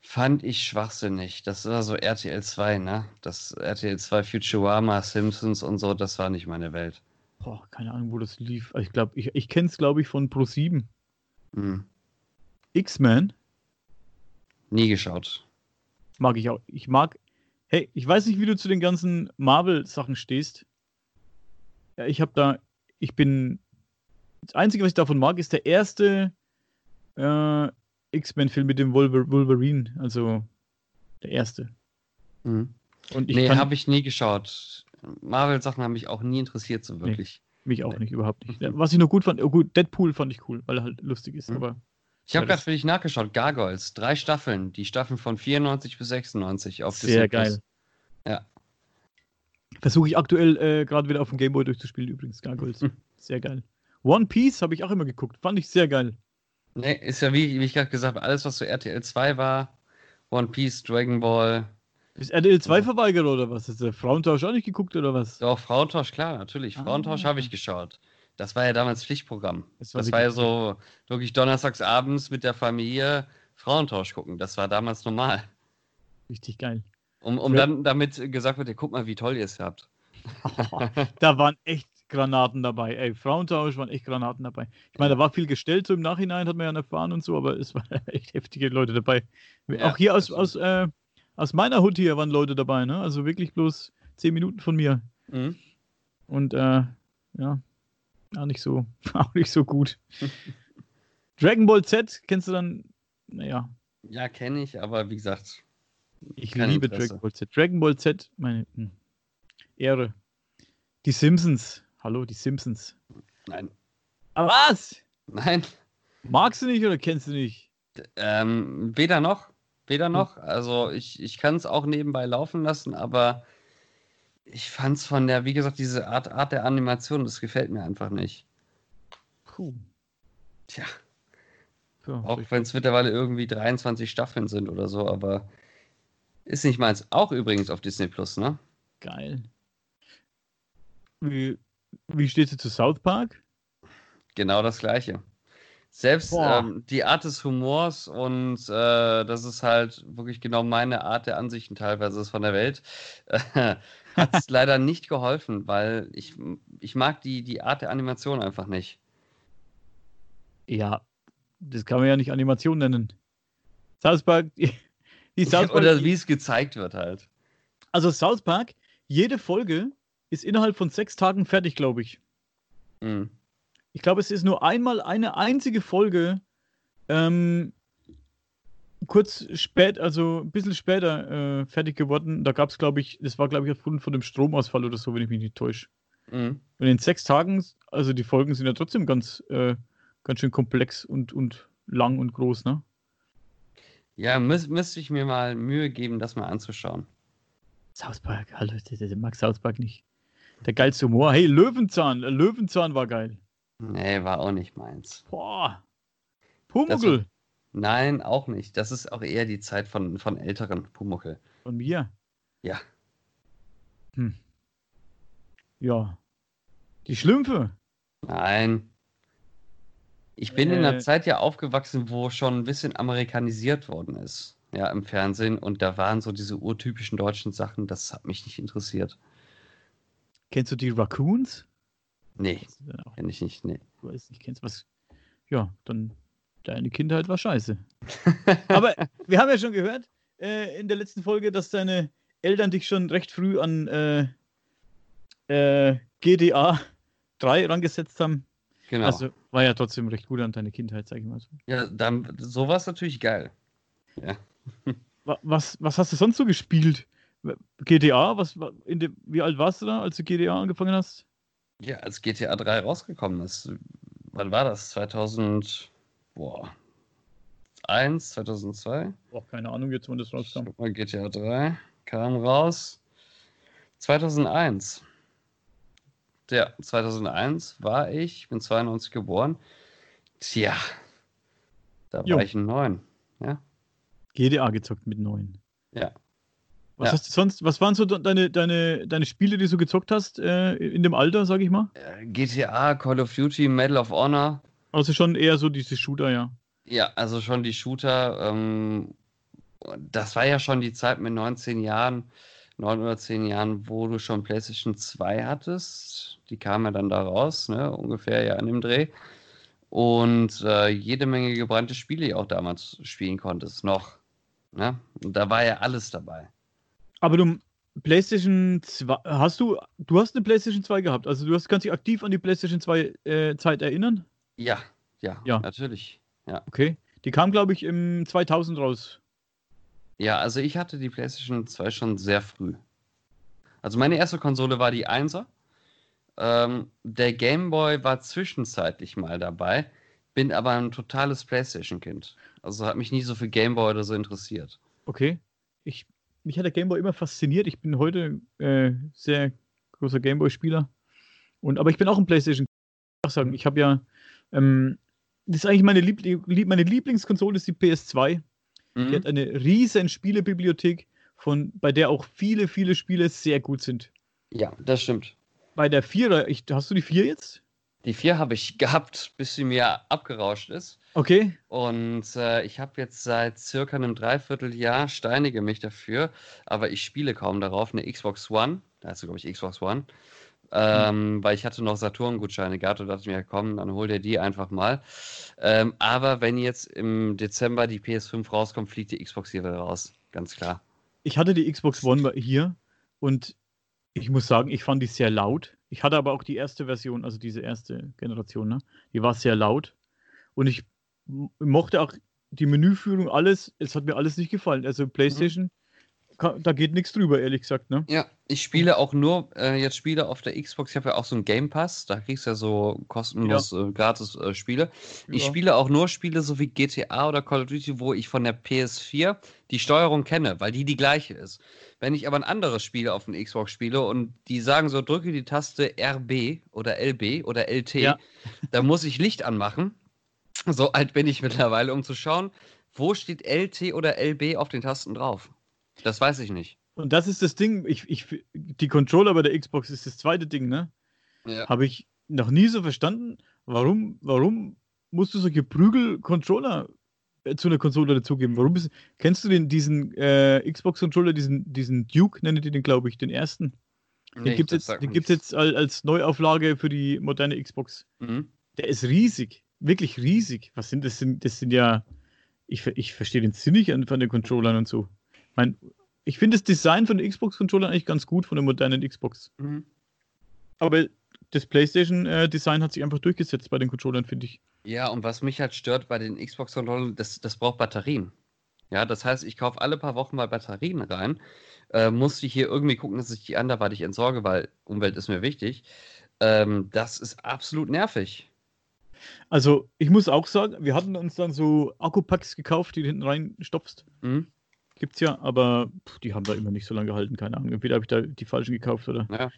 S2: Fand ich schwachsinnig. Das war so RTL 2, ne? Das RTL 2 Futurama, Simpsons und so, das war nicht meine Welt.
S1: Boah, keine Ahnung, wo das lief. Also ich glaube, ich, ich kenne es, glaube ich, von Pro7.
S2: Hm.
S1: X-Men
S2: Nie geschaut.
S1: mag ich auch. Ich mag. Hey, ich weiß nicht, wie du zu den ganzen Marvel-Sachen stehst. Ja, ich habe da. Ich bin. Das Einzige, was ich davon mag, ist der erste äh, X-Men-Film mit dem Wolver Wolverine. Also der erste.
S2: Hm.
S1: Und ich
S2: nee, habe ich nie geschaut. Marvel-Sachen haben mich auch nie interessiert, so wirklich.
S1: mich auch
S2: nee.
S1: nicht, überhaupt nicht. Ja, Was ich noch gut fand, oh gut, Deadpool fand ich cool, weil er halt lustig ist.
S2: Hm.
S1: Aber
S2: Ich habe gerade für dich nachgeschaut. Gargoyles, drei Staffeln. Die Staffeln von 94 bis 96 auf
S1: Sehr
S2: Disney
S1: geil.
S2: Ja.
S1: versuche ich aktuell äh, gerade wieder auf dem Gameboy durchzuspielen, übrigens. Gargoyles.
S2: Hm.
S1: Sehr geil. One Piece habe ich auch immer geguckt. Fand ich sehr geil.
S2: Nee, ist ja wie, wie ich gerade gesagt habe, alles, was so RTL 2 war, One Piece, Dragon Ball,
S1: Ist RTL 2
S2: Ja.
S1: verweigert oder was? Ist der Frauentausch auch nicht geguckt oder was?
S2: Doch, Frauentausch, klar, natürlich.
S1: Ah.
S2: Frauentausch habe ich geschaut. Das war ja damals Pflichtprogramm.
S1: Das
S2: Das
S1: war
S2: war ja so wirklich donnerstags abends mit der Familie Frauentausch gucken. Das war damals normal.
S1: Richtig geil.
S2: Um, um
S1: Ja.
S2: dann damit gesagt wird, ja, guck mal, wie toll ihr es habt.
S1: da waren echt Granaten dabei. Ey, Frauentausch waren echt Granaten dabei. Ich meine, da war viel gestellt so im Nachhinein, hat man ja erfahren und so, aber es waren echt heftige Leute dabei.
S2: Ja,
S1: auch hier aus, aus, äh, aus meiner Hut hier waren Leute dabei, ne? Also wirklich bloß zehn Minuten von mir.
S2: Mhm.
S1: Und äh, ja, auch nicht so, auch nicht so gut. Dragon Ball Z, kennst du dann naja.
S2: Ja, kenne ich, aber wie gesagt.
S1: Ich liebe
S2: Interesse.
S1: Dragon Ball Z. Dragon Ball Z, meine hm, Ehre. Die Simpsons. Hallo, die Simpsons.
S2: Nein.
S1: Aber was?
S2: Nein.
S1: Magst du nicht oder kennst du nicht?
S2: Ähm, weder noch. Weder noch. Also ich, ich kann es auch nebenbei laufen lassen, aber ich fand es von der, wie gesagt, diese Art, Art der Animation, das gefällt mir einfach nicht.
S1: Puh.
S2: Tja,
S1: Ja,
S2: auch wenn es mittlerweile irgendwie 23 Staffeln sind oder so, aber ist nicht meins. Auch übrigens auf Disney Plus, ne?
S1: geil. Wie, wie steht es zu South Park?
S2: Genau das Gleiche. Selbst ähm, die Art des Humors und äh, das ist halt wirklich genau meine Art der Ansichten teilweise ist von der Welt, äh, hat es leider nicht geholfen, weil ich, ich mag die, die Art der Animation einfach nicht.
S1: Ja, das kann man ja nicht Animation nennen. South Park, die South Park,
S2: Oder wie es gezeigt wird halt.
S1: also South Park, jede Folge ist innerhalb von sechs Tagen fertig, glaube ich.
S2: Mhm.
S1: Ich glaube, es ist nur einmal eine einzige Folge, ähm, kurz spät, also ein bisschen später äh, fertig geworden. Da gab es, glaube ich, das war, glaube ich, aufgrund von dem Stromausfall oder so, wenn ich mich nicht täusche.
S2: Mhm.
S1: Und in sechs Tagen, also die Folgen sind ja trotzdem ganz, äh, ganz schön komplex und, und lang und groß, ne?
S2: Ja, müß, müsste ich mir mal Mühe geben, das mal anzuschauen.
S1: South Park, hallo, der, der mag South Park nicht. Der geilste Humor. Hey, Löwenzahn, äh, Löwenzahn war geil.
S2: Nee, war auch nicht meins.
S1: Boah. Pumuckl
S2: Nein, auch nicht. Das ist auch eher die Zeit von, von älteren Pumuckel.
S1: von mir.
S2: Ja.
S1: Hm. Ja. Die Schlümpfe.
S2: Nein. Ich bin in
S1: Äh.
S2: einer Zeit ja aufgewachsen, wo schon ein bisschen amerikanisiert worden ist. Ja, im Fernsehen. Und da waren so diese urtypischen deutschen Sachen, das hat mich nicht interessiert.
S1: Kennst du die Raccoons?
S2: Nee,
S1: Das ist ja auch-
S2: kenn ich nicht. Nee.
S1: Du weißt nicht, kennst was. Ja, dann deine Kindheit war scheiße. Aber wir haben ja schon gehört äh, in der letzten Folge, dass deine Eltern dich schon recht früh an äh, äh, GDA 3 rangesetzt haben.
S2: Genau.
S1: Also war ja trotzdem recht gut an deine Kindheit, sag ich mal so.
S2: ja, dann, sowas natürlich geil.
S1: Wa- Was, was hast du sonst so gespielt? GTA? Was, in dem, wie alt warst du da, als du GTA angefangen hast?
S2: Ja, als GTA 3 rausgekommen ist. Wann war das? 2000. Boah. 1, 2002?
S1: Boah, keine Ahnung, jetzt wann das rauskam.
S2: guck mal, GTA 3 kam raus 2001. Ja, 2001 war ich, bin 92 geboren. Tja, da
S1: Jo.
S2: war ich ein Neun.
S1: GDA gezockt mit 9.
S2: Ja.
S1: Was
S2: Ja.
S1: hast du sonst, was waren so de- deine, deine, deine Spiele, die du gezockt hast äh, in dem Alter, sag ich mal?
S2: Äh, GTA, Call of Duty, Medal of Honor.
S1: Also schon eher so diese Shooter, ja.
S2: Ja, also schon die Shooter. Ähm, das war ja schon die Zeit mit 19 Jahren, 9 oder 10 Jahren, wo du schon PlayStation 2 hattest. Die kam ja dann da raus, ne? ungefähr ja an dem Dreh. Und äh, jede Menge gebrannte Spiele auch damals spielen konntest, noch. Ne? Und da war ja alles dabei.
S1: Aber du, PlayStation 2, hast du, du hast eine PlayStation 2 gehabt, also du hast, kannst dich aktiv an die PlayStation 2 äh, Zeit erinnern?
S2: Ja, ja,
S1: Ja.
S2: natürlich.
S1: Okay. Die kam, glaube ich, im 2000 raus.
S2: Ja, also ich hatte die PlayStation 2 schon sehr früh. Also meine erste Konsole war die 1er. Ähm, der Game Boy war zwischenzeitlich mal dabei, bin aber ein totales PlayStation-Kind. Also hat mich nie so für Game Boy oder so interessiert.
S1: Okay. Ich, mich hat der Gameboy immer fasziniert. Ich bin heute äh, sehr großer Gameboy-Spieler. Und, aber ich bin auch ein PlayStation. Ich sagen, ich habe ja, ähm, das ist eigentlich meine, Liebli Lieb meine Lieblingskonsole, ist die PS2. Die
S2: Mhm.
S1: hat eine riesen Spielebibliothek, von, bei der auch viele, viele Spiele sehr gut sind.
S2: Ja, das stimmt.
S1: Bei der Vierer, ich, hast du die vier jetzt?
S2: Die 4 habe ich gehabt, bis sie mir abgerauscht ist.
S1: Okay.
S2: Und äh, ich habe jetzt seit circa einem Dreivierteljahr, steinige mich dafür, aber ich spiele kaum darauf, eine Xbox One, da du, glaube ich, Xbox One, ähm, weil ich hatte noch Saturn-Gutscheine gehabt und dachte mir, komm, dann hol dir die einfach mal. Ähm, aber wenn jetzt im Dezember die PS5 rauskommt, fliegt die Xbox hier wieder raus, ganz klar.
S1: Ich hatte die Xbox One hier und ich muss sagen, ich fand die sehr laut. Ich hatte aber auch die erste Version, also diese erste Generation, ne? Die war sehr laut. Und ich mochte auch die Menüführung, alles, es hat mir alles nicht gefallen. Also PlayStation, kann, da geht nichts drüber, ehrlich gesagt. Ne?
S2: Ja, ich spiele auch nur äh, jetzt Spiele auf der Xbox. Ich habe ja auch so einen Game Pass, da kriegst du ja so kostenlos äh, gratis äh, Spiele. Ich
S1: Ja.
S2: spiele auch nur Spiele so wie GTA oder Call of Duty, wo ich von der PS4 die Steuerung kenne, weil die die gleiche ist. Wenn ich aber ein anderes Spiel auf der Xbox spiele und die sagen so, drücke die Taste RB oder LB oder LT,
S1: Ja.
S2: dann muss ich Licht anmachen. So alt bin ich mittlerweile, um zu schauen, wo steht LT oder LB auf den Tasten drauf. Das weiß ich nicht.
S1: Und das ist das Ding, ich, ich, die Controller bei der Xbox ist das zweite Ding, ne?
S2: Ja.
S1: Habe ich noch nie so verstanden, warum, warum musst du solche Prügel-Controller äh, zu einer Konsole dazugeben? Warum bist, kennst du den, diesen äh, Xbox-Controller, diesen, diesen Duke, nennt ihr den, glaube ich, den ersten? Den
S2: Nee,
S1: gibt es jetzt, den gibt's jetzt als, als Neuauflage für die moderne Xbox.
S2: Mhm.
S1: Der ist riesig, wirklich riesig. Was sind das? Sind, das sind ja, ich, ich verstehe den Sinn nicht an- von den Controllern und so. Mein, ich finde das Design von den Xbox-Controllern eigentlich ganz gut von der modernen Xbox.
S2: Mhm.
S1: Aber das PlayStation-Design hat sich einfach durchgesetzt bei den Controllern, finde ich.
S2: Ja, und was mich halt stört bei den Xbox-Controllern, das, das braucht Batterien. Ja, das heißt, ich kaufe alle paar Wochen mal Batterien rein, äh, muss die hier irgendwie gucken, dass ich die anderweitig entsorge, weil Umwelt ist mir wichtig. Ähm, das ist absolut nervig.
S1: Also, ich muss auch sagen, wir hatten uns dann so Akkupacks gekauft, die du hinten reinstopfst.
S2: Mhm.
S1: Gibt's ja, aber pff, die haben da immer nicht so lange gehalten, keine Ahnung. Entweder habe ich da die falschen gekauft oder.
S2: Ja.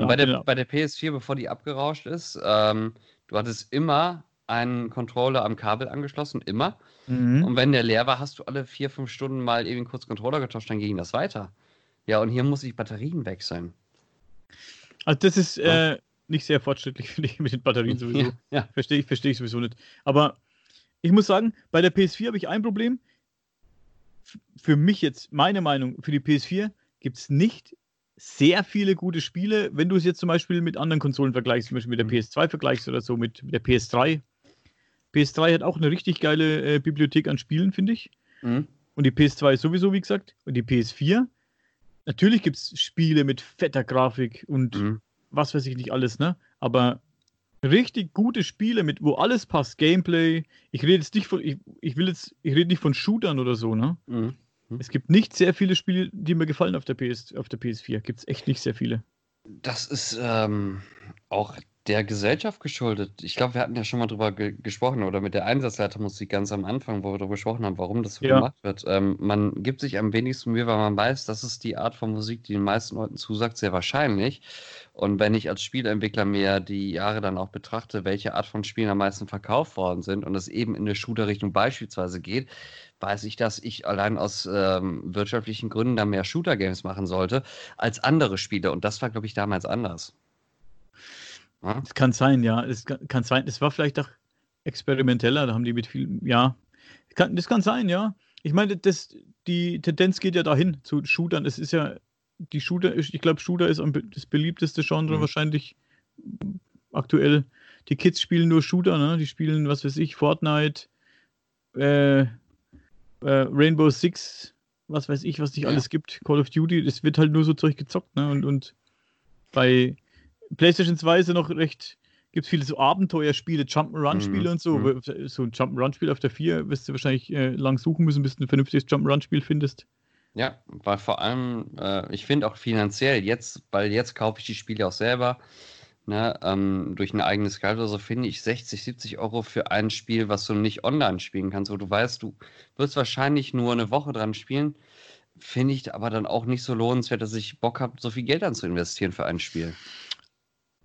S2: Und bei der, bei der PS4, bevor die abgerauscht ist, ähm, du hattest immer einen Controller am Kabel angeschlossen, immer.
S1: Mhm.
S2: Und wenn der leer war, hast du alle vier, fünf Stunden mal eben kurz Controller getauscht, dann ging das weiter. Ja, und hier muss ich Batterien wechseln.
S1: Also, das ist
S2: Ja.
S1: äh, nicht sehr fortschrittlich, finde ich, mit den Batterien sowieso.
S2: Ja, ja.
S1: Verstehe ich, verstehe ich sowieso nicht. Aber ich muss sagen, bei der PS4 habe ich ein Problem. Für mich jetzt, meine Meinung, für die PS4 gibt es nicht sehr viele gute Spiele, wenn du es jetzt zum Beispiel mit anderen Konsolen vergleichst, zum Beispiel mit der
S2: Mhm.
S1: PS2 vergleichst oder so, mit der PS3. PS3 hat auch eine richtig geile äh, Bibliothek an Spielen, finde ich.
S2: Mhm.
S1: Und die PS2 ist sowieso, wie gesagt. Und die PS4, natürlich gibt es Spiele mit fetter Grafik und
S2: Mhm.
S1: was weiß ich nicht alles, ne? Aber richtig gute Spiele mit, wo alles passt, Gameplay. Ich rede jetzt nicht von, ich, ich will jetzt, ich rede nicht von Shootern oder so, ne?
S2: Mhm.
S1: Es gibt nicht sehr viele Spiele, die mir gefallen auf der PS, auf der PS4. Gibt es echt nicht sehr viele.
S2: Das ist ähm, auch der Gesellschaft geschuldet. Ich glaube, wir hatten ja schon mal drüber ge gesprochen oder mit der Einsatzleitermusik ganz am Anfang, wo wir darüber gesprochen haben, warum das so
S1: Ja.
S2: gemacht wird. Ähm, man gibt sich am wenigsten Mühe, weil man weiß, das ist die Art von Musik, die den meisten Leuten zusagt, sehr wahrscheinlich. Und wenn ich als Spieleentwickler mir die Jahre dann auch betrachte, welche Art von Spielen am meisten verkauft worden sind und es eben in eine Shooter-Richtung beispielsweise geht, weiß ich, dass ich allein aus ähm, wirtschaftlichen Gründen da mehr Shooter-Games machen sollte als andere Spiele. Und das war, glaube ich, damals anders. Ja?
S1: Es kann sein, ja. Es kann, kann sein. Es war vielleicht auch experimenteller, da haben die mit viel, ja. Kann, das kann sein, ja. Ich meine, das, die Tendenz geht ja dahin zu Shootern. Es ist ja, die Shooter, ich glaube, Shooter ist das beliebteste Genre
S2: Mhm.
S1: wahrscheinlich aktuell. Die Kids spielen nur Shooter, ne? Die spielen, was weiß ich, Fortnite, äh, äh, Rainbow Six, was weiß ich, was nicht
S2: Ja.
S1: alles gibt, Call of Duty, es wird halt nur so Zeug gezockt, ne? Und, und bei PlayStation 2 ist ja noch recht, gibt es viele so Abenteuerspiele, Jump'n'Run-Spiele
S2: Mhm,
S1: und so.
S2: mhm.
S1: So ein Jump'n'Run-Spiel auf der 4 wirst du wahrscheinlich äh, lang suchen müssen, bis du ein vernünftiges Jump'n'Run-Spiel findest.
S2: Ja, weil vor allem, äh, ich finde auch finanziell jetzt, weil jetzt kaufe ich die Spiele auch selber, ne, ähm, durch ein eigenes Geld oder so, finde ich 60, 70 Euro für ein Spiel, was du nicht online spielen kannst, wo du weißt, du wirst wahrscheinlich nur eine Woche dran spielen, finde ich aber dann auch nicht so lohnenswert, dass ich Bock habe, so viel Geld dann zu investieren für ein Spiel.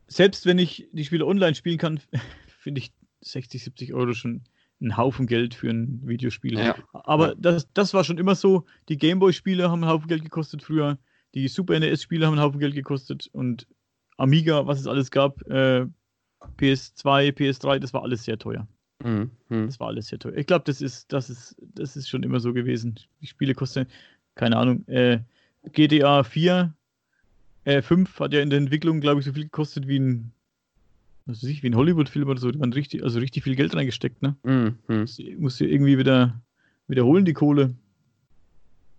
S1: Selbst wenn ich die Spiele online spielen kann, finde ich 60, 70 Euro schon ein Haufen Geld für ein Videospiel.
S2: Ja.
S1: Aber
S2: Ja.
S1: das, das war schon immer so. Die Gameboy-Spiele haben einen Haufen Geld gekostet früher. Die Super NES-Spiele haben einen Haufen Geld gekostet. Und Amiga, was es alles gab, äh, PS2, PS3, das war alles sehr teuer.
S2: Mhm. Mhm.
S1: Das war alles sehr teuer. Ich glaube, das ist, das ist, das ist schon immer so gewesen. Die Spiele kosten, keine Ahnung, äh, GTA 4, äh, 5 hat ja in der Entwicklung, glaube ich, so viel gekostet wie ein, was weiß ich, wie ein Hollywood-Film oder so. Die waren richtig, also richtig viel Geld reingesteckt, ne?
S2: Mhm.
S1: Musst du- irgendwie wieder wiederholen, die Kohle.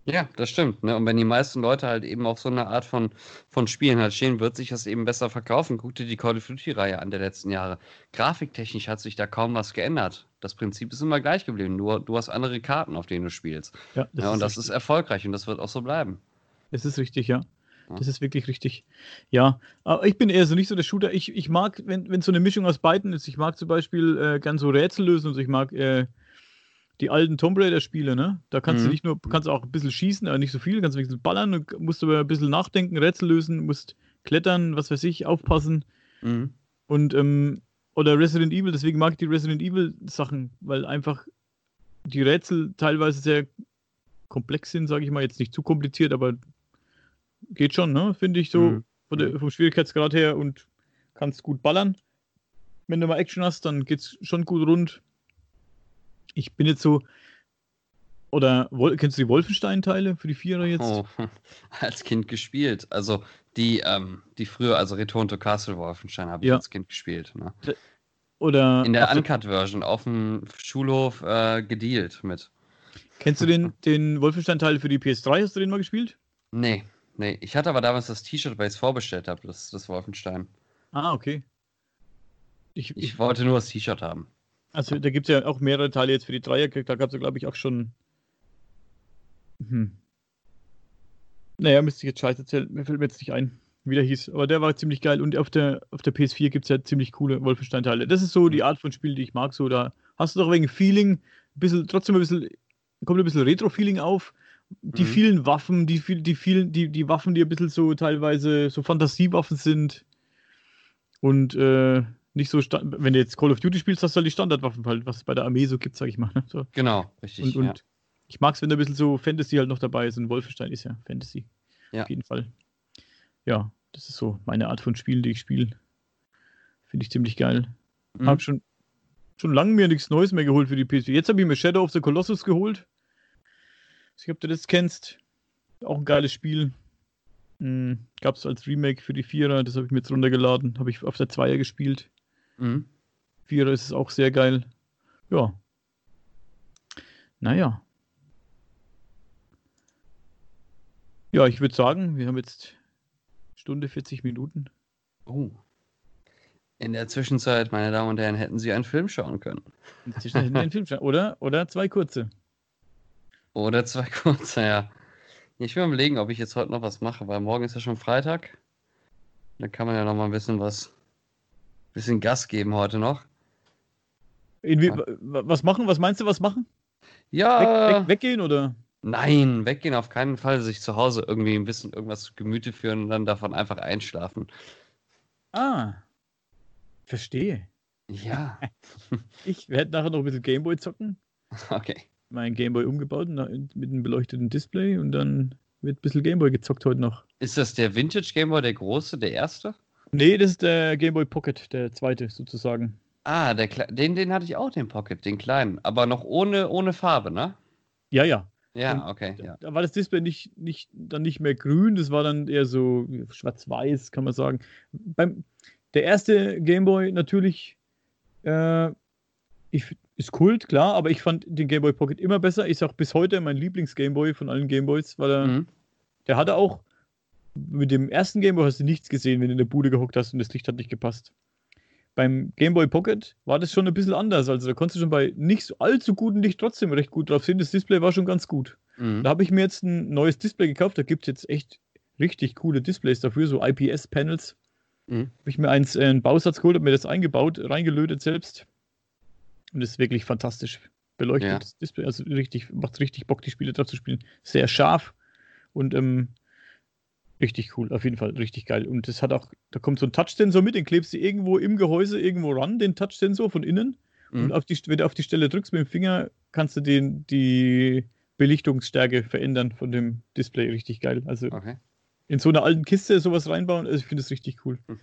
S2: Ja, das stimmt. Ne? Und wenn die meisten Leute halt eben auf so eine Art von, von Spielen halt stehen, wird sich das eben besser verkaufen. Guck dir die Call of Duty-Reihe an der letzten Jahre. Grafiktechnisch hat sich da kaum was geändert. Das Prinzip ist immer gleich geblieben. Nur du hast andere Karten, auf denen du spielst. Ja, das ja, und ist das richtig. ist erfolgreich und das wird auch so bleiben.
S1: Das ist richtig, ja. Das ist wirklich richtig. Ja, aber ich bin eher so nicht so der Shooter. Ich, ich mag, wenn es so eine Mischung aus beiden ist. Ich mag zum Beispiel äh, gern so Rätsel lösen. Also ich mag äh, die alten Tomb Raider-Spiele, ne? Da kannst mhm. du nicht nur, kannst auch ein bisschen schießen, aber nicht so viel, kannst ein bisschen ballern, musst aber ein bisschen nachdenken, Rätsel lösen, musst klettern, was weiß ich, aufpassen. Mhm. Und, ähm, oder Resident Evil, deswegen mag ich die Resident Evil-Sachen, weil einfach die Rätsel teilweise sehr komplex sind, sage ich mal, jetzt nicht zu kompliziert, aber geht schon, ne? Finde ich so mhm. von der, vom Schwierigkeitsgrad her und kannst gut ballern. Wenn du mal Action hast, dann geht's schon gut rund ich bin jetzt so. Oder kennst du die Wolfenstein-Teile für die Vierer jetzt? Oh,
S2: als Kind gespielt. Also die, ähm, die früher, also Return to Castle Wolfenstein habe ich ja. als Kind gespielt. Ne? Oder in der Uncut-Version auf dem Schulhof äh, gedealt mit.
S1: Kennst du den, den Wolfenstein-Teil für die PS3? Hast du den mal gespielt?
S2: Nee, nee. Ich hatte aber damals das T-Shirt, weil ich es vorbestellt habe, das, das Wolfenstein.
S1: Ah, okay.
S2: Ich, ich, wollte nur das T-Shirt haben.
S1: Also da gibt es ja auch mehrere Teile jetzt für die Dreier. Da gab es ja, glaube ich, auch schon. Hm. Naja, müsste ich jetzt scheiße erzählen. Mir fällt mir jetzt nicht ein, wie der hieß. Aber der war ziemlich geil. Und auf der, auf der PS4 gibt es ja ziemlich coole Wolfenstein-Teile. Das ist so die Art von Spiel, die ich mag. So, da hast du doch wegen Feeling, ein bisschen, trotzdem ein bisschen, kommt ein bisschen Retro-Feeling auf. Die mhm. vielen Waffen, die, die, vielen, die, die Waffen, die ein bisschen so teilweise so Fantasiewaffen sind. Und äh, nicht so, wenn du jetzt Call of Duty spielst, hast du halt die Standardwaffen halt, was es bei der Armee so gibt, sag ich mal. Ne? So.
S2: Genau, richtig.
S1: Und, und ja. ich mag es, wenn da ein bisschen so Fantasy halt noch dabei ist. Und Wolfenstein ist ja Fantasy. Ja. Auf jeden Fall. Ja, das ist so meine Art von Spielen, die ich spiele. Finde ich ziemlich geil. Mhm. Hab schon, schon lange mir nichts Neues mehr geholt für die PS4. Jetzt habe ich mir Shadow of the Colossus geholt. Ich weiß nicht, ob du das kennst. Auch ein geiles Spiel. Mhm. Gab es als Remake für die Vierer, das habe ich mir jetzt runtergeladen. Habe ich auf der Zweier gespielt. Mhm. Vierer ist es auch sehr geil. Ja. Naja. Ja, ich würde sagen, wir haben jetzt Stunde 40 Minuten.
S2: Oh. In der Zwischenzeit, meine Damen und Herren, hätten Sie einen Film schauen können.
S1: In der Zwischenzeit hätten Sie einen Film schauen, oder? Oder zwei kurze.
S2: Oder zwei kurze, ja. Ich will überlegen, ob ich jetzt heute noch was mache, weil morgen ist ja schon Freitag. Da kann man ja noch mal ein bisschen was bisschen Gas geben heute noch.
S1: Wie, was machen? Was meinst du, was machen?
S2: Ja.
S1: Weg, weg, weggehen oder?
S2: Nein, weggehen auf keinen Fall. Sich zu Hause irgendwie ein bisschen irgendwas zu Gemüte führen und dann davon einfach einschlafen.
S1: Ah. Verstehe.
S2: Ja.
S1: ich werde nachher noch ein bisschen Gameboy zocken.
S2: Okay.
S1: Mein Gameboy umgebaut mit einem beleuchteten Display und dann wird ein bisschen Gameboy gezockt heute noch.
S2: Ist das der Vintage Gameboy, der große, der erste?
S1: Nee, das ist der Game Boy Pocket, der zweite sozusagen.
S2: Ah, der den, den hatte ich auch, den Pocket, den kleinen, aber noch ohne, ohne Farbe, ne?
S1: Ja, ja.
S2: Ja, okay. Ja.
S1: Da war das Display nicht, nicht, dann nicht mehr grün, das war dann eher so schwarz-weiß, kann man sagen. Beim, der erste Game Boy natürlich äh, ich, ist Kult, klar, aber ich fand den Game Boy Pocket immer besser. Ist auch bis heute mein Lieblings-Game Boy von allen Game Boys, weil er, mhm. der hatte auch mit dem ersten Gameboy hast du nichts gesehen, wenn du in der Bude gehockt hast und das Licht hat nicht gepasst. Beim Gameboy Pocket war das schon ein bisschen anders. Also da konntest du schon bei nicht so allzu gutem Licht trotzdem recht gut drauf sehen. Das Display war schon ganz gut. Mhm. Da habe ich mir jetzt ein neues Display gekauft. Da gibt es jetzt echt richtig coole Displays dafür, so IPS-Panels. Mhm. Habe ich mir eins, äh, einen Bausatz geholt, habe mir das eingebaut, reingelötet selbst. Und das ist wirklich fantastisch. Beleuchtet ja. Display, also richtig, macht richtig Bock, die Spiele drauf zu spielen. Sehr scharf und ähm, Richtig cool, auf jeden Fall richtig geil. Und das hat auch, da kommt so ein Touch-Sensor mit, den klebst du irgendwo im Gehäuse irgendwo ran, den Touch-Sensor von innen. Mhm. Und auf die, wenn du auf die Stelle drückst mit dem Finger, kannst du den, die Belichtungsstärke verändern von dem Display. Richtig geil. Also okay. in so einer alten Kiste sowas reinbauen, also ich finde es richtig cool. Mhm.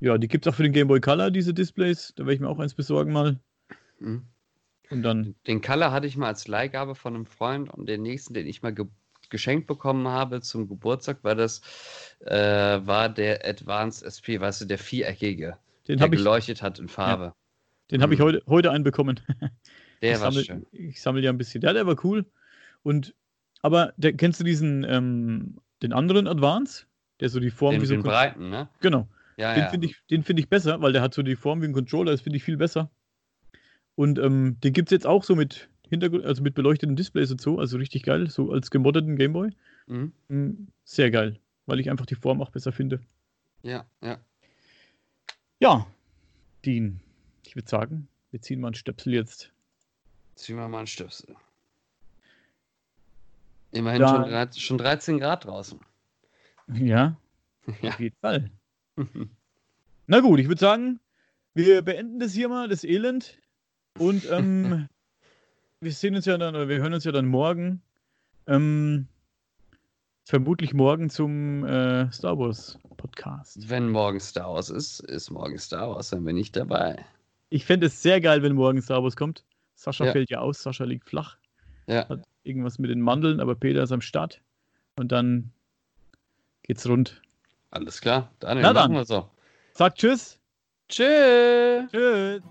S1: Ja, die gibt es auch für den Game Boy Color, diese Displays. Da werde ich mir auch eins besorgen mal.
S2: Mhm. Und dann. Den Color hatte ich mal als Leihgabe von einem Freund und den nächsten, den ich mal ge geschenkt bekommen habe zum Geburtstag, weil das äh, war der Advanced SP, weißt du, der viereckige,
S1: den der
S2: geleuchtet hat in Farbe. Ja.
S1: Den mhm. habe ich heute, heute einen bekommen.
S2: Der
S1: ich
S2: war
S1: sammel,
S2: schön.
S1: Ich sammle ja ein bisschen. Ja, der war cool. Und Aber der, kennst du diesen, ähm, den anderen Advance? Der so die Form
S2: Den,
S1: wie so
S2: den breiten, ne?
S1: Genau.
S2: Ja,
S1: Den
S2: ja.
S1: finde ich, den find ich besser, weil der hat so die Form wie ein Controller, das finde ich viel besser. Und ähm, den gibt es jetzt auch so mit Hintergrund, also mit beleuchteten Displays und so, also richtig geil, so als gemoddeten Gameboy.
S2: Mhm.
S1: Mm, Sehr geil, weil ich einfach die Form auch besser finde.
S2: Ja, ja.
S1: Ja, Dean, ich würde sagen, wir ziehen mal einen Stöpsel jetzt.
S2: Ziehen wir mal einen Stöpsel. Immerhin schon, 13, schon 13 Grad draußen.
S1: Ja,
S2: Ja.
S1: auf jeden Fall. Na gut, ich würde sagen, wir beenden das hier mal, das Elend. Und ähm, wir sehen uns ja dann, oder wir hören uns ja dann morgen. Ähm, vermutlich morgen zum äh, Star Wars Podcast.
S2: Wenn morgen Star Wars ist, ist morgen Star Wars, dann bin ich dabei.
S1: Ich fände es sehr geil, wenn morgen Star Wars kommt. Sascha
S2: Ja.
S1: fällt ja aus, Sascha liegt flach.
S2: Ja,
S1: Hat irgendwas mit den Mandeln, aber Peter ist am Start. Und dann geht's rund.
S2: alles klar. Daniel,
S1: Na
S2: machen
S1: dann.
S2: wir so.
S1: Sagt Tschüss.
S2: Tschüss.
S1: Tschüss.